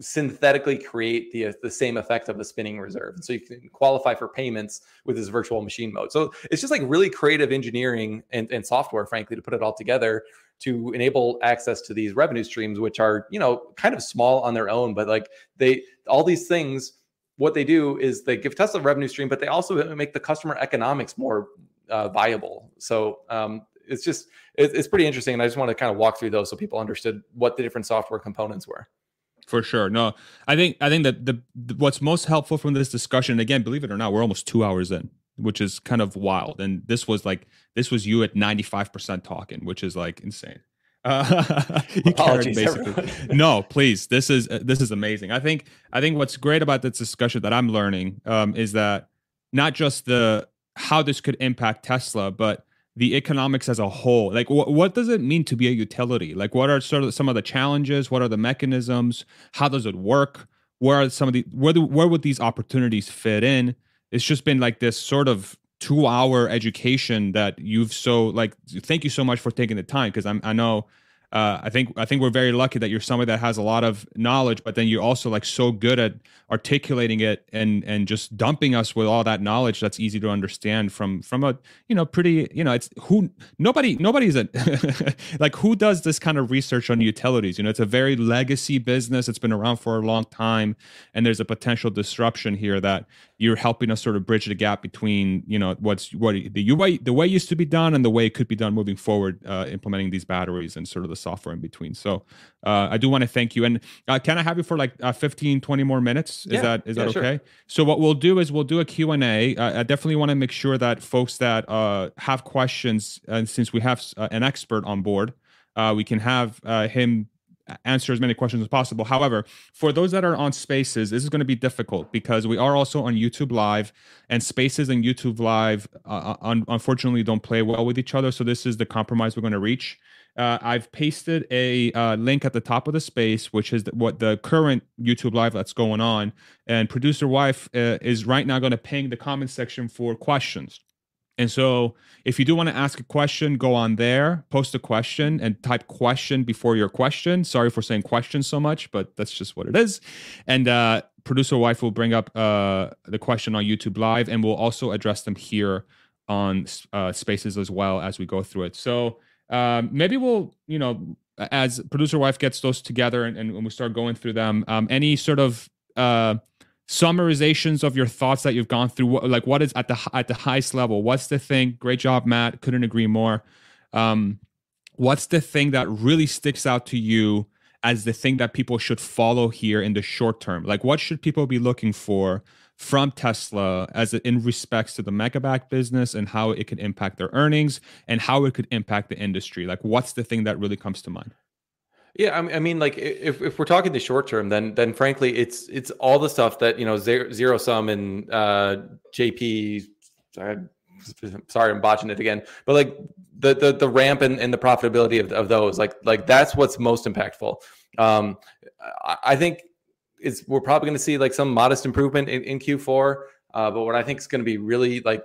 synthetically create the uh, the same effect of the spinning reserve. And so you can qualify for payments with this virtual machine mode. So it's just like really creative engineering and, and software, frankly, to put it all together to enable access to these revenue streams, which are, you know, kind of small on their own, but like they all these things what they do is they give Tesla revenue stream, but they also make the customer economics more uh, viable. So um, it's just it, it's pretty interesting, and I just want to kind of walk through those so people understood what the different software components were. For sure, no, I think I think that the, the what's most helpful from this discussion, again, believe it or not, we're almost two hours in, which is kind of wild, and this was like this was you at ninety five percent talking, which is like insane. Uh, [laughs] Apologies, basically. [laughs] no, please. This is uh, this is amazing. I think I think what's great about this discussion that I'm learning um, is that not just the how this could impact Tesla, but the economics as a whole. Like, wh- what does it mean to be a utility? Like, what are sort of some of the challenges? What are the mechanisms? How does it work? Where are some of the where do, where would these opportunities fit in? It's just been like this sort of two hour education that you've so like thank you so much for taking the time because i'm i know uh, I think I think we're very lucky that you're somebody that has a lot of knowledge, but then you're also like so good at articulating it and and just dumping us with all that knowledge that's easy to understand from from a you know pretty you know it's who nobody nobody's a [laughs] like who does this kind of research on utilities? You know it's a very legacy business. It's been around for a long time and there's a potential disruption here that you're helping us sort of bridge the gap between you know what's what the way the way used to be done and the way it could be done moving forward uh, implementing these batteries and sort of the software in between. So uh, I do want to thank you. And uh, can I have you for like uh, 15, 20 more minutes? Is yeah, that is yeah, that okay? Sure. So what we'll do is we'll do a Q&A. Uh, I definitely want to make sure that folks that uh, have questions, and since we have uh, an expert on board, uh, we can have him answer as many questions as possible. However, for those that are on Spaces, this is going to be difficult because we are also on YouTube Live, and Spaces and YouTube Live uh, un- unfortunately don't play well with each other. So this is the compromise we're going to reach. Uh, I've pasted a uh, link at the top of the space, which is what the current YouTube live that's going on. And producer wife uh, is right now going to ping the comment section for questions. And so if you do want to ask a question, go on there, post a question, and type question before your question. Sorry for saying question so much, but that's just what it is. And uh, producer wife will bring up uh, the question on YouTube Live, and we'll also address them here on uh, Spaces as well as we go through it. So um, maybe we'll, you know, as producer wife gets those together and, and we start going through them, um, any sort of uh, summarizations of your thoughts that you've gone through like what is at the at the highest level? What's the thing? Great job matt. Couldn't agree more. Um what's the thing that really sticks out to you as the thing that people should follow here in the short term? Like what should people be looking for from tesla as in respects to the Megapack business and how it could impact their earnings and how it could impact the industry like what's the thing that really comes to mind yeah, I mean, like if, if we're talking the short term, then then frankly, it's it's all the stuff that you know zero, sum and uh, JP. Sorry, I'm botching it again, but like the the the ramp and, and the profitability of, of those, like like that's what's most impactful. Um, I think it's we're probably going to see like some modest improvement in, in Q4, uh, but what I think is going to be really like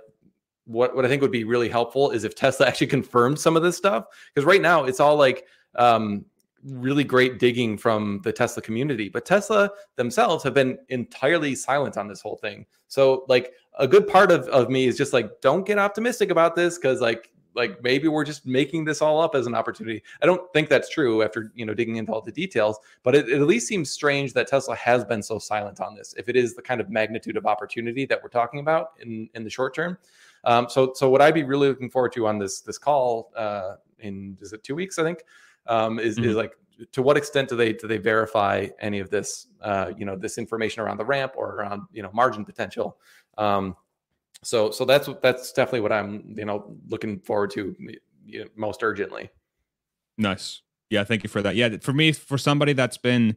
what what I think would be really helpful is if Tesla [laughs] actually confirmed some of this stuff because right now it's all like um, really great digging from the Tesla community, but Tesla themselves have been entirely silent on this whole thing. So like a good part of, of me is just like, don't get optimistic about this because like like maybe we're just making this all up as an opportunity. I don't think that's true after you know digging into all the details, but it, it, at least seems strange that Tesla has been so silent on this. If it is the kind of magnitude of opportunity that we're talking about in in the short term, um, so so what I'd be really looking forward to on this this call uh, in is it two weeks I think um, is mm-hmm. is like to what extent do they do they verify any of this uh, you know this information around the ramp or around you know margin potential um, so so that's that's definitely what i'm you know looking forward to you know, most urgently. Nice. Yeah thank you for that. Yeah for me for somebody that's been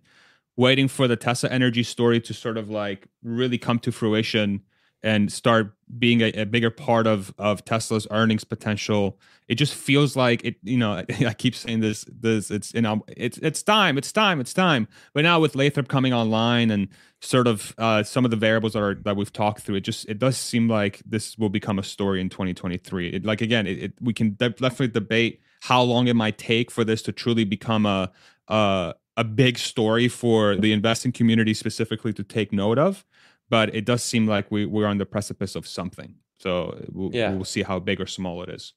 waiting for the tesla energy story to sort of like really come to fruition and start being a, a, bigger part of of Tesla's earnings potential. It just feels like it. You know, [laughs] I keep saying this. This it's you know it's it's time. It's time. It's time. But now with Lathrop coming online and sort of uh, some of the variables that are that we've talked through, it just it does seem like this will become a story in 2023. It, like again, it, it we can definitely debate how long it might take for this to truly become a a, a big story for the investing community specifically to take note of but it does seem like we, we're on the precipice of something. So we'll, yeah. we'll see how big or small it is.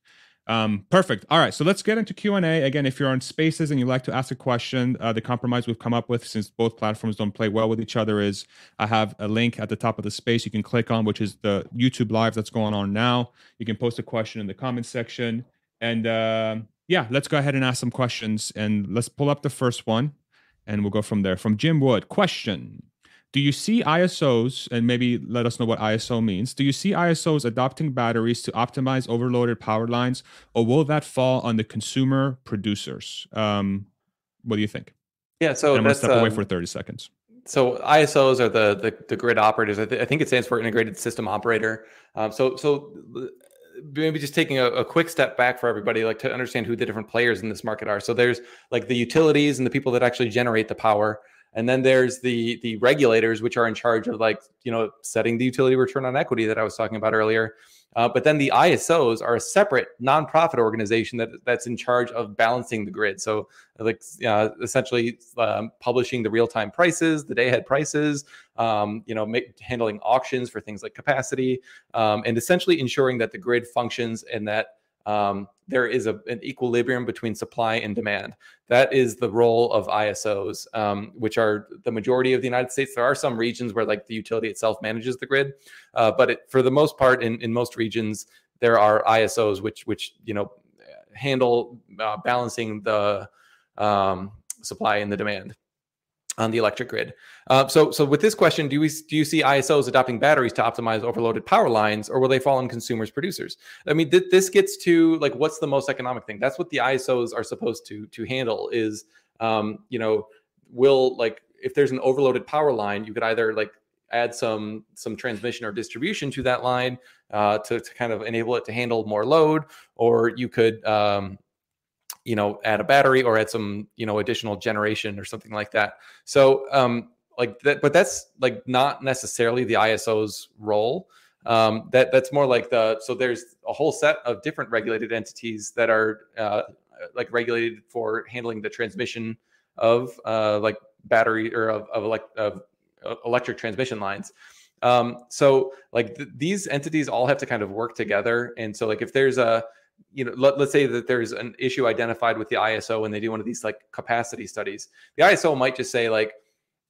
Um, perfect. All right, so let's get into Q and A. Again, if you're on Spaces and you'd like to ask a question, uh, the compromise we've come up with, since both platforms don't play well with each other, is I have a link at the top of the space you can click on, which is the YouTube Live that's going on now. You can post a question in the comments section, and uh, yeah, let's go ahead and ask some questions, and let's pull up the first one, and we'll go from there. From Jim Wood, question: do you see ISOs, and maybe let us know what ISO means? Do you see ISOs adopting batteries to optimize overloaded power lines, or will that fall on the consumer producers? Um, what do you think? Yeah, so and I'm gonna step um, away for 30 seconds. So ISOs are the the, the grid operators. I, th- I, think it stands for integrated system operator. Um, so so maybe just taking a, a, quick step back for everybody, like to understand who the different players in this market are. So there's like the utilities and the people that actually generate the power. And then there's the the regulators, which are in charge of like you know setting the utility return on equity that I was talking about earlier. Uh, but then the ISOs are a separate nonprofit organization that that's in charge of balancing the grid. So like uh, essentially um, publishing the real time prices, the day ahead prices, um, you know, make, handling auctions for things like capacity, um, and essentially ensuring that the grid functions and that um, there is a, an equilibrium between supply and demand. That is the role of ISOs, um, which are the majority of the United States. There are some regions where like the utility itself manages the grid, uh, but it, for the most part, in, in most regions, there are ISOs which which you know handle uh, balancing the um, supply and the demand on the electric grid. Uh, so, so with this question, do we do you see ISOs adopting batteries to optimize overloaded power lines, or will they fall on consumers producers? I mean, th- this gets to like what's the most economic thing. That's what the ISOs are supposed to to handle. Is um, you know, will like if there's an overloaded power line, you could either like add some some transmission or distribution to that line uh, to, to kind of enable it to handle more load, or you could um, you know add a battery or add some you know additional generation or something like that so um like that but that's like not necessarily the iso's role Um, that that's more like the so there's a whole set of different regulated entities that are uh, like regulated for handling the transmission of uh, like battery or of of, elect, of uh, electric transmission lines. Um, so like th- these entities all have to kind of work together. And so like if there's a you know let, let's say that there's an issue identified with the ISO and they do one of these like capacity studies, the ISO might just say like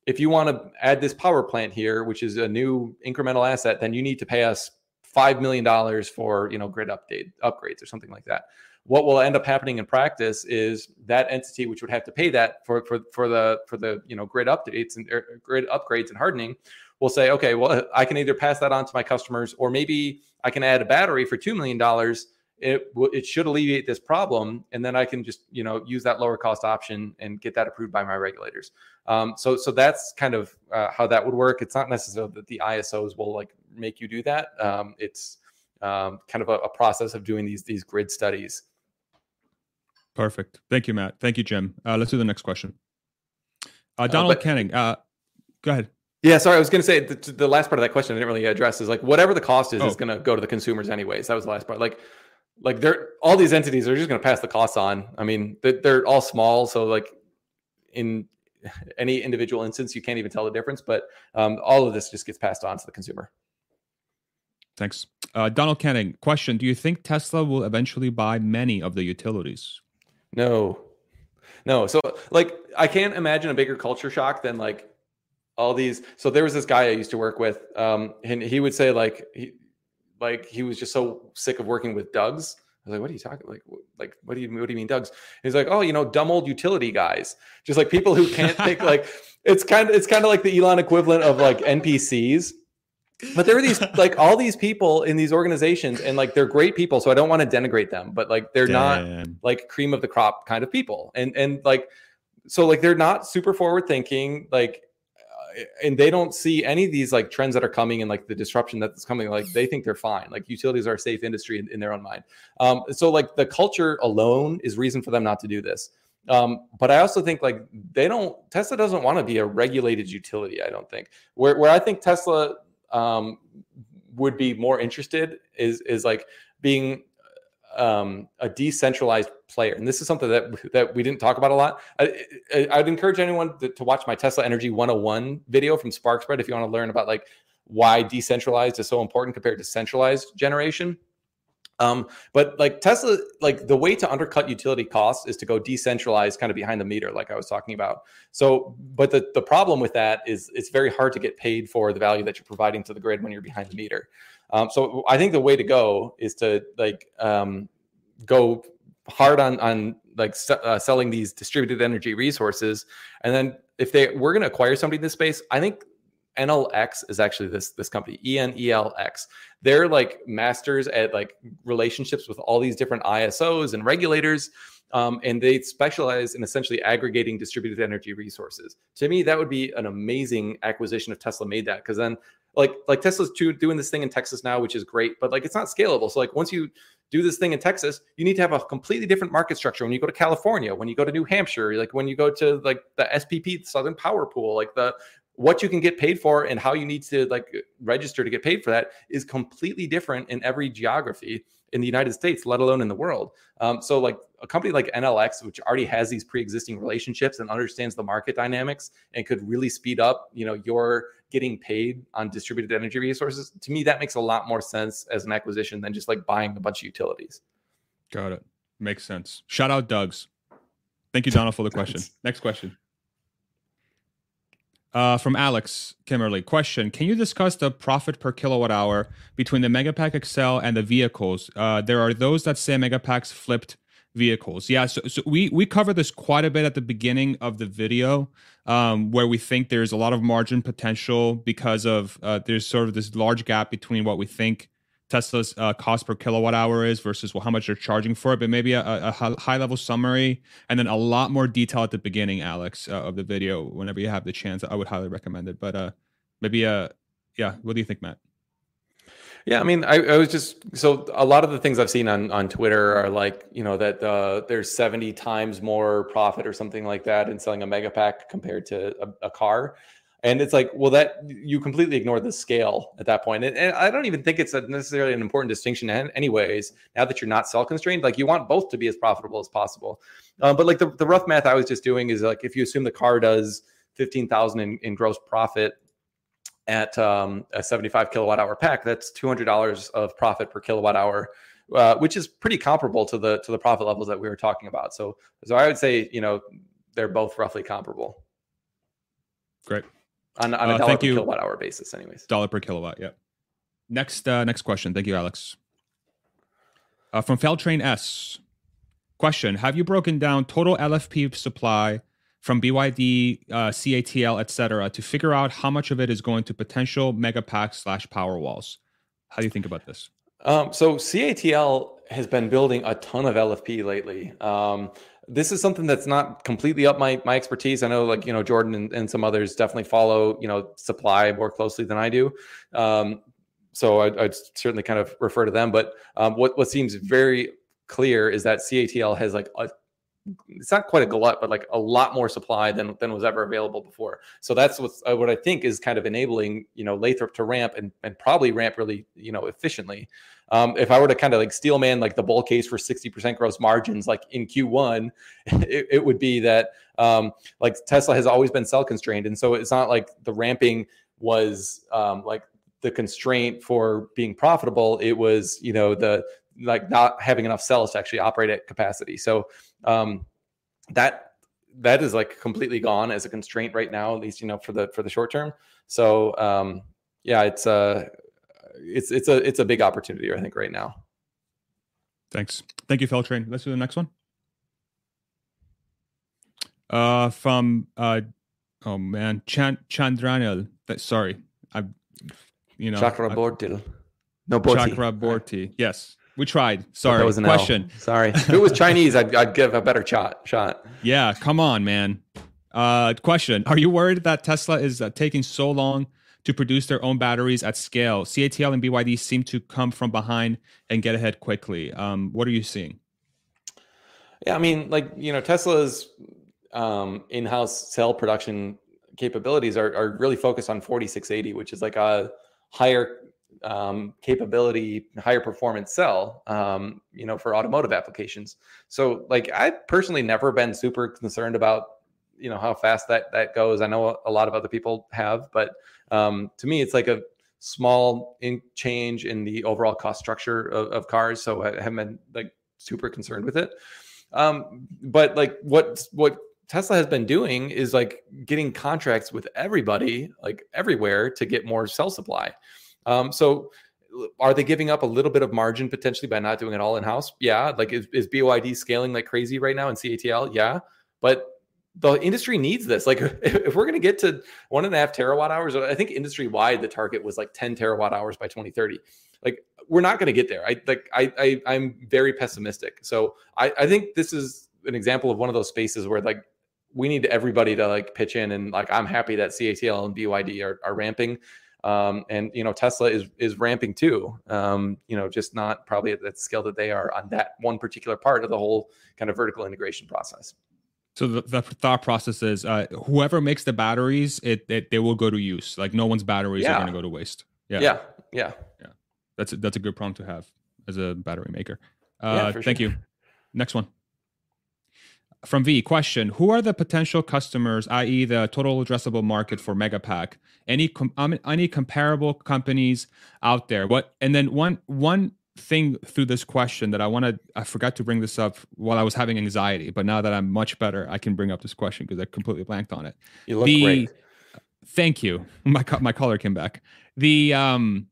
if you want to add this power plant here, which is a new incremental asset, then you need to pay us five million dollars for you know grid update upgrades or something like that. What will end up happening in practice is that entity, which would have to pay that for for for the for the you know grid updates and er, grid upgrades and hardening, will say, okay, well, I can either pass that on to my customers, or maybe I can add a battery for two million dollars. It it should alleviate this problem, and then I can just you know use that lower cost option and get that approved by my regulators. Um, so so that's kind of uh, how that would work. It's not necessarily that the ISOs will like make you do that. Um, it's um, kind of a, a, process of doing these these grid studies. Perfect. Thank you, Matt. Thank you, Jim. Uh, let's do the next question. Uh, Donald uh, but, Kenning, uh, go ahead. Yeah, sorry, I was going to say the, the, last part of that question I didn't really address is like whatever the cost is, oh. is going to go to the consumers anyways. That was the last part. Like, like they're all these entities are just going to pass the costs on. I mean, they're, they're all small, so like in [laughs] any individual instance, you can't even tell the difference. But um, all of this just gets passed on to the consumer. Thanks, uh, Donald Canning. Question: Do you think Tesla will eventually buy many of the utilities? No, no. So like, I can't imagine a bigger culture shock than like all these. So there was this guy I used to work with, um, and he would say like he, like he was just so sick of working with Dougs. I was like, what are you talking like? Like, what do you what do you mean Dougs? He's like, oh, you know, dumb old utility guys, just like people who can't think like [laughs] it's kind of it's kind of like the Elon equivalent of like NPCs. But there are these like all these people in these organizations, and like they're great people. So I don't want to denigrate them, but like they're Damn. not like cream of the crop kind of people, and and like so like they're not super forward thinking. Like and they don't see any of these like trends that are coming and like the disruption that's coming like they think they're fine. Like utilities are a safe industry in, in their own mind. Um, so like the culture alone is reason for them not to do this. Um, but i also think like they don't tesla doesn't want to be a regulated utility i don't think. Where, where i think tesla um, would be more interested is is like being um, a decentralized player, and this is something that that we didn't talk about a lot. I, would encourage anyone to, to, watch my Tesla Energy 101 video from SparkSpread if you want to learn about like why decentralized is so important compared to centralized generation. Um, but like Tesla, like the way to undercut utility costs is to go decentralized, kind of behind the meter, like I was talking about. So, but the the problem with that is it's very hard to get paid for the value that you're providing to the grid when you're behind the meter. Um, so I think the way to go is to like um, go hard on on like uh, selling these distributed energy resources, and then if they we're going to acquire somebody in this space, I think Enel X is actually this this company Enel X. They're like masters at like relationships with all these different ISOs and regulators. Um, and they specialize in essentially aggregating distributed energy resources. To me, that would be an amazing acquisition if Tesla made that, because then like like Tesla's doing this thing in Texas now, which is great, but like it's not scalable. So like once you do this thing in Texas, you need to have a completely different market structure. When you go to California, when you go to New Hampshire, like when you go to like the SPP, the Southern Power Pool, like the what you can get paid for and how you need to like register to get paid for that is completely different in every geography in the United States, let alone in the world. Um, so, like a company like Enel X, which already has these pre-existing relationships and understands the market dynamics and could really speed up, you know, your getting paid on distributed energy resources. To me, that makes a lot more sense as an acquisition than just like buying a bunch of utilities. Got it. Makes sense. Shout out Doug's. Thank you, Donald, for the question. Next question. Uh, from Alex Kimmerly. Question Can you discuss the profit per kilowatt hour between the Megapack XL and the vehicles? Uh, there are those that say Megapacks flipped vehicles. Yeah, so, so we, we cover this quite a bit at the beginning of the video um, where we think there's a lot of margin potential because of uh, there's sort of this large gap between what we think Tesla's uh, cost per kilowatt hour is versus well, how much they're charging for it, but maybe a, a high level summary and then a lot more detail at the beginning, Alex, uh, of the video. Whenever you have the chance, I would highly recommend it. But uh, maybe, uh, yeah, what do you think, Matt? Yeah, I mean, I, I, was just so a lot of the things I've seen on on Twitter are like, you know, that uh, there's 70 times more profit or something like that in selling a Megapack compared to a, a car. And it's like, well, that you completely ignore the scale at that point. And, and I don't even think it's a necessarily an important distinction, anyways. Now that you're not cell constrained, like you want both to be as profitable as possible. Um, but like the, the rough math I was just doing is like if you assume the car does 15,000 in, in gross profit at um, a 75 kilowatt hour pack, that's $200 of profit per kilowatt hour. Uh, which is pretty comparable to the to the profit levels that we were talking about. So, so I would say, you know, they're both roughly comparable. Great on, on a uh, dollar per you. kilowatt hour basis, anyways. Dollar per kilowatt. Yeah. Next, uh, next question. Thank you, Alex. Uh, from Feltrain S. Question: Have you broken down total LFP supply from BYD, uh, CATL, etc., to figure out how much of it is going to potential megapack slash power walls? How do you think about this? Um, so CATL has been building a ton of LFP lately. Um, this is something that's not completely up my my expertise. I know, like you know, Jordan and, and some others definitely follow you know supply more closely than I do. Um, so I, would certainly kind of refer to them. But um, what what seems very clear is that CATL has like a it's not quite a glut, but like a lot more supply than than was ever available before. So that's what uh, what I think is kind of enabling you know Lathrop to ramp and and probably ramp really you know efficiently. Um, if I were to kind of like steel man like the bull case for 60% gross margins, like in Q1, [laughs] it, it would be that um, like Tesla has always been cell constrained. And so it's not like the ramping was um, like the constraint for being profitable. It was, you know, the like not having enough cells to actually operate at capacity. So um, that that is like completely gone as a constraint right now, at least, you know, for the for the short term. So um, yeah, it's uh it's it's a it's a big opportunity I think right now. Thanks. Thank you, Feltrain. Let's do the next one. Uh, from uh, oh man, Chan Chandranil. Sorry, I, you know, Chakraborty. No, Chakra Borti. Yes, we tried. Sorry. That was an question. L. Sorry. [laughs] If it was Chinese, I'd, I'd give a better shot. Shot. Yeah, come on, man. Uh, question: Are you worried that Tesla is uh, taking so long to produce their own batteries at scale. CATL and BYD seem to come from behind and get ahead quickly. Um, what are you seeing? Yeah, I mean, like you know, Tesla's um, in-house cell production capabilities are, are really focused on 4680, which is like a higher um, capability, higher performance cell, um, you know, for automotive applications. So, like, I've personally never been super concerned about, you know, how fast that that goes. I know a lot of other people have, but um, to me, it's like a small in change in the overall cost structure of, of cars. So I haven't been like super concerned with it. Um, but like what what Tesla has been doing is like getting contracts with everybody, like everywhere, to get more cell supply. Um, so are they giving up a little bit of margin potentially by not doing it all in house? Yeah. Like is, is BYD scaling like crazy right now in CATL? Yeah. But the industry needs this. Like, [laughs] if we're going to get to one and a half terawatt hours, I think industry wide the target was like 10 terawatt hours by 2030. Like, we're not going to get there. I like, I, I, am very pessimistic. So I, I think this is an example of one of those spaces where like we need everybody to like pitch in, and like I'm happy that CATL and BYD are, are ramping. Um, and you know Tesla is is ramping too. Um, you know, just not probably at the scale that they are on that one particular part of the whole kind of vertical integration process. So the, the thought process is uh, whoever makes the batteries, it, it they will go to use. Like no one's batteries yeah. are going to go to waste. Yeah. Yeah. Yeah. Yeah. That's a, that's a good problem to have as a battery maker. Uh, yeah, thank sure. you. Next one. From V, question: Who are the potential customers, i.e., the total addressable market for Megapack? Any com- um, any comparable companies out there? What? And then one one thing through this question that I wanted, I forgot to bring this up while I was having anxiety, but now that I'm much better, I can bring up this question because I completely blanked on it. You look the, great. Thank you. My my color came back. The um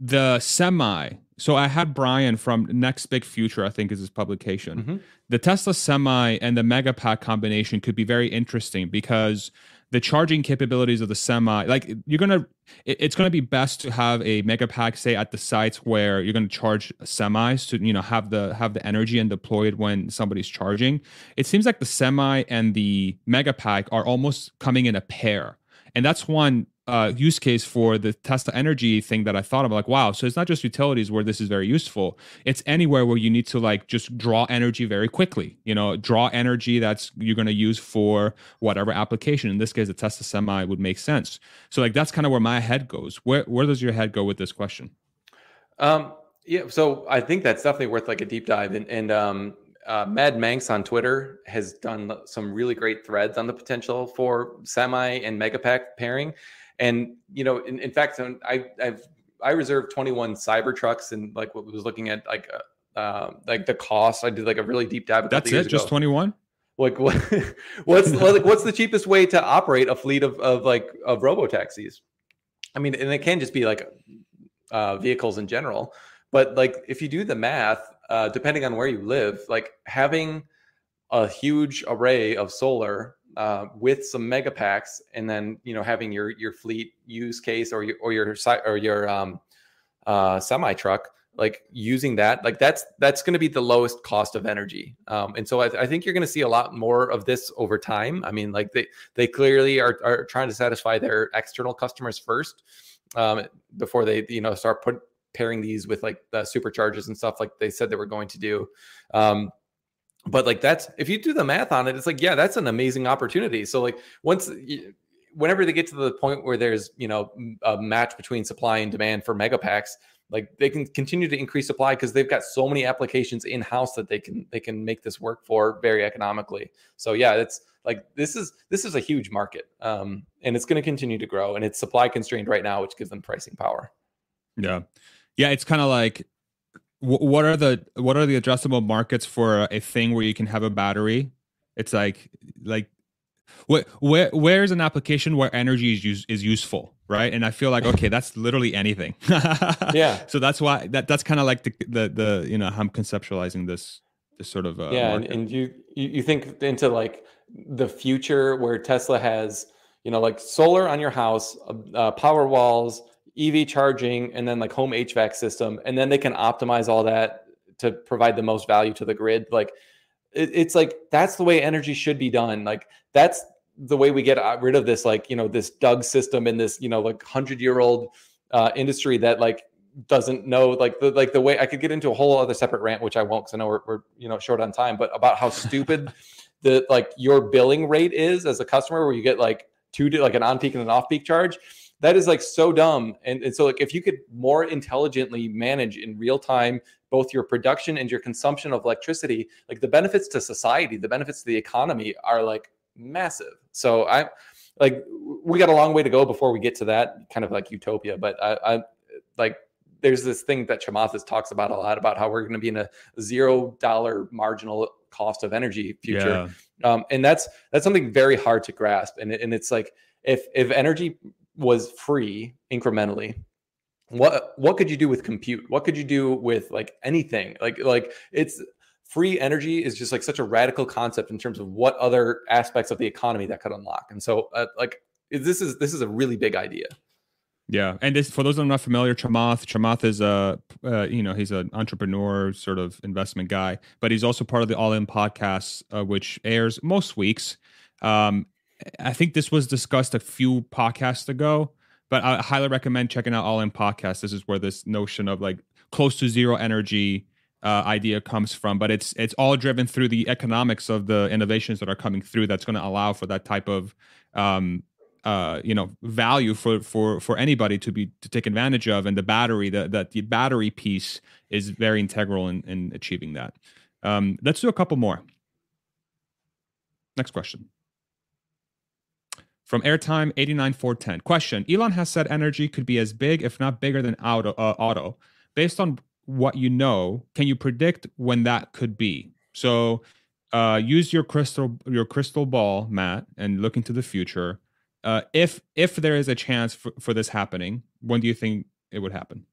the semi. So I had Brian from Next Big Future, I think is his publication. Mm-hmm. The Tesla Semi and the Megapack combination could be very interesting because the charging capabilities of the semi like you're gonna it's gonna be best to have a megapack say at the sites where you're gonna charge semis to you know have the have the energy and deploy it when somebody's charging it seems like the semi and the megapack are almost coming in a pair and that's one uh, use case for the Tesla Energy thing that I thought of. Like, wow, so it's not just utilities where this is very useful. It's anywhere where you need to like just draw energy very quickly. You know, draw energy that's you're going to use for whatever application. In this case, the Tesla Semi would make sense. So like that's kind of where my head goes. Where where does your head go with this question? Um, yeah, so I think that's definitely worth like a deep dive. And, and um, uh, Mad Manx on Twitter has done some really great threads on the potential for semi and megapack pairing. And you know, in, in fact, I I've I reserved 21 Cybertrucks and like what was looking at like uh, uh, like the cost. I did like a really deep dive. That's it, just 21. Like what? [laughs] what's like what's the cheapest way to operate a fleet of of like of robo taxis? I mean, and it can just be like uh, vehicles in general. But like if you do the math, uh, depending on where you live, like having a huge array of solar uh, with some Megapacks, and then you know having your your fleet use case or your or your or your um, uh, semi truck, like using that, like that's that's going to be the lowest cost of energy. Um, and so I, I think you're going to see a lot more of this over time. I mean, like they they clearly are are trying to satisfy their external customers first um, before they you know start put, pairing these with like the superchargers and stuff like they said they were going to do. Um, but like that's if you do the math on it, it's like yeah, that's an amazing opportunity. So like once. Whenever they get to the point where there's you know a match between supply and demand for megapacks, like they can continue to increase supply because they've got so many applications in house that they can they can make this work for very economically so yeah it's like this is this is a huge market um, and it's going to continue to grow and it's supply constrained right now which gives them pricing power yeah yeah it's kind of like what are the what are the addressable markets for a thing where you can have a battery? It's like like where where where's an application where energy is use, is useful right? And i feel like okay that's literally anything. [laughs] Yeah. So that's why that that's kind of like the, the the you know i'm conceptualizing this this sort of uh, yeah and, and, you you think into like the future where tesla has you know like solar on your house uh power walls ev charging and then like home hvac system and then they can optimize all that to provide the most value to the grid like it, it's like that's the way energy should be done like that's the way we get rid of this like you know this doug system in this you know like 100 year old uh, industry that like doesn't know like the like the way I could get into a whole other separate rant, which I won't because I know we're, we're you know short on time, but about how stupid [laughs] the like your billing rate is as a customer, where you get like two like an on peak and an off peak charge. That is like so dumb. And, and so like if you could more intelligently manage in real time both your production and your consumption of electricity, like the benefits to society, the benefits to the economy are like massive. So I like we got a long way to go before we get to that kind of like utopia. But I, I like there's this thing that Chamathis talks about a lot about how we're going to be in a zero dollar marginal cost of energy future, yeah. um, and that's that's something very hard to grasp. And and it's like if if energy was free incrementally, what what could you do with compute? What could you do with like anything? Like like it's free energy is just like such a radical concept in terms of what other aspects of the economy that could unlock. And so uh, like this is this is a really big idea. Yeah, and this for those that are not familiar, Chamath. Chamath is a uh, you know he's an entrepreneur, sort of investment guy, but he's also part of the All In podcast, uh, which airs most weeks. Um, I think this was discussed a few podcasts ago, but I highly recommend checking out All In podcast. This is where this notion of like close to zero energy uh, idea comes from, but it's it's all driven through the economics of the innovations that are coming through. That's going to allow for that type of um, uh, you know value for for for anybody to be to take advantage of, and the battery that that the battery piece is very integral in, in achieving that. Um, let's do a couple more. Next question. From Airtime 89410. Question Elon has said energy could be as big, if not bigger, than auto. Uh, auto. Based on what you know, can you predict when that could be? So uh, use your crystal your crystal ball, Matt, and look into the future uh, if if there is a chance for, for this happening, when do you think it would happen?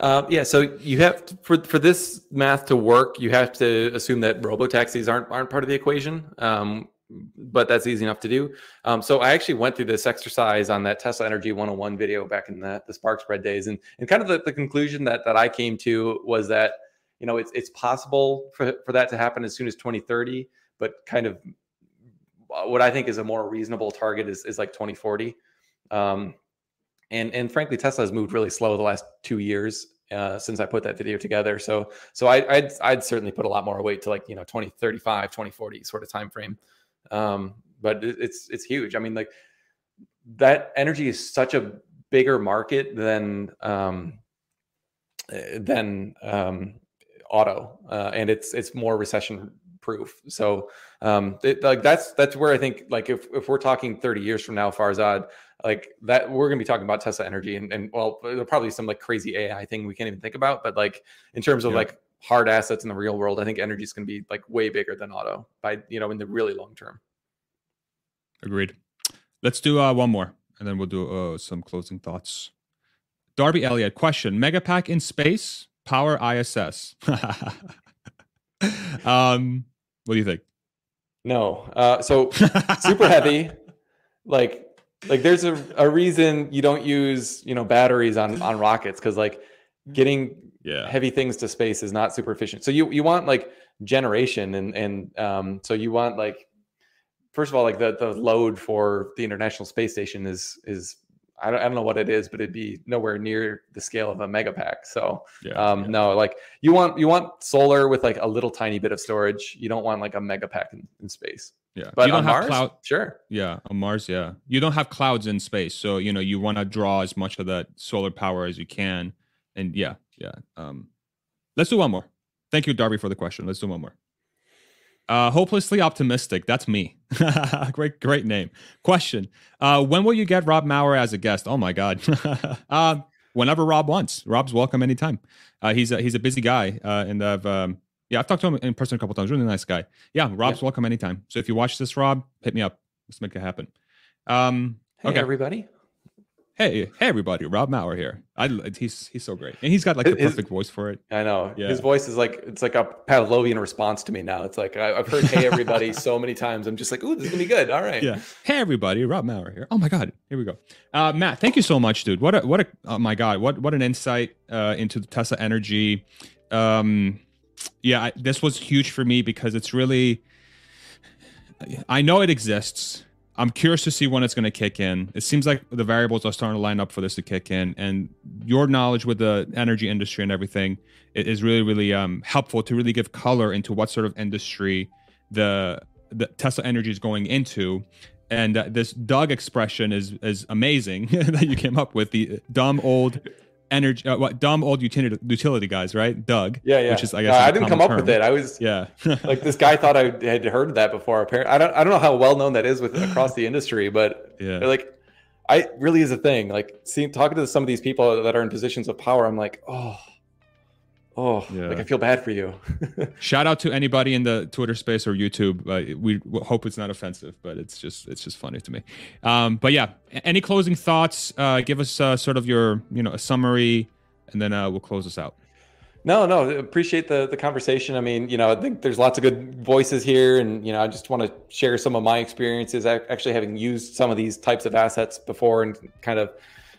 Uh, yeah, so you have to, for for this math to work, you have to assume that robo taxis aren't aren't part of the equation. Um, but that's easy enough to do. Um, so I actually went through this exercise on that Tesla Energy 101 video back in the, the Spark Spread days, and and kind of the, the conclusion that that I came to was that you know it's it's possible for for that to happen as soon as 2030, but kind of what I think is a more reasonable target is, is like 2040. Um, and and frankly, Tesla has moved really slow the last two years uh, since I put that video together. So so I, would I'd certainly put a lot more weight to like you know 2035, 2040 sort of time frame. Um, but it, it's it's huge. I mean, like that energy is such a bigger market than um, than um, auto, uh, and it's it's more recession proof. So um, it, like that's that's where I think like if if we're talking 30 years from now, Farzad, like that we're gonna be talking about Tesla energy and, and well, there'll probably some like crazy AI thing we can't even think about. But like in terms of yeah. like hard assets in the real world, I think energy is gonna be like way bigger than auto by you know in the really long term. Agreed. Let's do uh, one more, and then we'll do uh, some closing thoughts. Darby Elliott question: Megapack in space, power ISS. [laughs] um, what do you think? No. Uh, so super heavy. Like like there's a, a reason you don't use you know batteries on on rockets because like getting yeah. heavy things to space is not super efficient. So you you want like generation and and um so you want like first of all like the the load for the International Space Station is is I don't, I don't know what it is, but it'd be nowhere near the scale of a megapack. So yeah, um, yeah. no, like you want you want solar with like a little tiny bit of storage. You don't want like a megapack in, in space. Yeah, but you don't have Mars, cloud. Sure. Yeah, on Mars, yeah, you don't have clouds in space, so you know you want to draw as much of that solar power as you can. And yeah, yeah. Um, let's do one more. Thank you, Darby, for the question. Let's do one more. Uh, hopelessly optimistic. That's me. [laughs] great, great name. Question: uh, When will you get Rob Maurer as a guest? Oh my God. [laughs] uh, whenever Rob wants. Rob's welcome anytime. Uh, he's a, he's a busy guy, uh, and I've um, yeah I've talked to him in person a couple times. Really nice guy. Yeah, Rob's yeah. welcome anytime. So if you watch this, Rob, hit me up. Let's make it happen. Um, hey, okay, everybody hey, hey, everybody, Rob Maurer here. I, he's he's so great, and he's got like the perfect voice for it. I know. Yeah. His voice is like it's like a Pavlovian response to me now. It's like I, have heard "Hey, everybody" [laughs] so many times. I'm just like, "Ooh, this is gonna be good." All right. Yeah. Hey, everybody, Rob Maurer here. Oh my God, here we go. Uh, Matt, thank you so much, dude. What a what a oh my God, what what an insight uh, into the Tesla energy. Um, yeah, I, this was huge for me because it's really. I know it exists I'm curious to see when it's going to kick in. It seems like the variables are starting to line up for this to kick in, and your knowledge with the energy industry and everything is really, really um, helpful to really give color into what sort of industry the the Tesla Energy is going into. And uh, this Doug expression is is amazing [laughs] that you came up with the dumb old energy uh, what dumb old utility utility guys right? Doug yeah yeah. which is i guess i didn't come term. up with it. i was yeah. [laughs] like this guy thought i had heard that before apparently i don't i don't know how well known that is with across the industry but [laughs] yeah. like i really is a thing. Like seeing talking to some of these people that are in positions of power i'm like oh Oh, yeah. like I feel bad for you. [laughs] Shout out to anybody in the Twitter space or YouTube. Uh, we hope it's not offensive, but it's just it's just funny to me. Um, but yeah, any closing thoughts? Uh, give us uh, sort of your you know a summary, and then uh, we'll close this out. No, no, appreciate the the conversation. I mean, you know, I think there's lots of good voices here, and you know, I just want to share some of my experiences actually having used some of these types of assets before, and kind of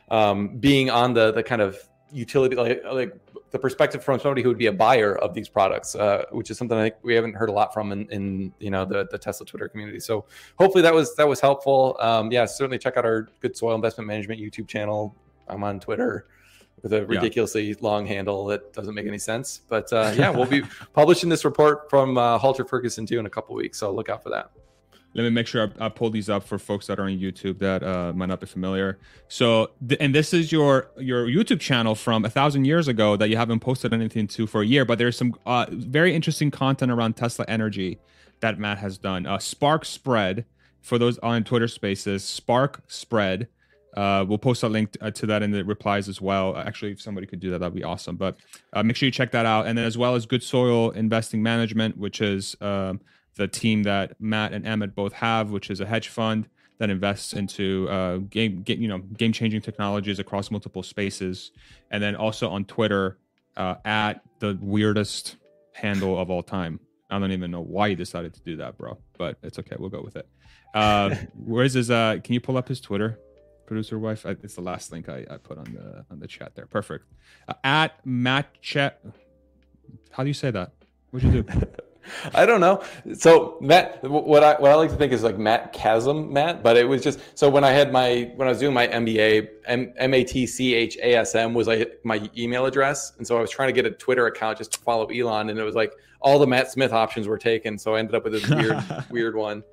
um, being on the the kind of utility like like the perspective from somebody who would be a buyer of these products, uh, which is something I think we haven't heard a lot from in, in you know the, the Tesla Twitter community. So hopefully that was that was helpful. Um, yeah, certainly check out our Good Soil Investment Management YouTube channel. I'm on Twitter with a ridiculously yeah. long handle that doesn't make any sense. But uh, yeah, we'll be [laughs] publishing this report from uh, Halter Ferguson too in a couple weeks. So look out for that let me make sure I, I, pull these up for folks that are on YouTube that uh, might not be familiar. So, th- and this is your your YouTube channel from a thousand years ago that you haven't posted anything to for a year, but there's some uh, very interesting content around Tesla Energy that Matt has done. Uh, Spark Spread for those on Twitter Spaces. Spark Spread. Uh, we'll post a link to, uh, to, that in the replies as well. Actually, if somebody could do that, that'd be awesome. But uh, make sure you check that out, and then as well as Good Soil Investing Management, which is um, the team that Matt and Emmett both have, which is a hedge fund that invests into uh, game, game you know game changing technologies across multiple spaces, and then also on Twitter uh, at the weirdest handle of all time. I don't even know why he decided to do that, bro, but it's okay. We'll go with it. Uh, [laughs] where's his? Uh, can you pull up his Twitter? Producer wife. I, it's the last link I, I put on the on the chat there. Perfect. Uh, at Matt Chet. How do you say that? What'd you do? [laughs] [laughs] I don't know. So Matt, what I what I like to think is like Matt Chasm, Matt. But it was just so when I had my when I was doing my MBA, M A T C H A S M was like my email address, and so I was trying to get a Twitter account just to follow Elon, and it was like all the Matt Smith options were taken, so I ended up with this weird [laughs] weird one.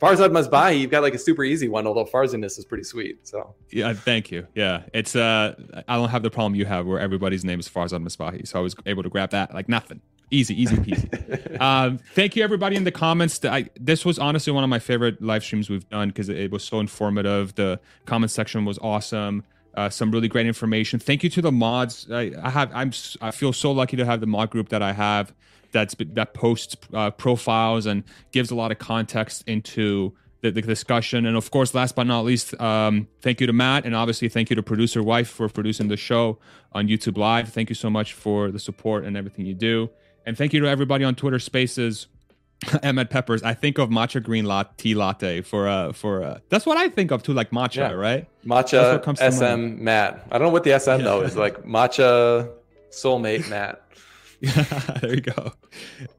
Farzad Mesbahi, you've got like a super easy one, although Farziness is pretty sweet. So yeah, thank you. Yeah, it's uh, I don't have the problem you have where everybody's name is Farzad Mesbahi, so I was able to grab that like nothing. Easy, easy peasy. [laughs] um, thank you everybody in the comments. I, this was honestly one of my favorite live streams we've done because it, it, was so informative. The comment section was awesome. Uh, some really great information. Thank you to the mods. I, I have. I'm. I feel so lucky to have the mod group that I have that's that posts uh, profiles and gives a lot of context into the, the, discussion. And of course, last but not least, um, thank you to Matt, and obviously thank you to producer wife for producing the show on YouTube Live. Thank you so much for the support and everything you do, and thank you to everybody on Twitter Spaces. [laughs] Emmett Peppers. I think of matcha green latte, tea latte for uh for uh that's what I think of too, like matcha, yeah. right? Matcha SM Matt. I don't know what the SM yeah. though is like [laughs] matcha soulmate Matt. [laughs] there you go.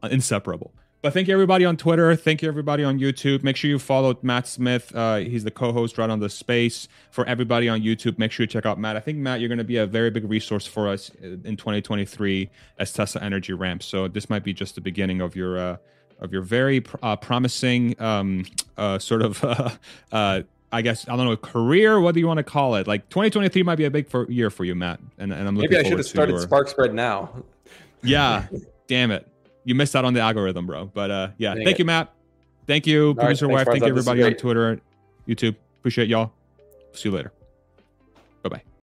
Inseparable. But thank you everybody on Twitter. Thank you everybody on YouTube. Make sure you follow Matt Smith. Uh, he's the co-host right on the space for everybody on YouTube. Make sure you check out Matt. I think Matt, you're going to be a very big resource for us in 2023 as Tesla Energy ramps. So this might be just the beginning of your uh, of your very uh, promising um, uh, sort of. [laughs] Uh, I guess I don't know career. What do you want to call it? Like 2023 might be a big for, year for you, Matt. And, and I'm looking. Maybe I should have started your... Spark Spread now. Yeah. Damn it. You missed out on the algorithm, bro. But uh yeah. Dang thank it. you, Matt. Thank you, All producer right, wife. Thank you everybody on Twitter, YouTube. Appreciate y'all. See you later. Bye bye.